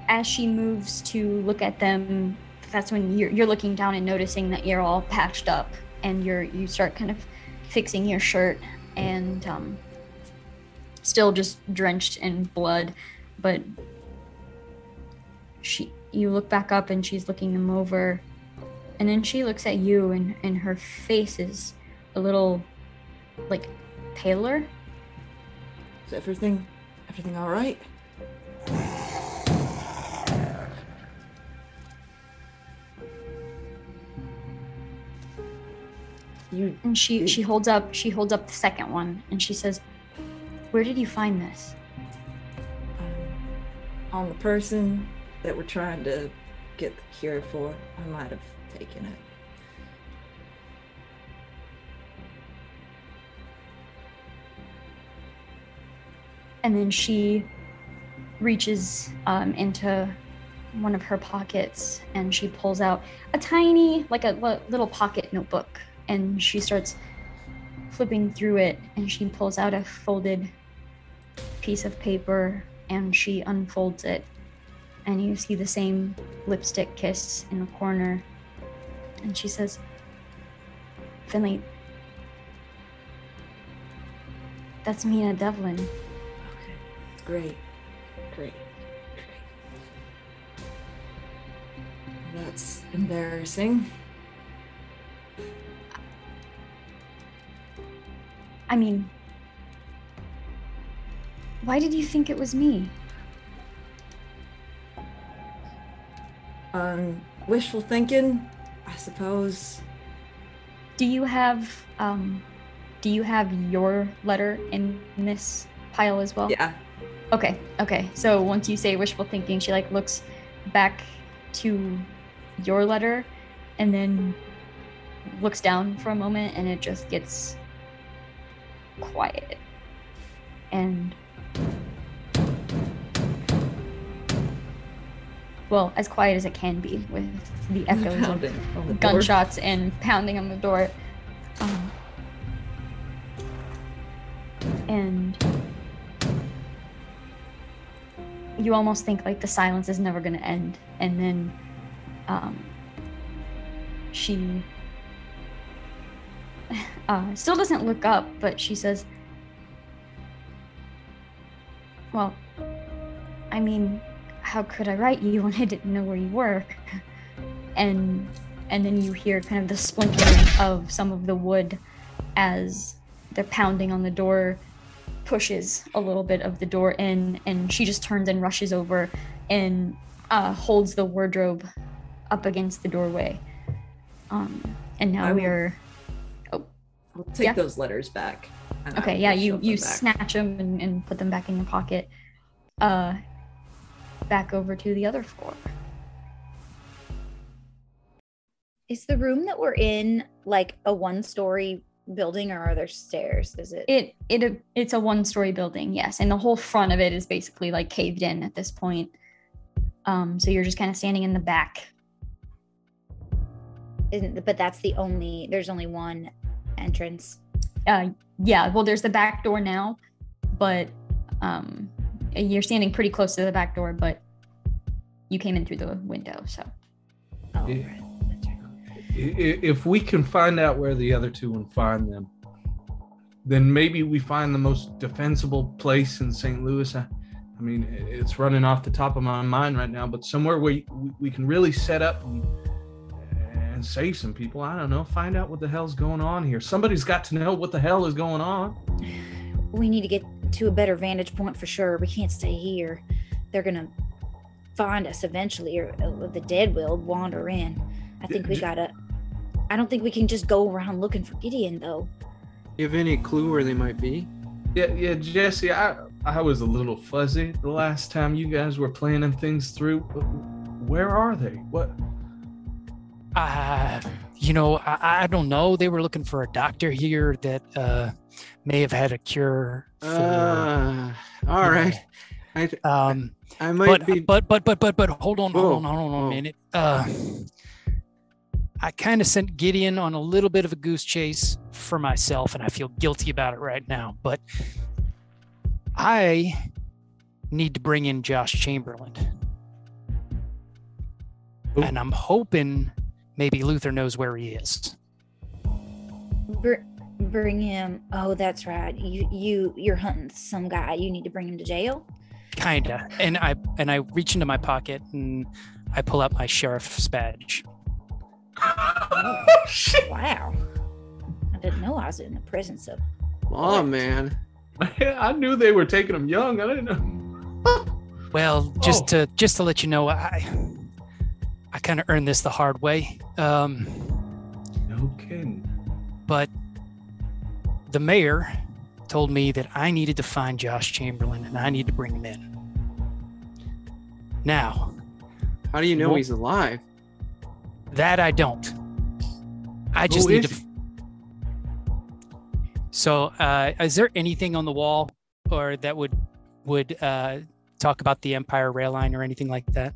as she moves to look at them, that's when you're you're looking down and noticing that you're all patched up, and you're you start kind of fixing your shirt, and um, still just drenched in blood, but she you look back up and she's looking them over, and then she looks at you, and and her face is a little like paler. Is everything everything all right? You And she she holds up she holds up the second one and she says, "Where did you find this?" um, on the person that we're trying to get the cure for. I might have taken it. And then she reaches um, into one of her pockets and she pulls out a tiny like a little pocket notebook and she starts flipping through it and she pulls out a folded piece of paper and she unfolds it and you see the same lipstick kiss in the corner and she says finley that's mina devlin. Great. Great. Great. That's embarrassing. I mean, why did you think it was me? Um, wishful thinking, I suppose. Do you have um do you have your letter in this pile as well? Yeah. Okay. Okay. So once you say wishful thinking, she like looks back to your letter and then looks down for a moment and it just gets quiet. And well, as quiet as it can be with the echoes of Pounding the door. gunshots and pounding on the door. Um, and you almost think like the silence is never going to end. And then um, she uh, still doesn't look up, but she says, Well, I mean, how could I write you when I didn't know where you were? And and then you hear kind of the splintering of some of the wood as they're pounding on the door pushes a little bit of the door in and she just turns and rushes over and uh, holds the wardrobe up against the doorway um, and now we're I'll take Yeah. those letters back. and I okay will yeah you you them snatch them and, and put them back in your pocket uh back over to the other floor Is the room that we're in like a one story building or are there stairs? Is it? it it it's a one story building yes and the whole front of it is basically like caved in at this point um so you're just kind of standing in the back Isn't, but that's the only, there's only one entrance. uh yeah well there's the back door now but um you're standing pretty close to the back door but you came in through the window so Oh, Yeah. right. If we can find out where the other two and find them, then maybe we find the most defensible place in St. Louis. I, I mean, it's running off the top of my mind right now, but somewhere where we, we can really set up and, and save some people. I don't know. Find out what the hell's going on here. Somebody's got to know what the hell is going on. We need to get to a better vantage point for sure. We can't stay here. They're going to find us eventually, or the dead will wander in. I think we J- gotta. I don't think we can just go around looking for Gideon, though. You have any clue where they might be? Yeah, yeah, Jesse. I I was a little fuzzy the last time you guys were planning things through. Where are they? What? Uh, you know, I, I don't know. They were looking for a doctor here that uh, may have had a cure for. Uh, all right. I um, I might but, be. but but but but but hold on, Whoa, hold on, hold on whoa. a minute. Uh, I kind of sent Gideon on a little bit of a goose chase for myself, and I feel guilty about it right now. But I need to bring in Josh Chamberlain, Who? and I'm hoping maybe Luther knows where he is. Br- bring him. Oh, that's right. You you you're hunting some guy. You need to bring him to jail. Kinda. And I and I reach into my pocket and I pull out my sheriff's badge. Wow. I didn't know I was in the presence of. Oh man. I knew they were taking them young. I didn't know. Well, just Oh. to just to let you know, I I kind of earned this the hard way. Um, No kidding. but the mayor told me that I needed to find Josh Chamberlain and I need to bring him in. Now, How do you know Well- he's alive? That I don't. I Who just need to. he? So, uh, is there anything on the wall, or that would would uh, talk about the Empire rail line or anything like that?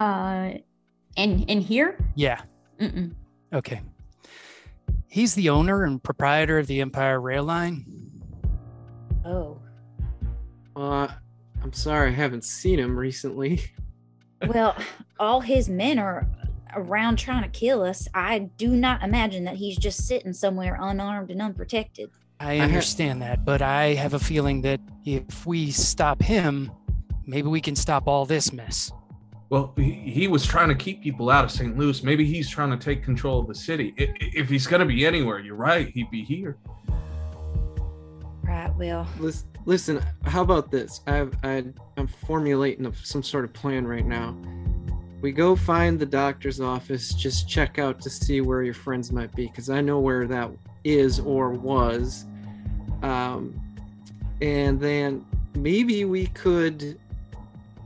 uh in in here Yeah. Mm-mm. Okay. He's the owner and proprietor of the Empire Rail Line. Oh. Uh, I'm sorry, I haven't seen him recently. Well, all his men are around trying to kill us. I do not imagine that he's just sitting somewhere unarmed and unprotected. I understand that, but I have a feeling that if we stop him, maybe we can stop all this mess. Well, he, he was trying to keep people out of St. Louis. Maybe he's trying to take control of the city. I- i- If he's going to be anywhere, you're right. He'd be here. Right. Well, Listen, listen. How about this? I've, I, I'm formulating some sort of plan right now. We go find the doctor's office. Just check out to see where your friends might be, because I know where that is or was. Um, and then maybe we could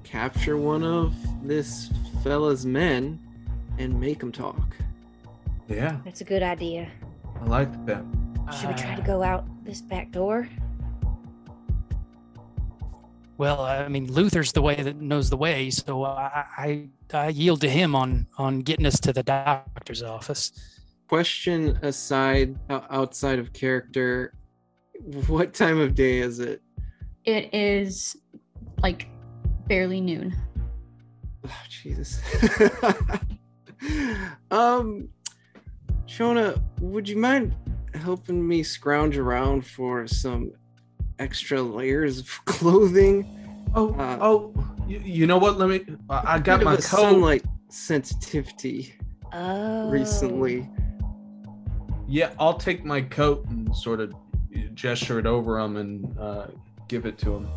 capture one of this fella's men and make him talk. Yeah, that's a good idea. I like that. Should we try to Uh, go out this back door? Well, I mean, Luther's the way that knows the way, so I, I, I yield to him on on getting us to the doctor's office. Question aside, outside of character, what time of day is it? It is like barely noon. Oh, Jesus. um, Shona, would you mind helping me scrounge around for some extra layers of clothing? Oh, Uh, oh, you, you know what? Let me. I I got my a coat. sunlight sensitivity Oh. recently. Yeah, I'll take my coat and sort of gesture it over him and uh, give it to him.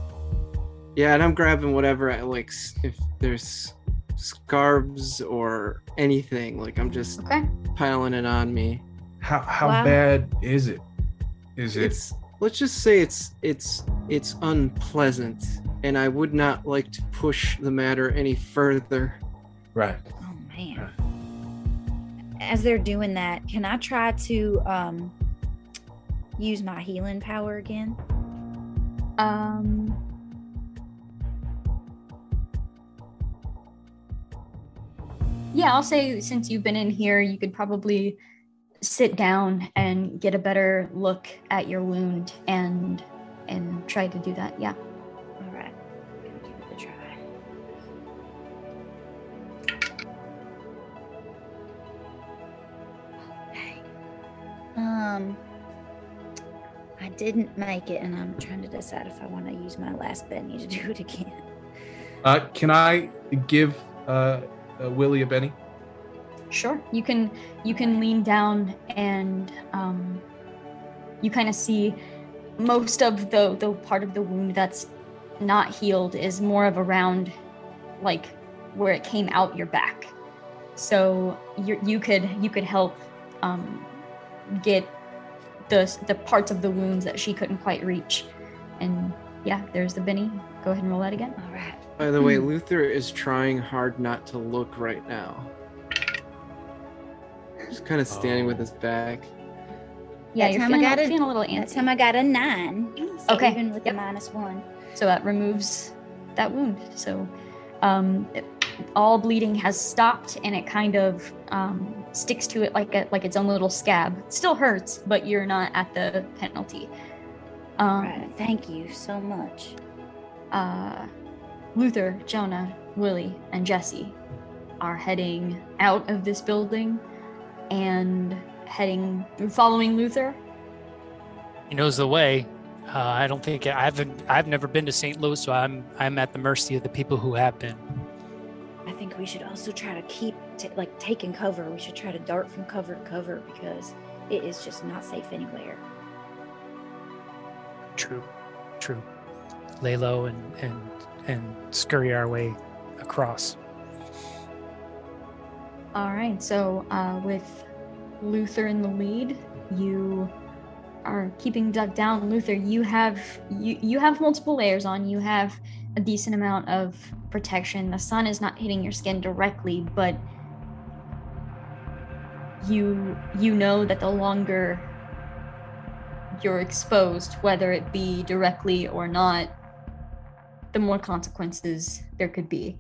Yeah, and I'm grabbing whatever I like. If there's scarves or anything, like I'm just Okay. piling it on me. How how Wow. bad is it? Is it? It's let's just say it's it's it's unpleasant, and I would not like to push the matter any further. right. Oh man. As they're doing that, can I try to um use my healing power again? Um. Yeah, I'll say since you've been in here, you could probably sit down and get a better look at your wound and and try to do that. Yeah. All right. Give it a try. Okay. Um I didn't make it and I'm trying to decide if I want to use my last Benny to do it again. Uh, can I give uh, uh, Willie a Benny? Sure. You can you can lean down and um, you kind of see most of the the part of the wound that's not healed is more of around like where it came out your back. So you you could you could help um, get the the parts of the wounds that she couldn't quite reach. And yeah, there's the Benny. Go ahead and roll that again. All right. By the way, Hmm. Luther is trying hard not to look right now. Just kind of standing with Oh. his back. Yeah, That you're time I got it- feeling a little That antsy. time I got a nine. So Okay, even with yep. the minus one. so that removes that wound so um, it- all bleeding has stopped and it kind of um, sticks to it like a, like its own little scab it still hurts but you're not at the penalty um, right. Thank you so much. uh, luther jonah willie and jesse are heading out of this building and heading following luther He knows the way. Uh, I don't think I've I've never been to St. Louis, so I'm I'm at the mercy of the people who have been. I think we should also try to keep t- like taking cover. We should try to dart from cover to cover because it is just not safe anywhere. True, true. Lay low and and and scurry our way across. All right, so uh, with Luther in the lead, you are keeping Doug down. Luther, you have you you have multiple layers on. You have a decent amount of protection. The sun is not hitting your skin directly, but you you know that the longer you're exposed, whether it be directly or not, the more consequences there could be.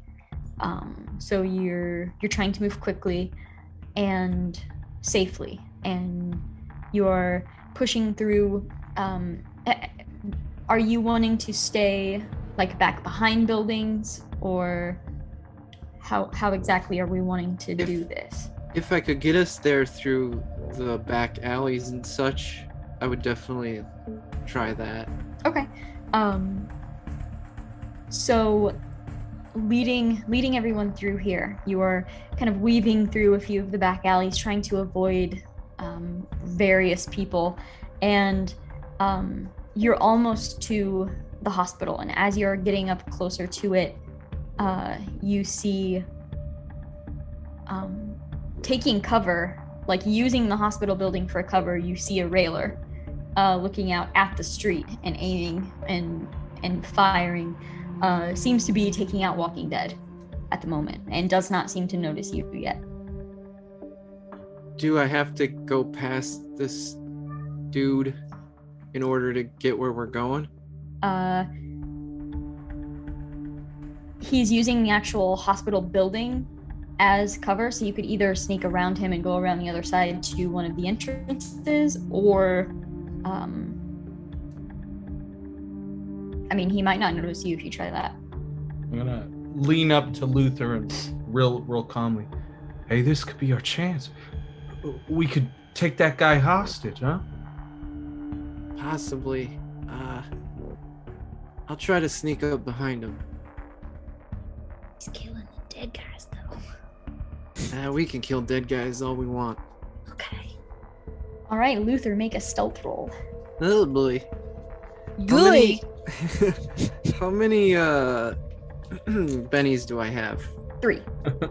Um, so you're you're trying to move quickly and safely, and you're pushing through. Um, eh, are you wanting to stay like back behind buildings, or how how exactly are we wanting to If- do this? If I could get us there through the back alleys and such, I would definitely try that. Okay. Um so leading leading everyone through here, you are kind of weaving through a few of the back alleys trying to avoid um, various people. And um, you're almost to the hospital. And as you're getting up closer to it uh, you see um, taking cover like using the hospital building for cover you see a railer uh, looking out at the street and aiming and and firing uh, seems to be taking out Walking Dead at the moment and does not seem to notice you yet. Do I have to go past this dude in order to get where we're going? Uh, he's using the actual hospital building as cover, so you could either sneak around him and go around the other side to one of the entrances, or um, I mean, he might not notice you if you try that. I'm gonna lean up to Luther and real, real calmly. Hey, this could be our chance. We could take that guy hostage, huh? Possibly. Uh, I'll try to sneak up behind him. He's killing the dead guys, though. Uh, we can kill dead guys all we want. Okay. All right, Luther, make a stealth roll. Oh boy. How Good. many, how many uh bennies do I have? Three.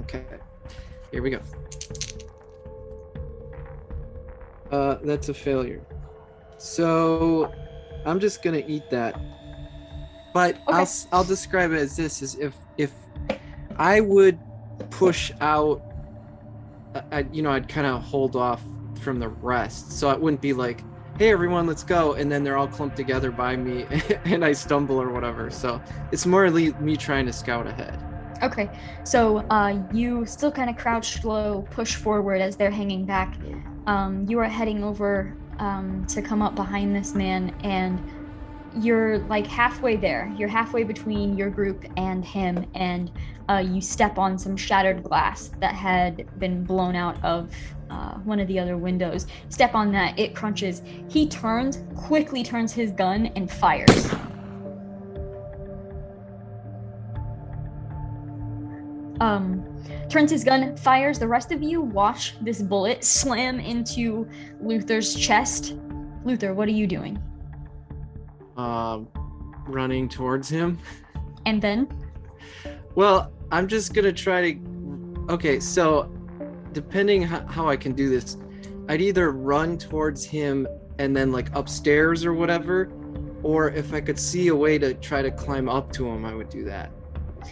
Okay. Here we go. Uh that's a failure. So I'm just going to eat that. But I'll Okay. s- I'll describe it as this is if if I would push out I, I you know I'd kind of hold off from the rest. So it wouldn't be like hey everyone let's go and then they're all clumped together by me and i stumble or whatever so it's more me trying to scout ahead Okay, so uh, you still kind of crouch low, push forward as they're hanging back. Um, you are heading over um, to come up behind this man, and you're like halfway there. You're halfway between your group and him, and uh, you step on some shattered glass that had been blown out of uh, one of the other windows. Step on that, it crunches. He turns, quickly turns his gun, and fires. um, turns his gun, fires. The rest of you watch this bullet slam into Luther's chest. Luther, what are you doing? um running towards him And then, well i'm just gonna try to okay so depending how i can do this i'd either run towards him and then like upstairs or whatever or if i could see a way to try to climb up to him i would do that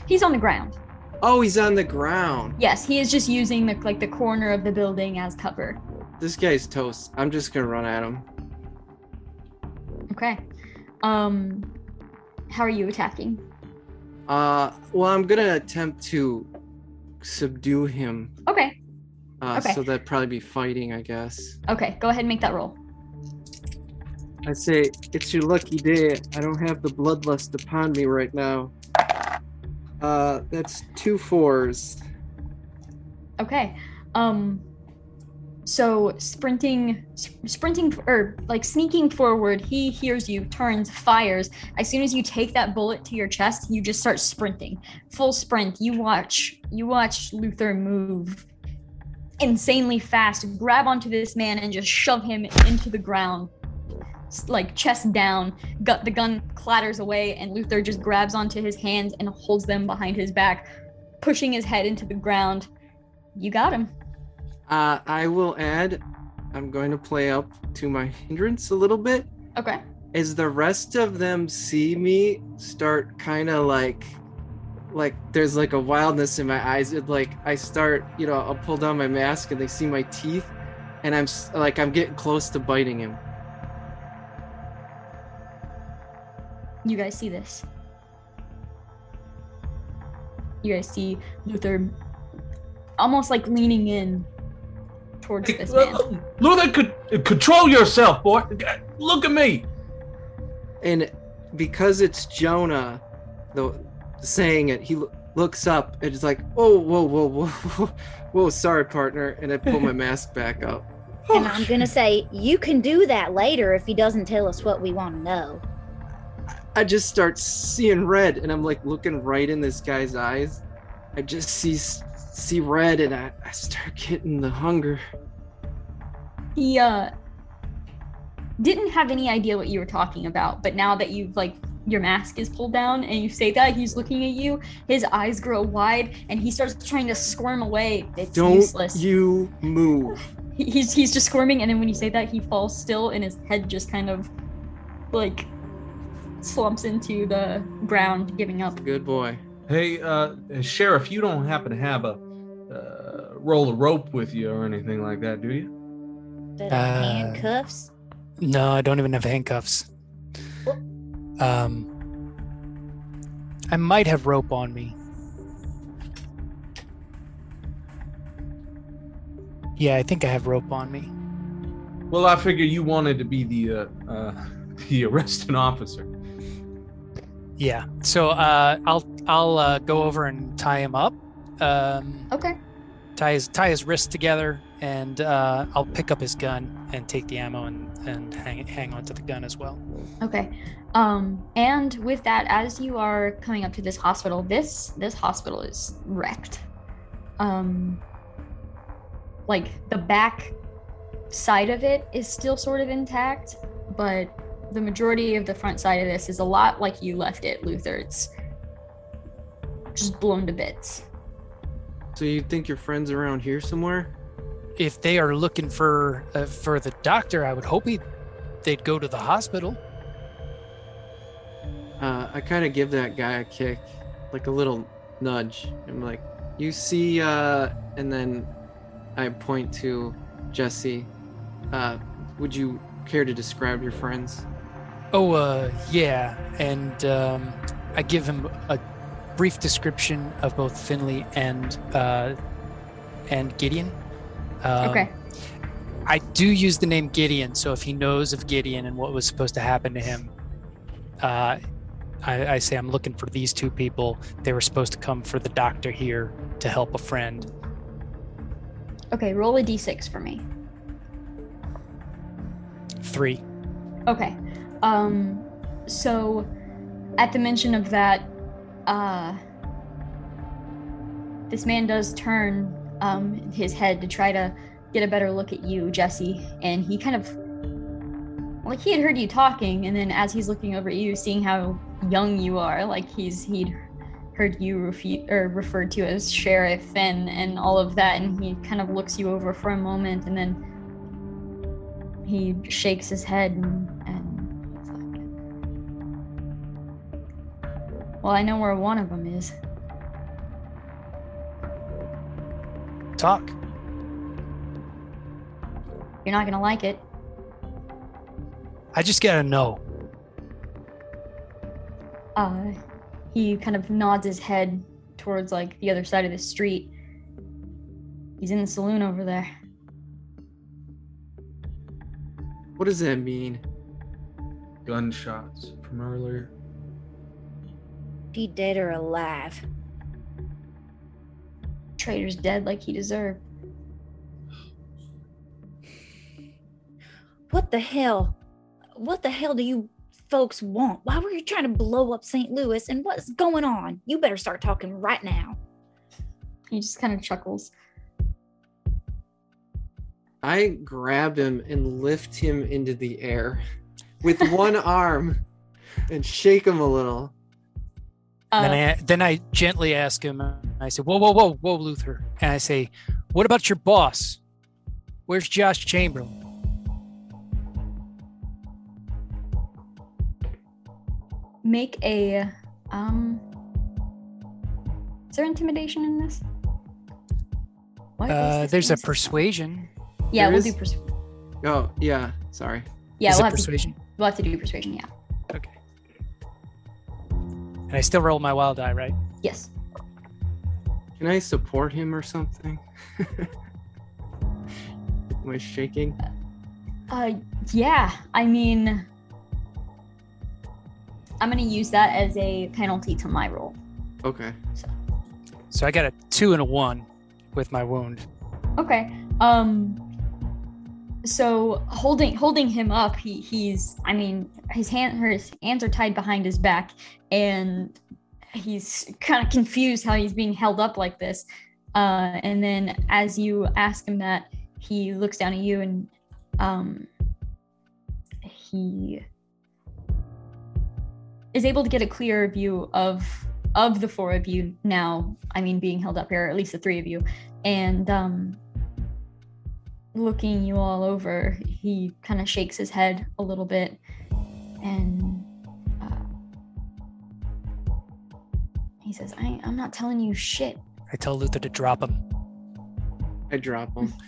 he's on the ground. oh he's on the ground Yes, he is just using the like the corner of the building as cover. this guy's toast i'm just gonna run at him Okay. Um, how are you attacking? Uh well i'm gonna attempt to subdue him Okay. uh Okay. so that'd probably be fighting i guess Okay. Go ahead and make that roll. I say, it's your lucky day. I don't have the bloodlust upon me right now. Uh, that's two fours. Okay. Um so sprinting sprinting or like sneaking forward, he hears you, turns, fires. As soon as you take that bullet to your chest, you just start sprinting. Full sprint. You watch you watch Luther move insanely fast, grab onto this man and just shove him into the ground. Like chest down, gut the gun clatters away and Luther just grabs onto his hands and holds them behind his back, pushing his head into the ground. You got him. Uh, I will add, I'm going to play up to my hindrance a little bit. Okay. As the rest of them see me start kind of like, like there's like a wildness in my eyes. It like I start, you know, I'll pull down my mask and they see my teeth, and I'm like I'm getting close to biting him. You guys see this. You guys see Luther almost like leaning in towards Hey, this man. uh, Luther, could control yourself, boy. Look at me. and because it's Jonah, the saying it, he looks up and is like, "Oh, whoa, whoa, whoa, whoa, whoa, sorry, partner," and I pull my mask back up. And I'm gonna say you can do that later if he doesn't tell us what we want to know. I just start seeing red, and I'm like looking right in this guy's eyes. I just see s- see red, and I, I start getting the hunger. He uh didn't have any idea what you were talking about, but now that you've like your mask is pulled down and you say that he's looking at you, his eyes grow wide and he starts trying to squirm away. It's Don't useless. you move. He's he's just squirming and then when you say that he falls still and his head just kind of like slumps into the ground giving up Good boy. Hey, uh, sheriff, you don't happen to have a uh, roll of rope with you or anything like that, do you? But Uh, handcuffs. No, I don't even have handcuffs. Um, I might have rope on me. Yeah, I think I have rope on me. Well, I figure you wanted to be the uh, uh, the arresting officer. Yeah. So uh, I'll I'll uh, go over and tie him up. Um, Okay. tie his tie his wrists together, and uh, I'll pick up his gun and take the ammo and and hang hang on to the gun as well. Okay. Um, and with that, as you are coming up to this hospital, this this hospital is wrecked. Um, like the back side of it is still sort of intact, but the majority of the front side of this is a lot like you left it, Luther. It's just blown to bits. So you think your friend's around here somewhere? If they are looking for uh, for the doctor, I would hope he they'd go to the hospital. Uh, I kind of give that guy a kick, like a little nudge. I'm like, you see, uh, and then I point to Jesse. Uh, would you care to describe your friends? Oh, uh, yeah, and um, I give him a brief description of both Finley and uh, and Gideon. Um, Okay. I do use the name Gideon, so if he knows of Gideon and what was supposed to happen to him, uh, I, I say I'm looking for these two people. They were supposed to come for the doctor here to help a friend. Okay, roll a d6 for me. Three. Okay. Um so at the mention of that uh this man does turn um his head to try to get a better look at you, Jesse, and he kind of like he had heard you talking and then as he's looking over at you seeing how young you are, like he's he'd heard you refu- or referred to as sheriff and and all of that and he kind of looks you over for a moment and then he shakes his head and, and Well, I know where one of them is. Talk. You're not gonna like it. I just gotta know. Uh, he kind of nods his head towards like the other side of the street. He's in the saloon over there. What does that mean? Gunshots from earlier. He dead or alive? Traitor's dead like he deserved. What the hell? What the hell do you folks want? Why were you trying to blow up St. Louis? And what's going on? You better start talking right now. He just kind of chuckles. I grab him and lift him into the air with one arm and shake him a little. Uh, then I then I gently ask him. I say, "Whoa, whoa, whoa, whoa, Luther!" And I say, "What about your boss? Where's Josh Chamberlain?" make a um. Is there intimidation in this? What is Uh, this there's a persuasion. Yeah, There we'll is? do persuasion. Oh, yeah, sorry. yeah. Is We'll it have, to, persuasion? we'll have to do persuasion. Yeah. Okay. And I still roll my wild die, right? Yes. Can I support him or something? Am I shaking? Uh, yeah. I mean, I'm gonna use that as a penalty to my roll. Okay. So I got a two and a one with my wound. Okay. Um. So holding holding him up, he he's I mean his hand his hands are tied behind his back, and he's kind of confused how he's being held up like this. Uh, and then as you ask him that, he looks down at you and um he is able to get a clearer view of of the four of you now. I mean, being held up here, at least the three of you, and um looking you all over, he kind of shakes his head a little bit and uh, he says, I, I'm not telling you shit. I tell Luther to drop him. I drop him.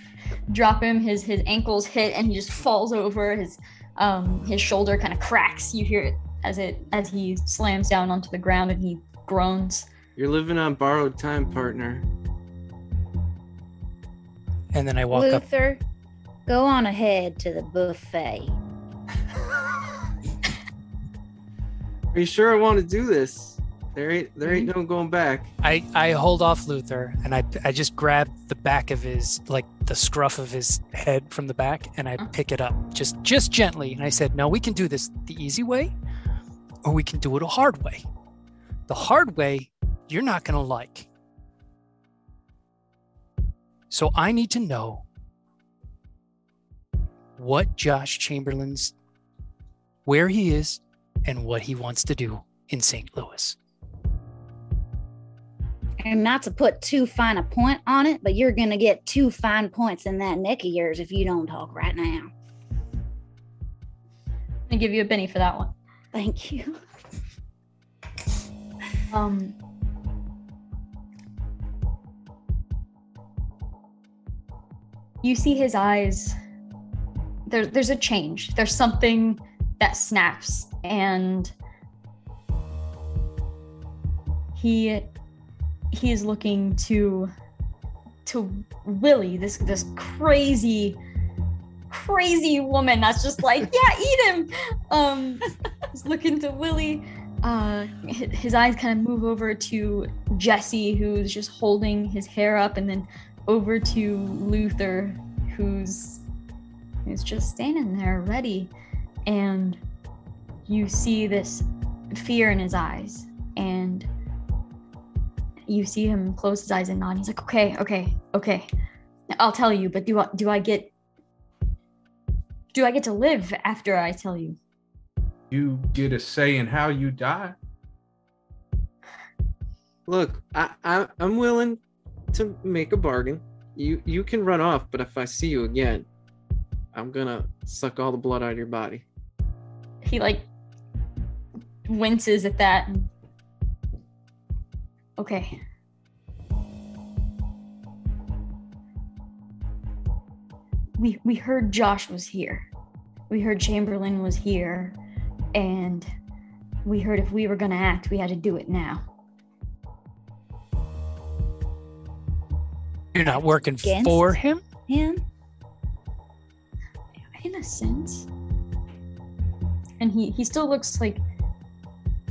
Drop him, his his ankles hit and he just falls over. His um his shoulder kind of cracks. You hear it as it as he slams down onto the ground and he groans. You're living on borrowed time, partner. And then I walk up. Luther, go on ahead to the buffet. Are you sure I want to do this? There ain't there ain't hmm? no going back. I, I hold off Luther and I, I just grab the back of his like the scruff of his head from the back and I uh-huh. pick it up just just gently and I said no we can do this the easy way or we can do it a hard way. The hard way you're not gonna like. So I need to know what Josh Chamberlain's where he is and what he wants to do in St. Louis. And not to put too fine a point on it, but you're gonna get two fine points in that neck of yours if you don't talk right now. I'm gonna give you a Benny for that one. Thank you. Um, you see his eyes. There, there's a change. There's something that snaps, and he he is looking to to Willie, this this crazy crazy woman that's just like, yeah, eat him. Um, he's looking to Willie uh, his eyes kind of move over to Jesse, who's just holding his hair up, and then over to Luther, who's who's just standing there ready. And you see this fear in his eyes, and you see him close his eyes and nod. He's like, "Okay, okay, okay, I'll tell you, but do I do I get do I get to live after I tell you?" You get a say in how you die. Look, I, I I'm willing to make a bargain. You you can run off, but if I see you again, I'm gonna suck all the blood out of your body. he like winces at that. Okay. We we heard josh was here. We heard chamberlain was here. And we heard if we were gonna act we had to do it now You're not working Against? for him? Him? in a sense and he he still looks like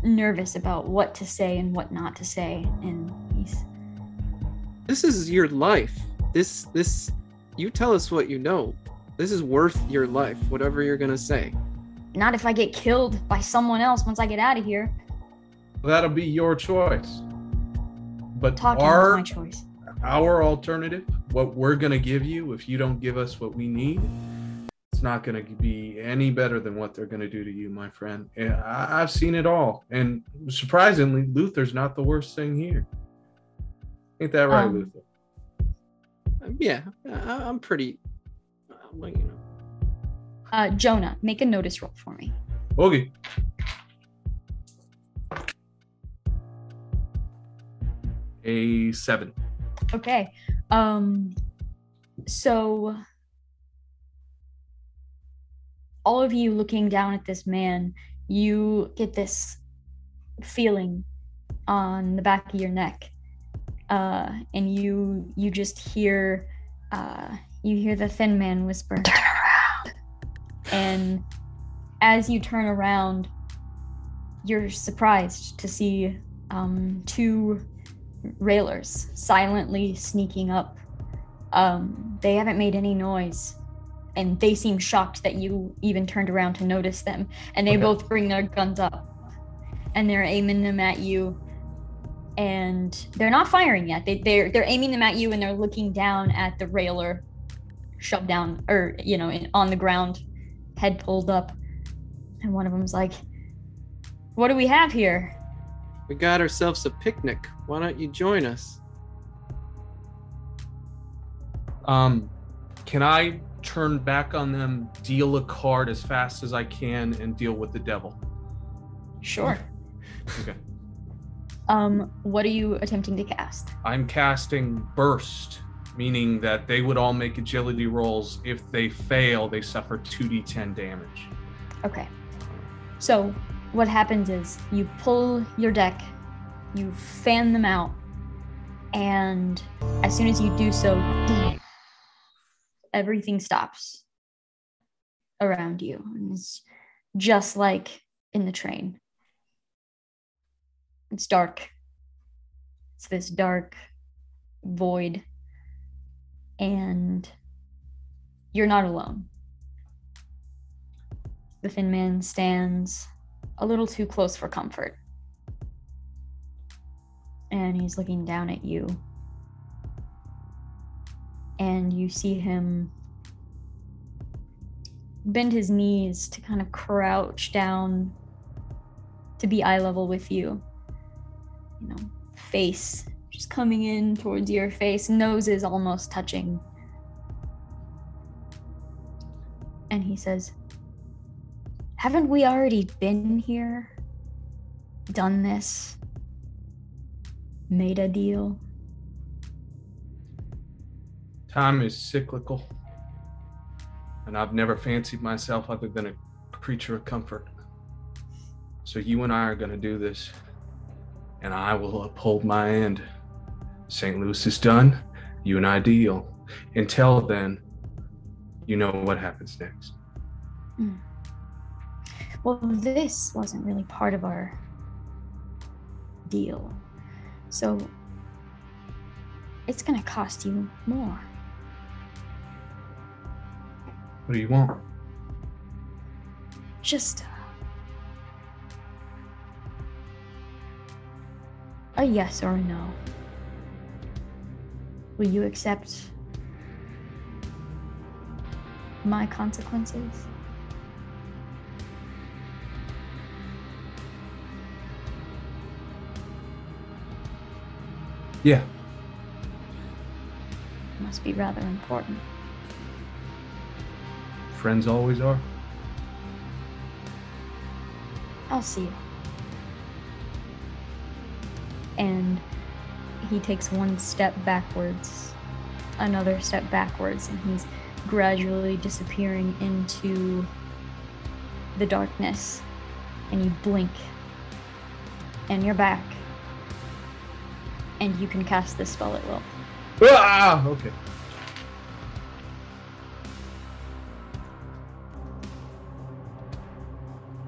nervous about what to say and what not to say and he's This is your life. This this you tell us what you know. This is worth your life, whatever you're gonna say. not if i get killed by someone else once i get out of here That'll be your choice. But talking our is my choice our alternative, what we're gonna give you if you don't give us what we need, it's not gonna be any better than what they're gonna do to you, my friend. And I, I've seen it all, and surprisingly, Luther's not the worst thing here. Ain't that right, Um, Luther? Yeah, I, I'm pretty. uh, Well, you know, uh jonah make a notice roll for me Okay. A seven. Okay. Um so all of you looking down at this man, you get this feeling on the back of your neck. Uh and you you just hear uh you hear the thin man whisper turn around. And as you turn around, you're surprised to see um two railers silently sneaking up. Um, they haven't made any noise, and they seem shocked that you even turned around to notice them. And they Okay. both bring their guns up, and they're aiming them at you. And they're not firing yet. They, they're they're aiming them at you, and they're looking down at the railer, shoved down, or you know, in, on the ground, head pulled up. And one of them's like, "What do we have here?" We got ourselves a picnic. Why don't you join us? Um, can I turn back on them, deal a card as fast as I can, and deal with the devil? Sure. Okay. Um, what are you attempting to cast? I'm casting burst, meaning that they would all make agility rolls. If they fail, they suffer 2d10 damage. Okay. So, what happens is you pull your deck You fan them out, and as soon as you do so, everything stops around you. And it's just like in the train. It's dark. It's this dark void. And you're not alone. The thin man stands a little too close for comfort. And he's looking down at you. And you see him bend his knees to kind of crouch down to be eye level with you. You know, face just coming in towards your face, nose is almost touching. And he says, Haven't we already been here? Done this? Made a deal? Time is cyclical, and I've never fancied myself other than a creature of comfort. So you and I are going to do this, and I will uphold my end. St. Louis is done. You and I deal. Until then, you know what happens next. Hmm. Well, this wasn't really part of our deal. So it's going to cost you more. What do you want? Just uh, a yes or a no. Will you accept my consequences? Yeah. Must be rather important. Friends always are. I'll see you. And he takes one step backwards, another step backwards, and he's gradually disappearing into the darkness. And you blink, and you're back. And you can cast this spell at will. Ah, okay.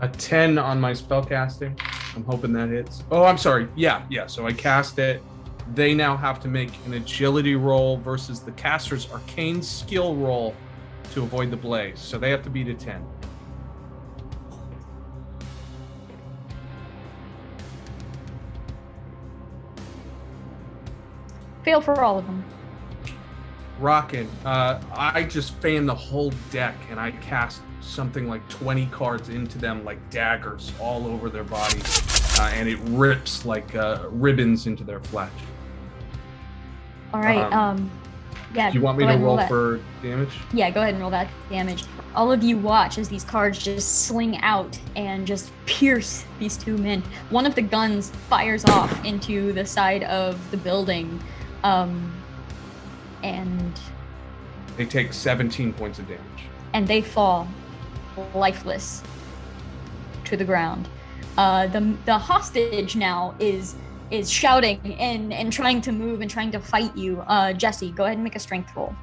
A 10 on my spell casting. I'm hoping that hits. Oh, I'm sorry. Yeah, yeah. So I cast it. They now have to make an agility roll versus the caster's arcane skill roll to avoid the blaze. So they have to beat a 10. Fail for all of them. Rockin'. Uh, I just fan the whole deck and I cast something like 20 cards into them like daggers all over their bodies. Uh, and it rips like uh, ribbons into their flesh. All right. Um, Um, yeah. Do you want me to ahead roll for damage? Yeah, go ahead and roll that damage. All of you watch as these cards just sling out and just pierce these two men. One of the guns fires off into the side of the building. Um, and They take 17 points of damage. and they fall lifeless to the ground. Uh, the the hostage now is is shouting and and trying to move and trying to fight you. Uh, Jesse, go ahead and make a strength roll.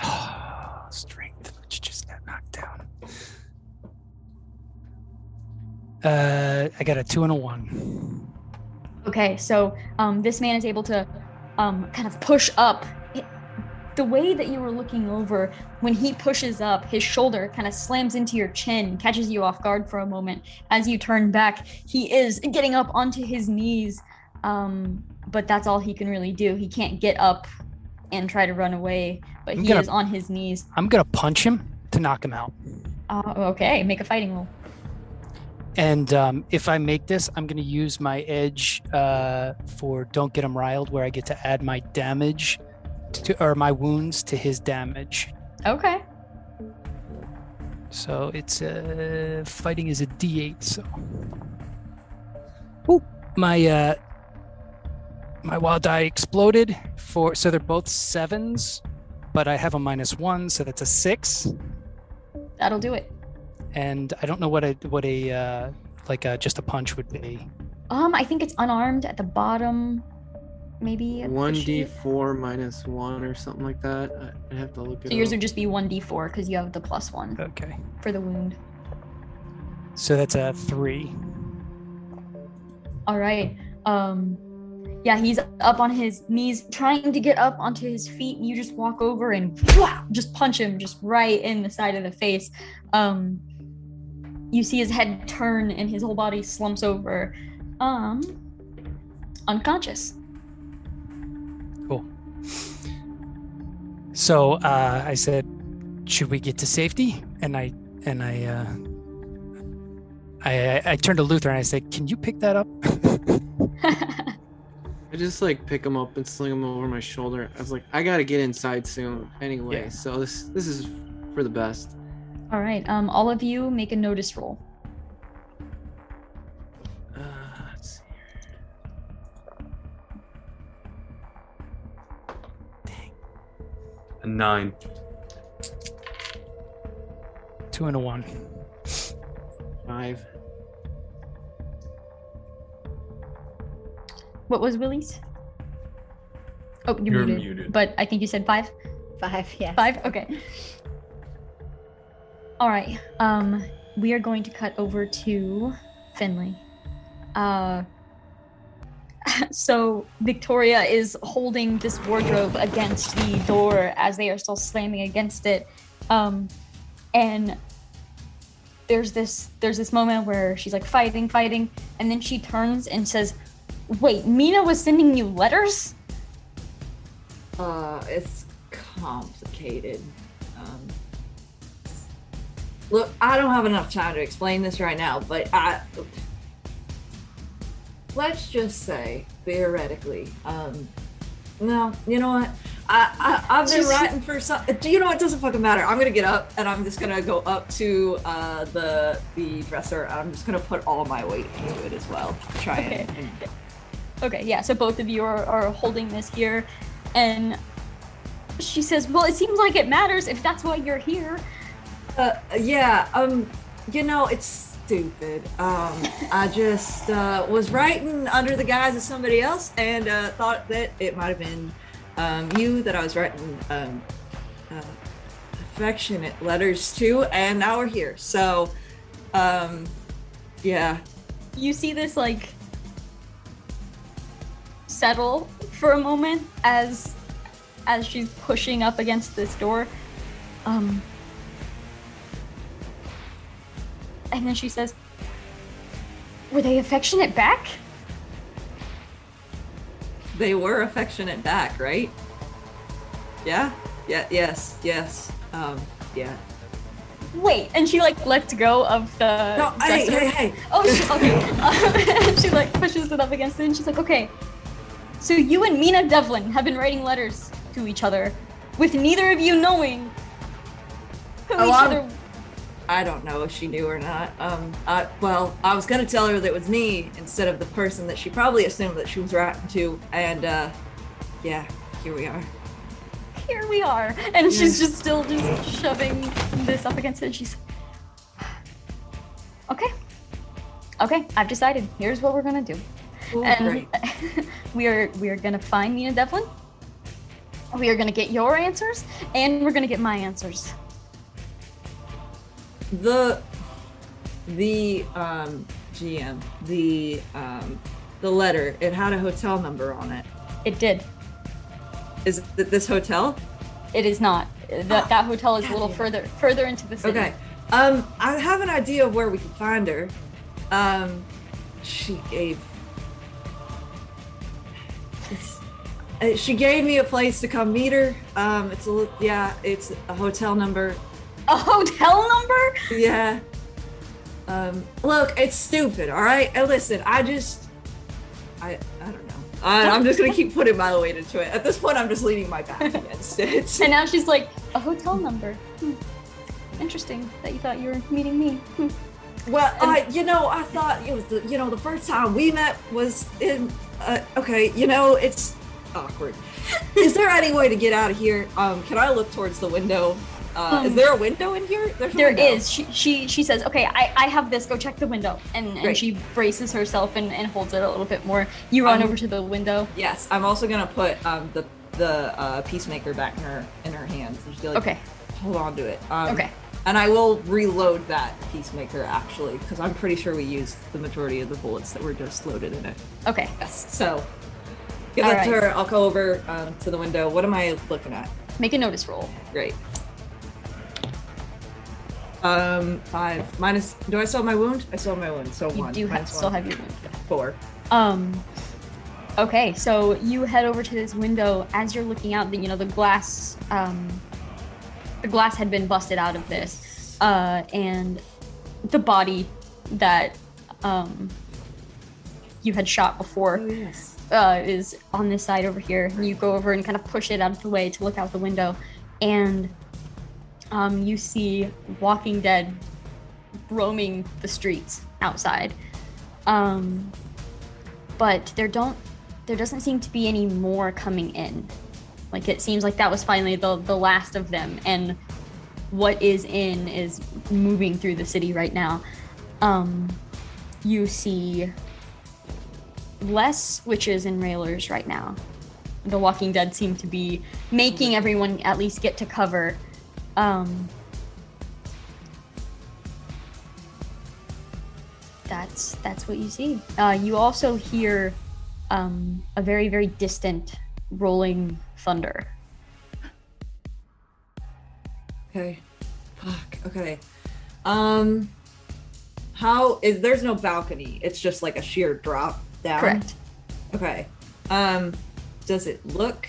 Strength, which just got knocked down. Uh, I got a two and a one. Okay, so um, this man is able to um, kind of push up. It- the way that you were looking over, when he pushes up, his shoulder kind of slams into your chin, catches you off guard for a moment. As you turn back, he is getting up onto his knees, um, but that's all he can really do. He can't get up and try to run away, but I'm he gonna- is on his knees. I'm gonna punch him to knock him out. Uh, okay, make a fighting roll. And um, if I make this, I'm going to use my edge uh, for Don't Get Him Riled, where I get to add my damage to, or my wounds to his damage. Okay. So it's uh, fighting is a D8. So, Ooh, my uh, my wild die exploded for so they're both sevens, but I have a minus one, so that's a six. That'll do it. And I don't know what a what a uh, like a, just a punch would be. Um, I think it's unarmed at the bottom. Maybe One d four minus one or something like that. I- have to look at it So yours up. would just be one d4 because you have the plus one Okay. for the wound. So that's a three. All right. Um, yeah, he's up on his knees, trying to get up onto his feet. And you just walk over and whap, just punch him just right in the side of the face. Um, you see his head turn and his whole body slumps over, um, unconscious. Cool. So uh, I said, "Should we get to safety?" And I and I uh, I I turned to Luther and I said, "Can you pick that up?" I just like pick them up and sling them over my shoulder. I was like, I gotta get inside soon anyway. Yeah. So this this is for the best. All right. Um, all of you make a notice roll. Uh, let's see. A nine. Two and a one. Five. What was Willie's? Oh, you're, You're muted. muted. But I think you said five. Five, Yeah. Five? Okay. All right. Um, we are going to cut over to Finley. Uh, so Victoria is holding this wardrobe against the door as they are still slamming against it. Um, and there's this there's this moment where she's like fighting, fighting, and then she turns and says, "Wait, Mina was sending you letters?" Uh, it's complicated. Look, I don't have enough time to explain this right now, but I. Let's just say, theoretically, um, no, you know what? I, I I've been Just- writing for some. Do you know what? It doesn't fucking matter. I'm gonna get up and I'm just gonna go up to uh, the the dresser. And I'm just gonna put all my weight into it as well. Try and, Okay. and Okay, yeah, so both of you are, are holding this here. And she says, Well, it seems like it matters if that's why you're here. Uh, yeah, um, you know, it's stupid. Um, I just uh, was writing under the guise of somebody else and uh, thought that it might have been um, you that I was writing um, uh, affectionate letters to, and now we're here. So, um, yeah. You see this, like, settle for a moment as as she's pushing up against this door. Um and then she says, Were they affectionate back? They were affectionate back, right? Yeah? Yeah, yes, yes. Um, yeah. Wait, and she like lets go of the No, hey, dresser. hey, hey. Oh, she, okay. she like pushes it up against it, and she's like, "Okay, so you and Mina Devlin have been writing letters to each other, with neither of you knowing who Oh, each I'm- other." I don't know if she knew or not. Um, I, well, I was gonna tell her that it was me instead of the person that she probably assumed that she was writing to, and uh, yeah, here we are. Here we are, and she's just still just shoving this up against it. She's okay. Okay, I've decided. Here's what we're gonna do. Oh, and we are we are gonna find Mina Devlin. We are gonna get your answers, and we're gonna get my answers. The the um, GM the um, the letter it had a hotel number on it. It did. Is it this hotel? It is not. That that hotel is a little further further into the city. Okay. Um, I have an idea of where we can find her. Um, she gave. Uh, she gave me a place to come meet her. Um, it's a yeah, it's a hotel number. A hotel number? Yeah. Um, look, it's stupid. All right. And listen, I just, I, I don't know. I, I'm just gonna keep putting my weight into it. At this point, I'm just leaning my back against it. And now she's like, a hotel number. Hmm. Interesting that you thought you were meeting me. Hmm. Well, I, you know, I thought it was the, you know, the first time we met was in, uh, okay, you know, it's awkward. Is there any way to get out of here? Um, can I look towards the window? Uh, is Um, there a window in here? There's a There window. is. She, she she says, "Okay, I, I have this. Go check the window." And, and she braces herself and, and holds it a little bit more. You run Um, over to the window. Yes, I'm also gonna put um, the the uh, peacemaker back in her in her hands. Like, Okay. hold on to it. Um, Okay. And I will reload that peacemaker actually, because I'm pretty sure we used the majority of the bullets that were just loaded in it. Okay. Yes. So give All that to her. I'll go over um, to the window. What am I looking at? Make a notice roll. Great. Um, five minus. Do I still have my wound? I still have my wound. So You one. do have, still have your wound. four. Um. Okay, so you head over to this window. As you're looking out, the you know the glass, um, the glass had been busted out of this, uh, and the body that um you had shot before Oh yes. uh, is on this side over here. And you go over and kind of push it out of the way to look out the window, and um, you see Walking Dead roaming the streets outside. Um, but there don't, there doesn't seem to be any more coming in. Like it seems like that was finally the the last of them, and what is in is moving through the city right now. Um, you see less witches and railers right now. The Walking Dead seem to be making everyone at least get to cover. Um, that's that's what you see. Uh, you also hear um, a very very distant rolling thunder. Okay. Fuck. Okay. Um, how is there's no balcony? It's just like a sheer drop down. Correct. Okay. Um, does it look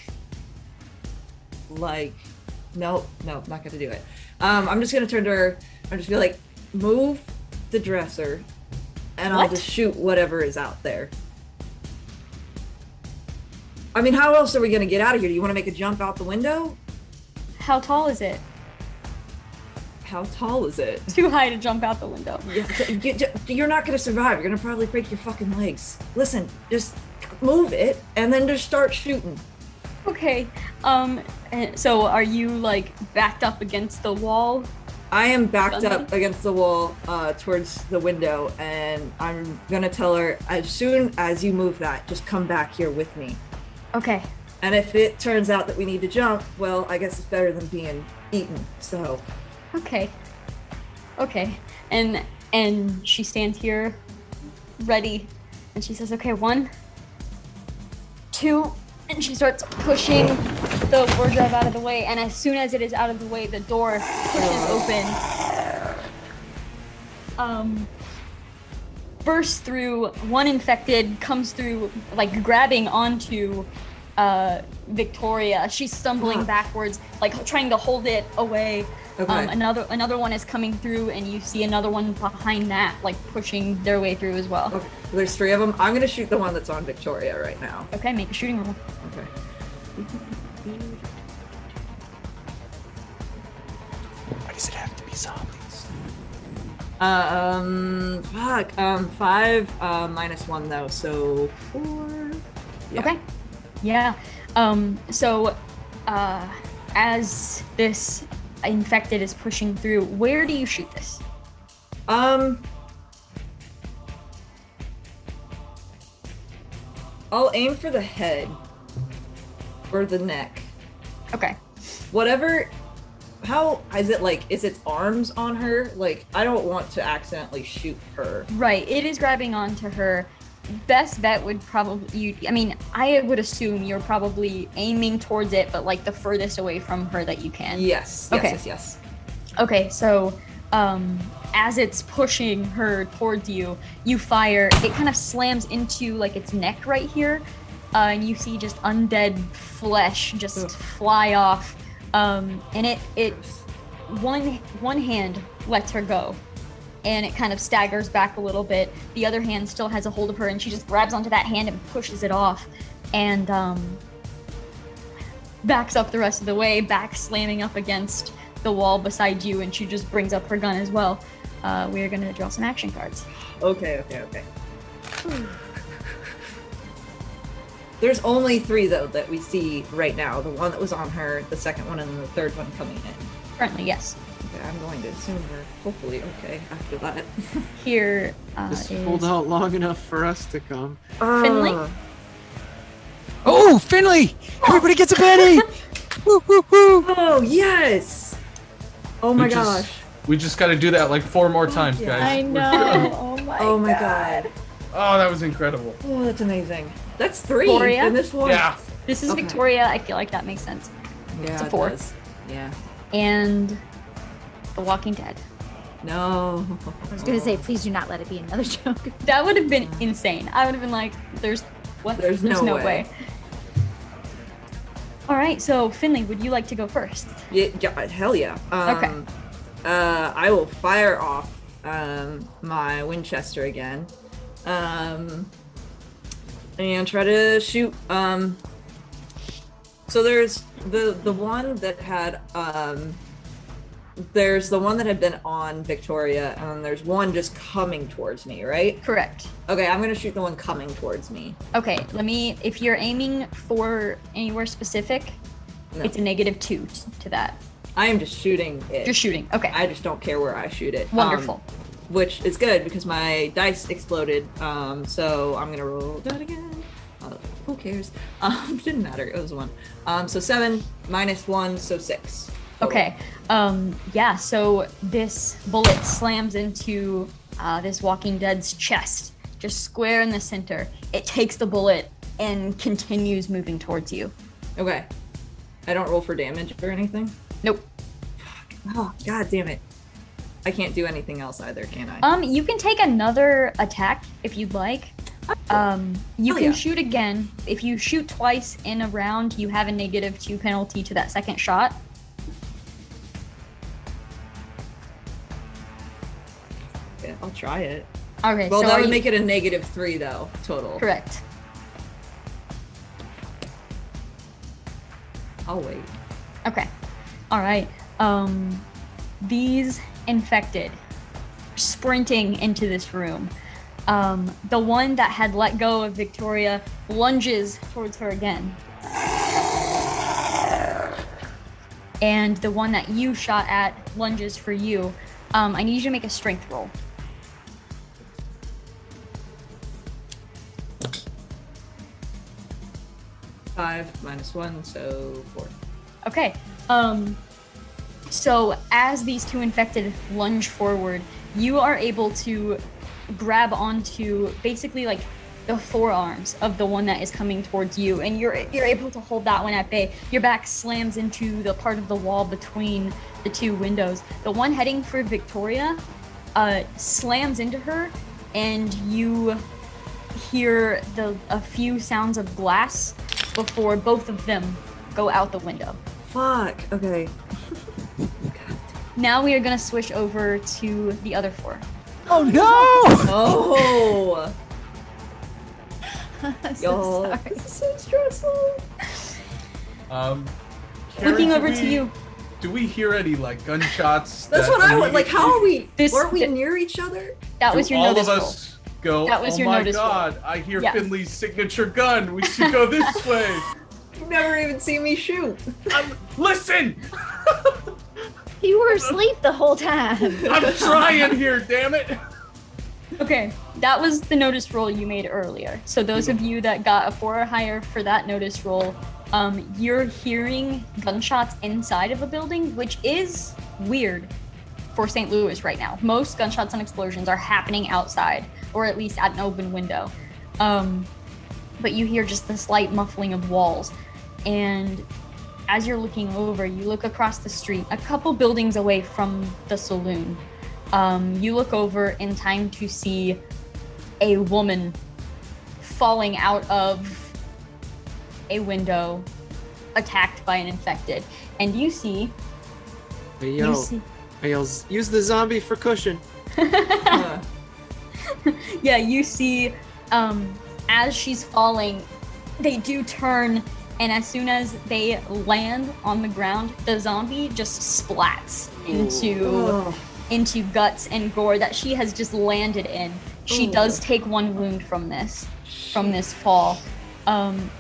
like? Nope. Nope. Not gonna do it. Um, I'm just gonna turn to her. I'm just gonna be like, move the dresser, and I'll What? just shoot whatever is out there. I mean, how else are we gonna get out of here? Do you want to make a jump out the window? How tall is it? How tall is it? Too high to jump out the window. You- You're not gonna survive. You're gonna probably break your fucking legs. Listen, just move it and then just start shooting. Okay. Um. So are you like backed up against the wall? I am backed up against the wall uh, towards the window, and I'm gonna tell her as soon as you move that, just come back here with me. Okay. And if it turns out that we need to jump, well, I guess it's better than being eaten. So, Okay. Okay. And and she stands here ready and she says, Okay, one, two, and she starts pushing the wardrobe out of the way, and as soon as it is out of the way, the door pushes open. Um bursts through, one infected comes through like grabbing onto uh Victoria. She's stumbling backwards, like trying to hold it away. Okay. Um, another another one is coming through, and you see another one behind that, like pushing their way through as well. okay. There's three of them. I'm gonna shoot the one that's on Victoria right now. Okay, make a shooting roll. Okay. Why does it have to be zombies? Um, fuck. Um, five uh, minus one though, so four. Yeah. Okay. Yeah. Um. So, uh, as this infected is pushing through, where do you shoot this? Um, I'll aim for the head or the neck. Okay. Whatever. How is it like? Is its arms on her? Like, I don't want to accidentally shoot her. Right. It is grabbing onto her. Best bet would probably you. I mean, I would assume you're probably aiming towards it, but like the furthest away from her that you can. Yes. Yes. Okay. Yes. Yes. Okay, so um, as it's pushing her towards you, you fire. It kind of slams into like its neck right here, uh, and you see just undead flesh just Ugh. fly off. Um, and it it one one hand lets her go, and it kind of staggers back a little bit. The other hand still has a hold of her, and she just grabs onto that hand and pushes it off, and um, backs up the rest of the way, back slamming up against the wall beside you, and she just brings up her gun as well. Uh, we are going to draw some action cards. Okay. Okay. Okay. There's only three though that we see right now. The one that was on her, the second one, and then the third one coming in. Currently, yes. Okay, I'm going to assume we're hopefully okay after that. Here uh, Just is hold out long enough for us to come. Finley? Uh, Oh, Finley! Everybody gets a penny! woo, woo, woo. Oh yes! Oh my We just- gosh! We just got to do that like four more times, yeah. guys. I know. Oh my. Oh my god! Oh, that was incredible. Oh, that's amazing. That's three Gloria? in this one. Yeah. this is Okay. Victoria. I feel like that makes sense. yeah, It's a it four. does. Yeah. And The Walking Dead. No. I was gonna say, please do not let it be another joke. That would have been insane. I would have been like, "There's what? There's no way." All right, so Finley, would you like to go first? Yeah, yeah, hell yeah. Um, Okay. Uh, I will fire off um, my Winchester again, um, and try to shoot. Um, so there's the the one that had um, there's the one that had been on Victoria, and then there's one just coming towards me. Right? Correct. Okay, I'm gonna shoot the one coming towards me. Okay, let me. If you're aiming for anywhere specific, No. it's a negative two t- to that. I am just shooting it. Just shooting. Okay. I just don't care where I shoot it. Um, Wonderful. which is good because my dice exploded. Um, so I'm gonna roll that again. Uh, who cares? Um, didn't matter. It was one. Um, so seven minus one, so six. Okay. Um, yeah, so this bullet slams into uh, this Walking Dead's chest, just square in the center. It takes the bullet and continues moving towards you. Okay. I don't roll for damage or anything. Nope. Oh god damn it! I can't do anything else either, can I? Um, you can take another attack if you'd like. Um, you Hell can yeah. shoot again. If you shoot twice in a round, you have a negative two penalty to that second shot. I'll try it. Okay, Well, so that would you- make it a negative three though total. correct. I'll wait. Okay. All right. Um, these infected sprinting into this room. Um, the one that had let go of Victoria lunges towards her again. And the one that you shot at lunges for you. Um, I need you to make a strength roll. Five minus one, so four. Okay. Um so as these two infected lunge forward, you are able to grab onto basically like the forearms of the one that is coming towards you and you're you're able to hold that one at bay. Your back slams into the part of the wall between the two windows. The one heading for Victoria uh slams into her and you hear the a few sounds of glass before both of them go out the window. Fuck. Okay. Now we are gonna switch over to the other four. Oh no! Oh. I'm so Yo, sorry. this is so stressful. Um, Karen, Looking do over to you. Do we hear any like gunshots? That's that what I would like. How are we? This- weren't we th- near each other? That Do was your all notice of roll. Us go. That was oh your my notice roll." god! I hear Yeah. Finley's signature gun. We should go this way. You've never even seen me shoot. I'm, listen, You were asleep the whole time. I'm trying here. Damn it! Okay, that was the notice roll you made earlier. So those of you that got a four or higher for that notice roll, um, you're hearing gunshots inside of a building, which is weird for St. Louis right now. Most gunshots and explosions are happening outside, or at least at an open window. Um, but you hear just the slight muffling of walls. And as you're looking over, you look across the street, a couple buildings away from the saloon. Um, you look over in time to see a woman falling out of a window, attacked by an infected. And you see, Hey, you see, hey, yo, use the zombie for cushion. Uh, yeah, you see, um, as she's falling, they do turn, and as soon as they land on the ground, the zombie just splats into oh, into guts and gore that she has just landed in. She Ooh. does take one wound from this, from this fall, um,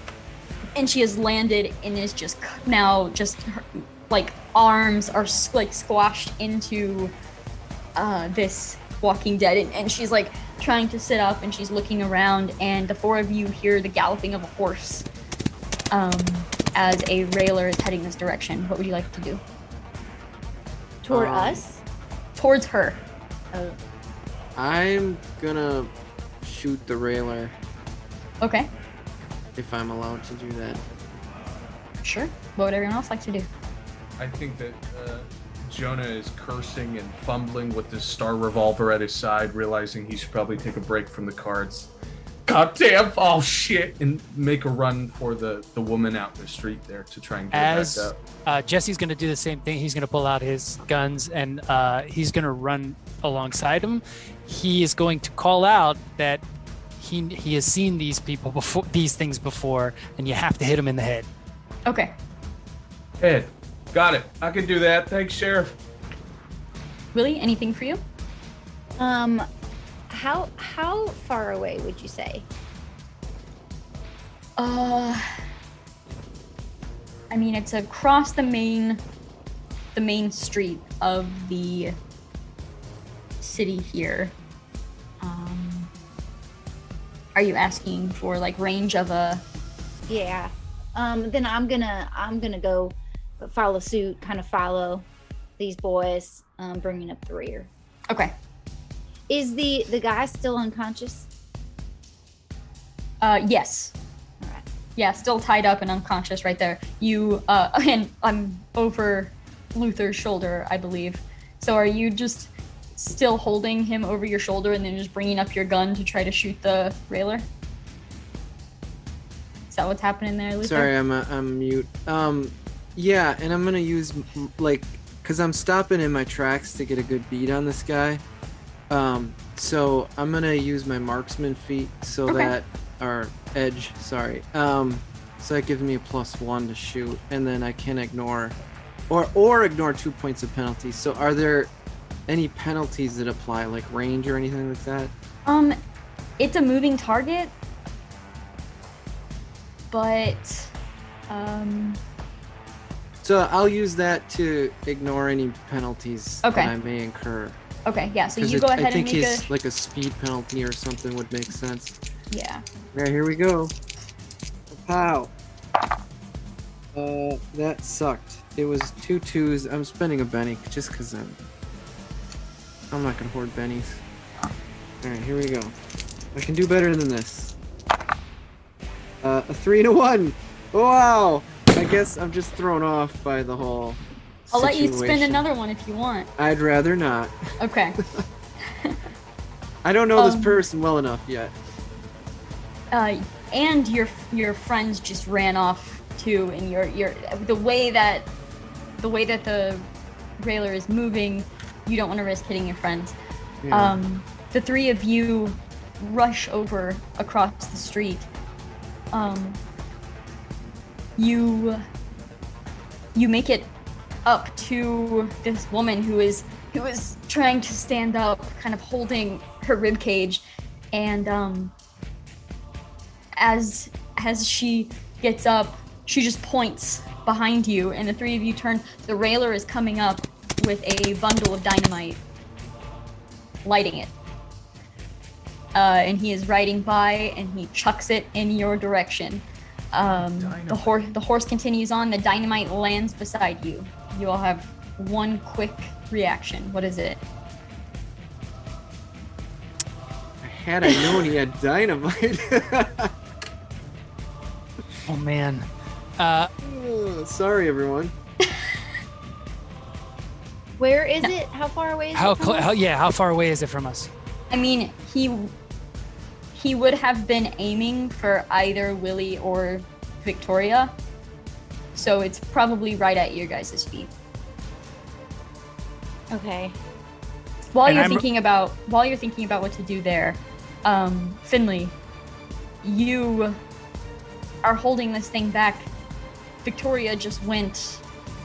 and she has landed and is just now just her, like arms are like squashed into uh, this Walking Dead, and, and she's like trying to sit up, and she's looking around, and the four of you hear the galloping of a horse um, as a railer is heading this direction. What would you like to do? Toward Um, us? Towards her. Oh, I'm gonna shoot the railer Okay, if I'm allowed to do that. sure. What would everyone else like to do? I think that uh, Jonah is cursing and fumbling with his star revolver at his side, realizing he should probably take a break from the cards. God damn! Oh shit! And make a run for the the woman out in the street there to try and get her As back up. uh, Jesse's going to do the same thing, he's going to pull out his guns and uh, he's going to run alongside him. He is going to call out that he he has seen these people before, these things before, and you have to hit him in the head. Okay. Ed, got it. I can do that. Thanks, Sheriff. Willie, anything for you? Um, how how far away would you say? Uh, I mean, it's across the main, the main street of the city here. Um, are you asking for like range of a? Yeah. Um, then I'm gonna I'm gonna go follow suit, kind of follow these boys, um, bringing up the rear. Okay. Is the the guy still unconscious? Uh, yes. All right. Yeah, still tied up and unconscious right there. You uh, and I'm over Luther's shoulder, I believe. So are you just still holding him over your shoulder and then just bringing up your gun to try to shoot the railer? Is that what's happening there, Luther? Sorry, I'm uh, I'm mute. Um, yeah, and I'm gonna use like, cause I'm stopping in my tracks to get a good beat on this guy. Um, so I'm gonna use my marksman feat so Okay. that or edge, sorry. Um, so that gives me a plus one to shoot, and then I can ignore, or or ignore two points of penalty. So are there any penalties that apply, like range or anything like that? Um, it's a moving target, but um, So I'll use that to ignore any penalties Okay. that I may incur. okay, yeah. So you it- go ahead I think and make his a like a speed penalty or something would make sense. yeah. Right, here we go. Pow. Uh, that sucked. It was two twos. I'm spending a Benny just because I'm. I'm not gonna hoard bennies. Alright, here we go. I can do better than this. Uh, a three and a one! Wow! I guess I'm just thrown off by the whole. I'll let you spin another one if you want. I'd rather not. Okay. I don't know this Um, person well enough yet. uh, and your your friends just ran off too, and your your the way that the way that the railer is moving, you don't want to risk hitting your friends. Yeah. Um, the three of you rush over across the street. Um, you you make it up to this woman who is who is trying to stand up, kind of holding her rib cage, and um, as as she gets up, she just points behind you, and the three of you turn. The railer is coming up with a bundle of dynamite, lighting it. Uh, and he is riding by, and he chucks it in your direction. Um, the horse the horse continues on. The dynamite lands beside you. You all have one quick reaction. What is it? Had I known he had dynamite. Oh man. Uh, Oh, Sorry, everyone. Where is it? How far away is how, it? from cl- us? how yeah? How far away is it from us? I mean, he he would have been aiming for either Willie or Victoria, so it's probably right at your guys' feet. Okay. While And you're I'm- thinking about while you're thinking about what to do there, um, Finley, you are holding this thing back. Victoria just went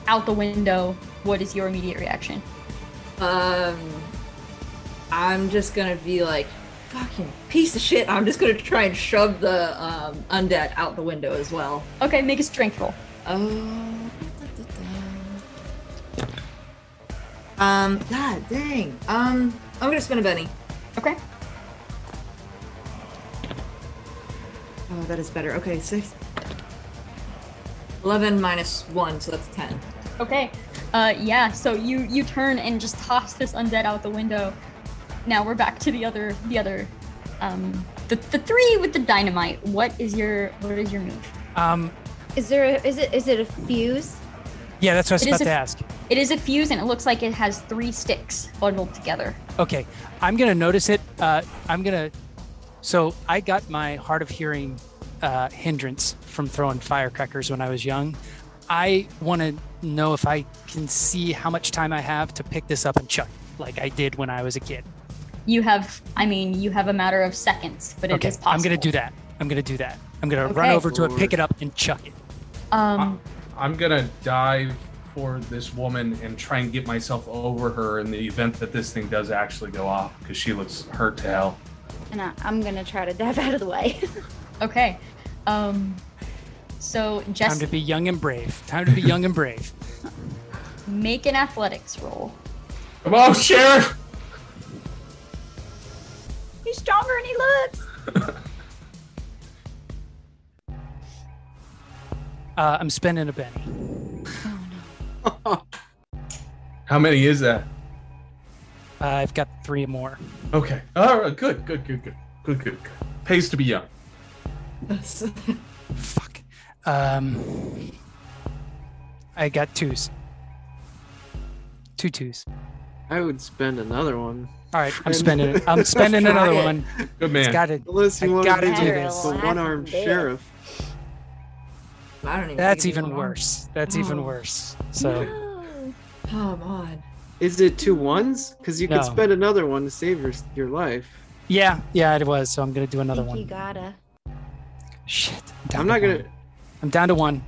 out the window. What is your immediate reaction? Um, I'm just gonna be like, fucking piece of shit. I'm just gonna try and shove the um, undead out the window as well. Okay, make a strength roll. Oh. Um, God dang. Um, I'm gonna spin a Benny. Okay. Oh, that is better. Okay, six. 11 minus 1, so that's 10. Okay. Uh, yeah. So you you turn and just toss this undead out the window. Now we're back to the other the other, um, the the three with the dynamite. What is your what is your move? Um, Is there? A, is it? Is it a fuse? yeah, that's what I was is about a- to ask. It is a fuse, and it looks like it has three sticks bundled together. Okay, I'm gonna notice it. Uh, I'm gonna. So I got my hard of hearing uh, hindrance from throwing firecrackers when I was young. I want to know if I can see how much time I have to pick this up and chuck, like I did when I was a kid. You have, I mean, you have a matter of seconds, but it okay, is possible. I'm gonna do that. I'm gonna do that. I'm gonna run over to it, pick it up, and chuck it. Um, I'm gonna dive for this woman and try and get myself over her in the event that this thing does actually go off because she looks hurt to hell. And I, I'm gonna try to dive out of the way. okay. Um, so Time to be young and brave. Time to be young and brave. make an athletics roll. Come on, Sheriff! He's stronger than he looks. Uh, I'm spending a Benny. How many is that? Uh, I've got three more. Okay. All right. Good. Good. Good. Good. Good. Good. Good. Pays to be young. Fuck. Um, I got twos. Two twos. I would spend another one. All right, I'm spending it. I'm spending another it. one. Good It's man. got to. Unless you I want gotta to do do this. the one-armed Laugh a bit. sheriff. I don't even That's even one worse. That's even Oh. worse. So No. Come on. Is it two ones? Because you No. could spend another one to save your your life. yeah, yeah, it was. So I'm gonna do another think you gotta. Shit. down I'm not gonna. one. I'm down to one.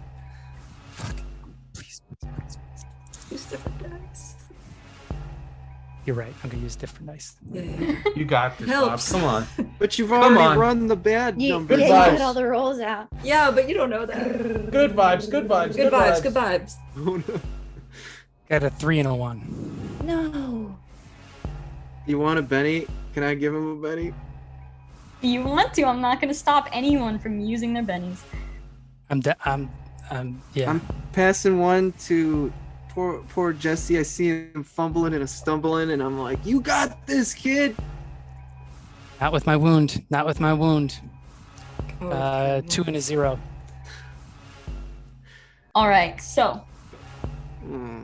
You're right. I'm gonna use different dice. Yeah, yeah. You got this, Bob. Helps. Come on. But you've Come already on. run the bad You, numbers. yeah, you vibes. got all the rolls out. yeah, but you don't know that. Good vibes. Good vibes. Good vibes, good vibes. Oh, no. Got a three and a one. No. You want a Benny? Can I give him a Benny? If you want to, I'm not going to stop anyone from using their bennies. I'm. Da- I'm. I'm. Yeah. I'm passing one to poor poor Jesse. I see him fumbling and stumbling, and I'm like, "You got this, kid." Not with my wound. Not with my wound. Oh, Uh, two and a zero. All right, so Hmm.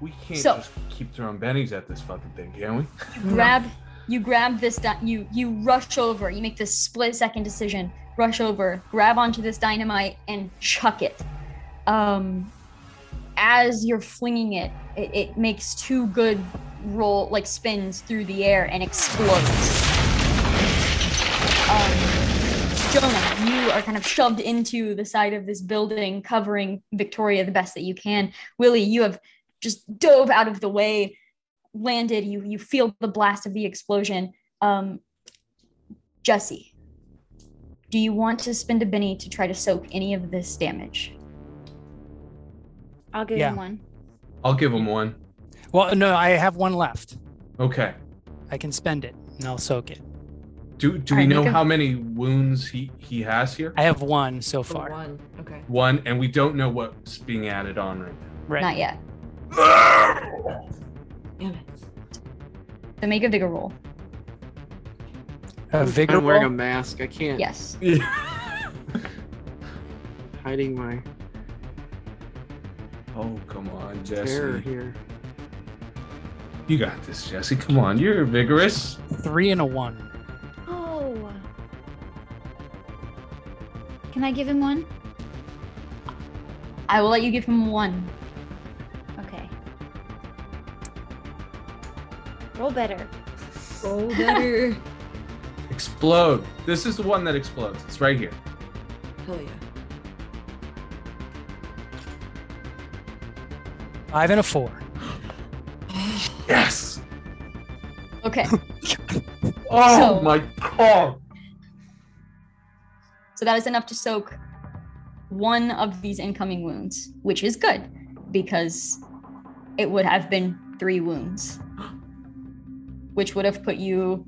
We can't So- just keep throwing bennies at this fucking thing, can we? you grab you grab this di- you you rush over. You make this split second decision. Rush over, grab onto this dynamite and chuck it. Um, as you're flinging it, it, it makes two good roll like spins through the air and explodes. Um, Jonah, you are kind of shoved into the side of this building, covering Victoria the best that you can. Willie, you have just dove out of the way, landed. You you feel the blast of the explosion. Um, Jesse, do you want to spend a Benny to try to soak any of this damage? I'll give Yeah. him one. I'll give him one. Well, no, I have one left. Okay. I can spend it and I'll soak it. Do do we right, know make a- how many wounds he he has here? I have one so For far. one. Okay. One, and we don't know what's being added on right Right. Not yet. now. Damn it. So make a vigor roll. A vigor I'm wearing a mask. I can't. Yes. Hiding my oh come on, Jesse. terror Jesse. here. You got this, Jesse. Come on, you're vigorous. Three and a one. Oh. Can I give him one? I will let you give him one. Okay. Roll better. Roll better. Explode. This is the one that explodes. It's right here. Hell yeah. Five and a four. Yes. Okay. Oh So- my god. So that is enough to soak one of these incoming wounds, which is good because it would have been three wounds, which would have put you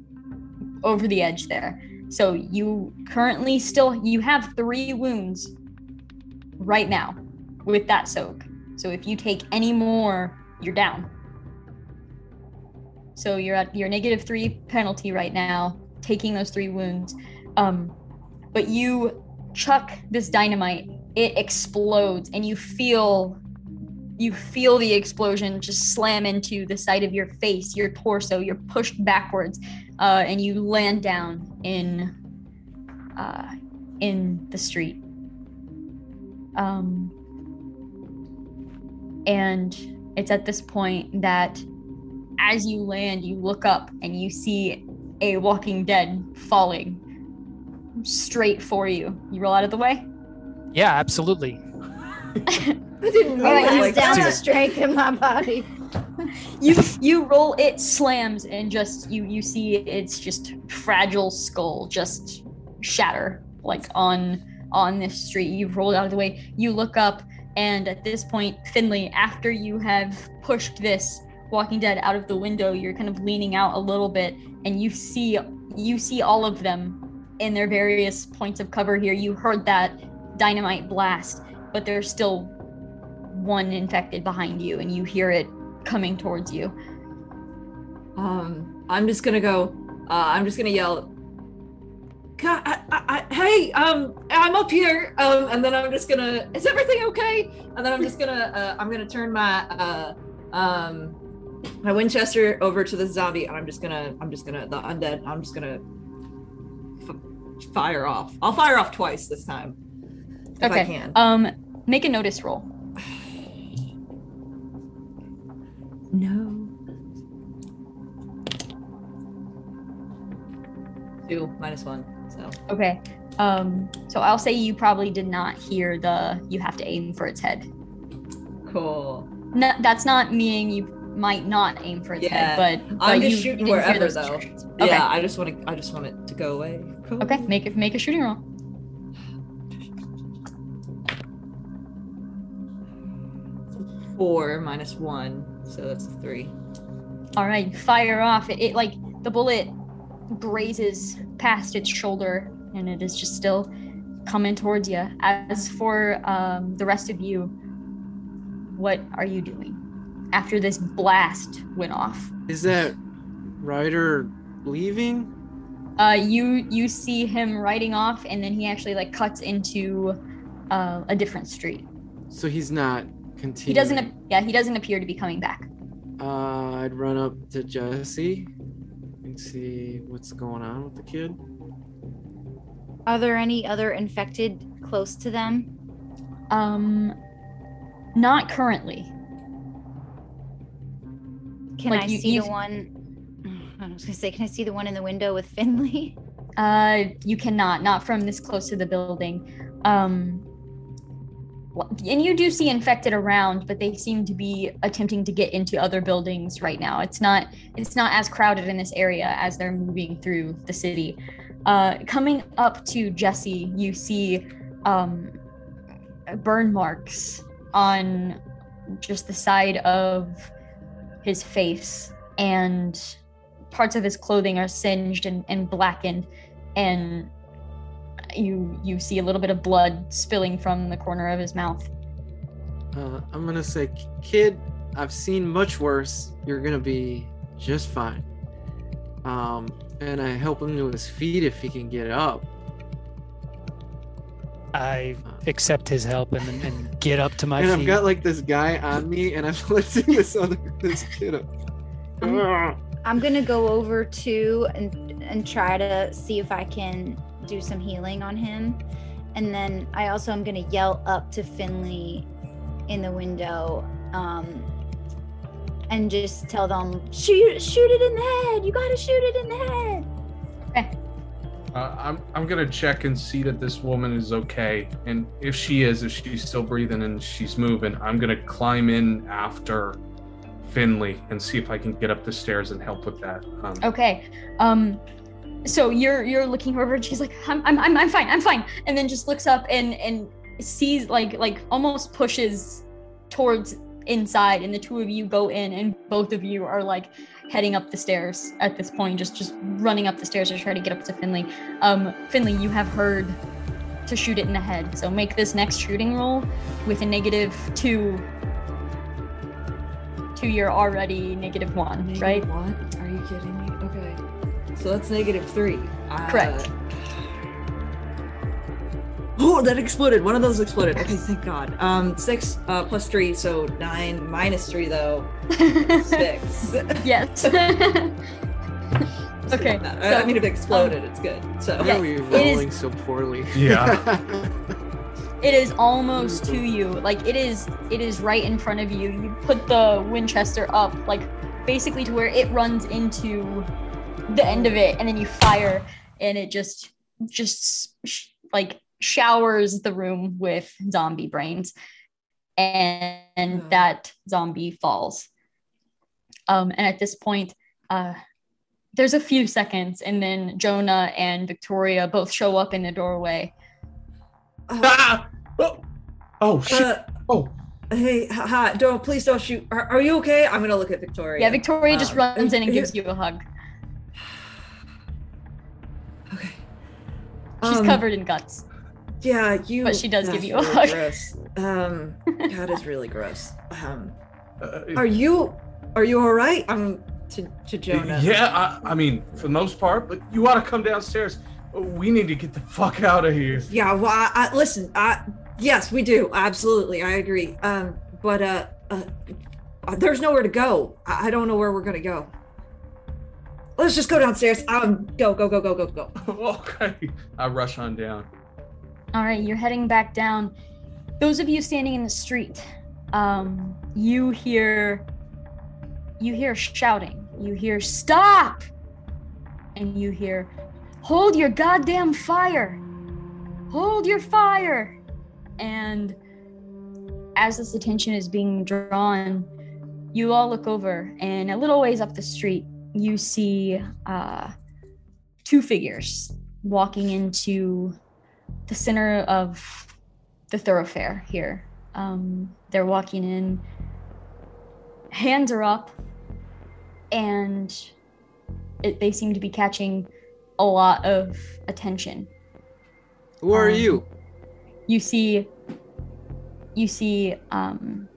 over the edge there. So you currently still you have three wounds right now with that soak. So if you take any more, you're down. So you're at your negative three penalty right now, taking those three wounds. Um, but you chuck this dynamite, it explodes, and you feel you feel the explosion just slam into the side of your face, your torso. You're pushed backwards, uh, and you land down in uh, in the street. Um, and it's at this point that as you land, you look up and you see a walking dead falling straight for you. You roll out of the way? Yeah, absolutely. I didn't mean Oh, it he's like down that. to strengthen my body. you you roll it slams and just you you see its just fragile skull just shatter like on on this street. You've rolled out of the way. You look up and at this point finley after you have pushed this walking dead out of the window you're kind of leaning out a little bit and you see you see all of them in their various points of cover here. You heard that dynamite blast but there's still one infected behind you and you hear it coming towards you Um, I'm just gonna go. Uh, I'm just gonna yell. God, I, I, I, hey, um, I'm up here. Um, and then I'm just gonna. Is everything okay? And then I'm just gonna. Uh, I'm gonna turn my uh, um, my Winchester over to the zombie, and I'm just gonna. I'm just gonna the undead. I'm just gonna f- fire off. I'll fire off twice this time. If I Okay. can. Um, make a notice roll. No. Two minus one. So Okay. Um, so I'll say you probably did not hear the you have to aim for its head. cool. No, that's not meaning you might not aim for its Yeah. head, but, but I'm you, just you shooting didn't wherever though. Okay. Yeah, I just want to. I just want it to go away. Cool. Okay. Make it make a shooting roll. Four minus one, so that's a three. All right. Fire off. It, it like the bullet grazes past its shoulder, and it is just still coming towards you. As for um, the rest of you, what are you doing after this blast went off? Is that rider leaving? uh, you you see him riding off, and then he actually like cuts into uh, a different street. So he's not continuing. He doesn't. Yeah, he doesn't appear to be coming back. Uh, I'd run up to Jesse and see what's going on with the kid. Are there any other infected close to them? Um, not currently. Can Like, I you- see you- the one? I was gonna say, can I see the one in the window with Finley? Uh, you cannot. Not from this close to the building. Um, wh- and you do see infected around, but they seem to be attempting to get into other buildings right now. It's not. It's not as crowded in this area as they're moving through the city. Uh, coming up to Jesse, you see um, burn marks on just the side of his face, and parts of his clothing are singed and, and blackened, and you you see a little bit of blood spilling from the corner of his mouth. Uh, I'm gonna say, kid, I've seen much worse. You're gonna be just fine. Um, and I help him to his feet if he can get up. I accept his help and, and get up to my and feet. I've got like this guy on me, and I'm lifting this other this kid up. I'm- I'm gonna go over to and and try to see if I can do some healing on him, and then I also am gonna yell up to Finley in the window, um, and just tell them shoot shoot it in the head. You gotta shoot it in the head. Uh, I'm I'm gonna check and see that this woman is okay, and if she is, if she's still breathing and she's moving, I'm gonna climb in after Finley and see if I can get up the stairs and help with that. Um, Okay. Um so you're you're looking over and she's like, I'm I'm I'm, I'm fine, I'm fine. And then just looks up and and sees like like almost pushes towards inside and the two of you go in and both of you are like heading up the stairs at this point just just running up the stairs to try to get up to finley um finley you have heard to shoot it in the head so make this next shooting roll with a negative two to your already negative one Negative right One? Are you kidding me? Okay. So that's negative three. Uh, Correct. Oh, that exploded. One of those exploded. Okay, thank God. Um, six uh, plus three, so nine minus three though. Six. yes okay I, I mean, if it exploded, it's good. So Why are we is- rolling so poorly? Yeah. It is almost to you. Like it is it is right in front of you. You put the Winchester up like basically to where it runs into the end of it and then you fire and it just just sh- like showers the room with zombie brains and, and Oh. that zombie falls. Um and at this point uh there's a few seconds and then Jonah and Victoria both show up in the doorway. Uh, ah! Oh, oh shit. uh, oh, hey, hi, hi, don't please don't shoot. Are, are you okay? I'm gonna look at Victoria. Yeah, Victoria just Um, runs in and gives you a hug. She's Um, covered in guts. Yeah, you. But she does give you a really hug. Gross. Um, God is really gross. Um, uh, are you? Are you all right? I'm to to Jonah. yeah. I, I mean, for the most part, but you ought to come downstairs. We need to get the fuck out of here. Yeah. Well, I, I listen. I yes, we do. Absolutely, I agree. Um, but uh, uh, uh, there's nowhere to go. I, I don't know where we're gonna go. Let's just go downstairs. Um, go, go, go, go, go, go. okay. I rush on down. All right, you're heading back down. Those of you standing in the street, um, you hear you hear shouting. You hear stop, and you hear hold your goddamn fire. Hold your fire. And as this attention is being drawn, you all look over, and a little ways up the street, you see uh, two figures walking into the center of the thoroughfare here. Um, they're walking in, hands are up, and it, they seem to be catching a lot of attention. Who are Um, you? You see, you see, um,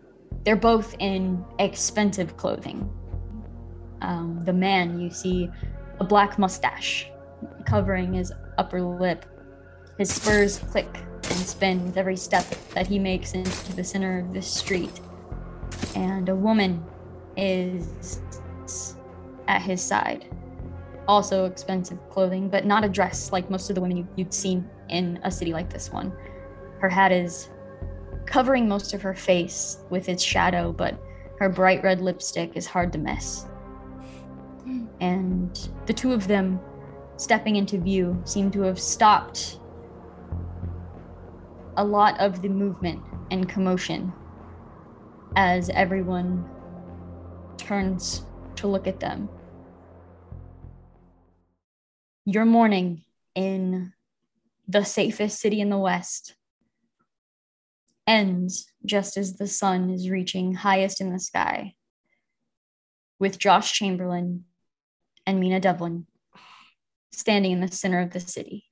they're both in expensive clothing. Um, the man, you see a black mustache covering his upper lip. His spurs click and spin with every step that he makes into the center of this street. And a woman is at his side. Also expensive clothing, but not a dress like most of the women you- you'd seen in a city like this one. Her hat is covering most of her face with its shadow, but her bright red lipstick is hard to miss. And the two of them stepping into view seem to have stopped a lot of the movement and commotion as everyone turns to look at them. Your morning in the safest city in the West ends just as the sun is reaching highest in the sky, with Josh Chamberlain and Mina Devlin standing in the center of the city.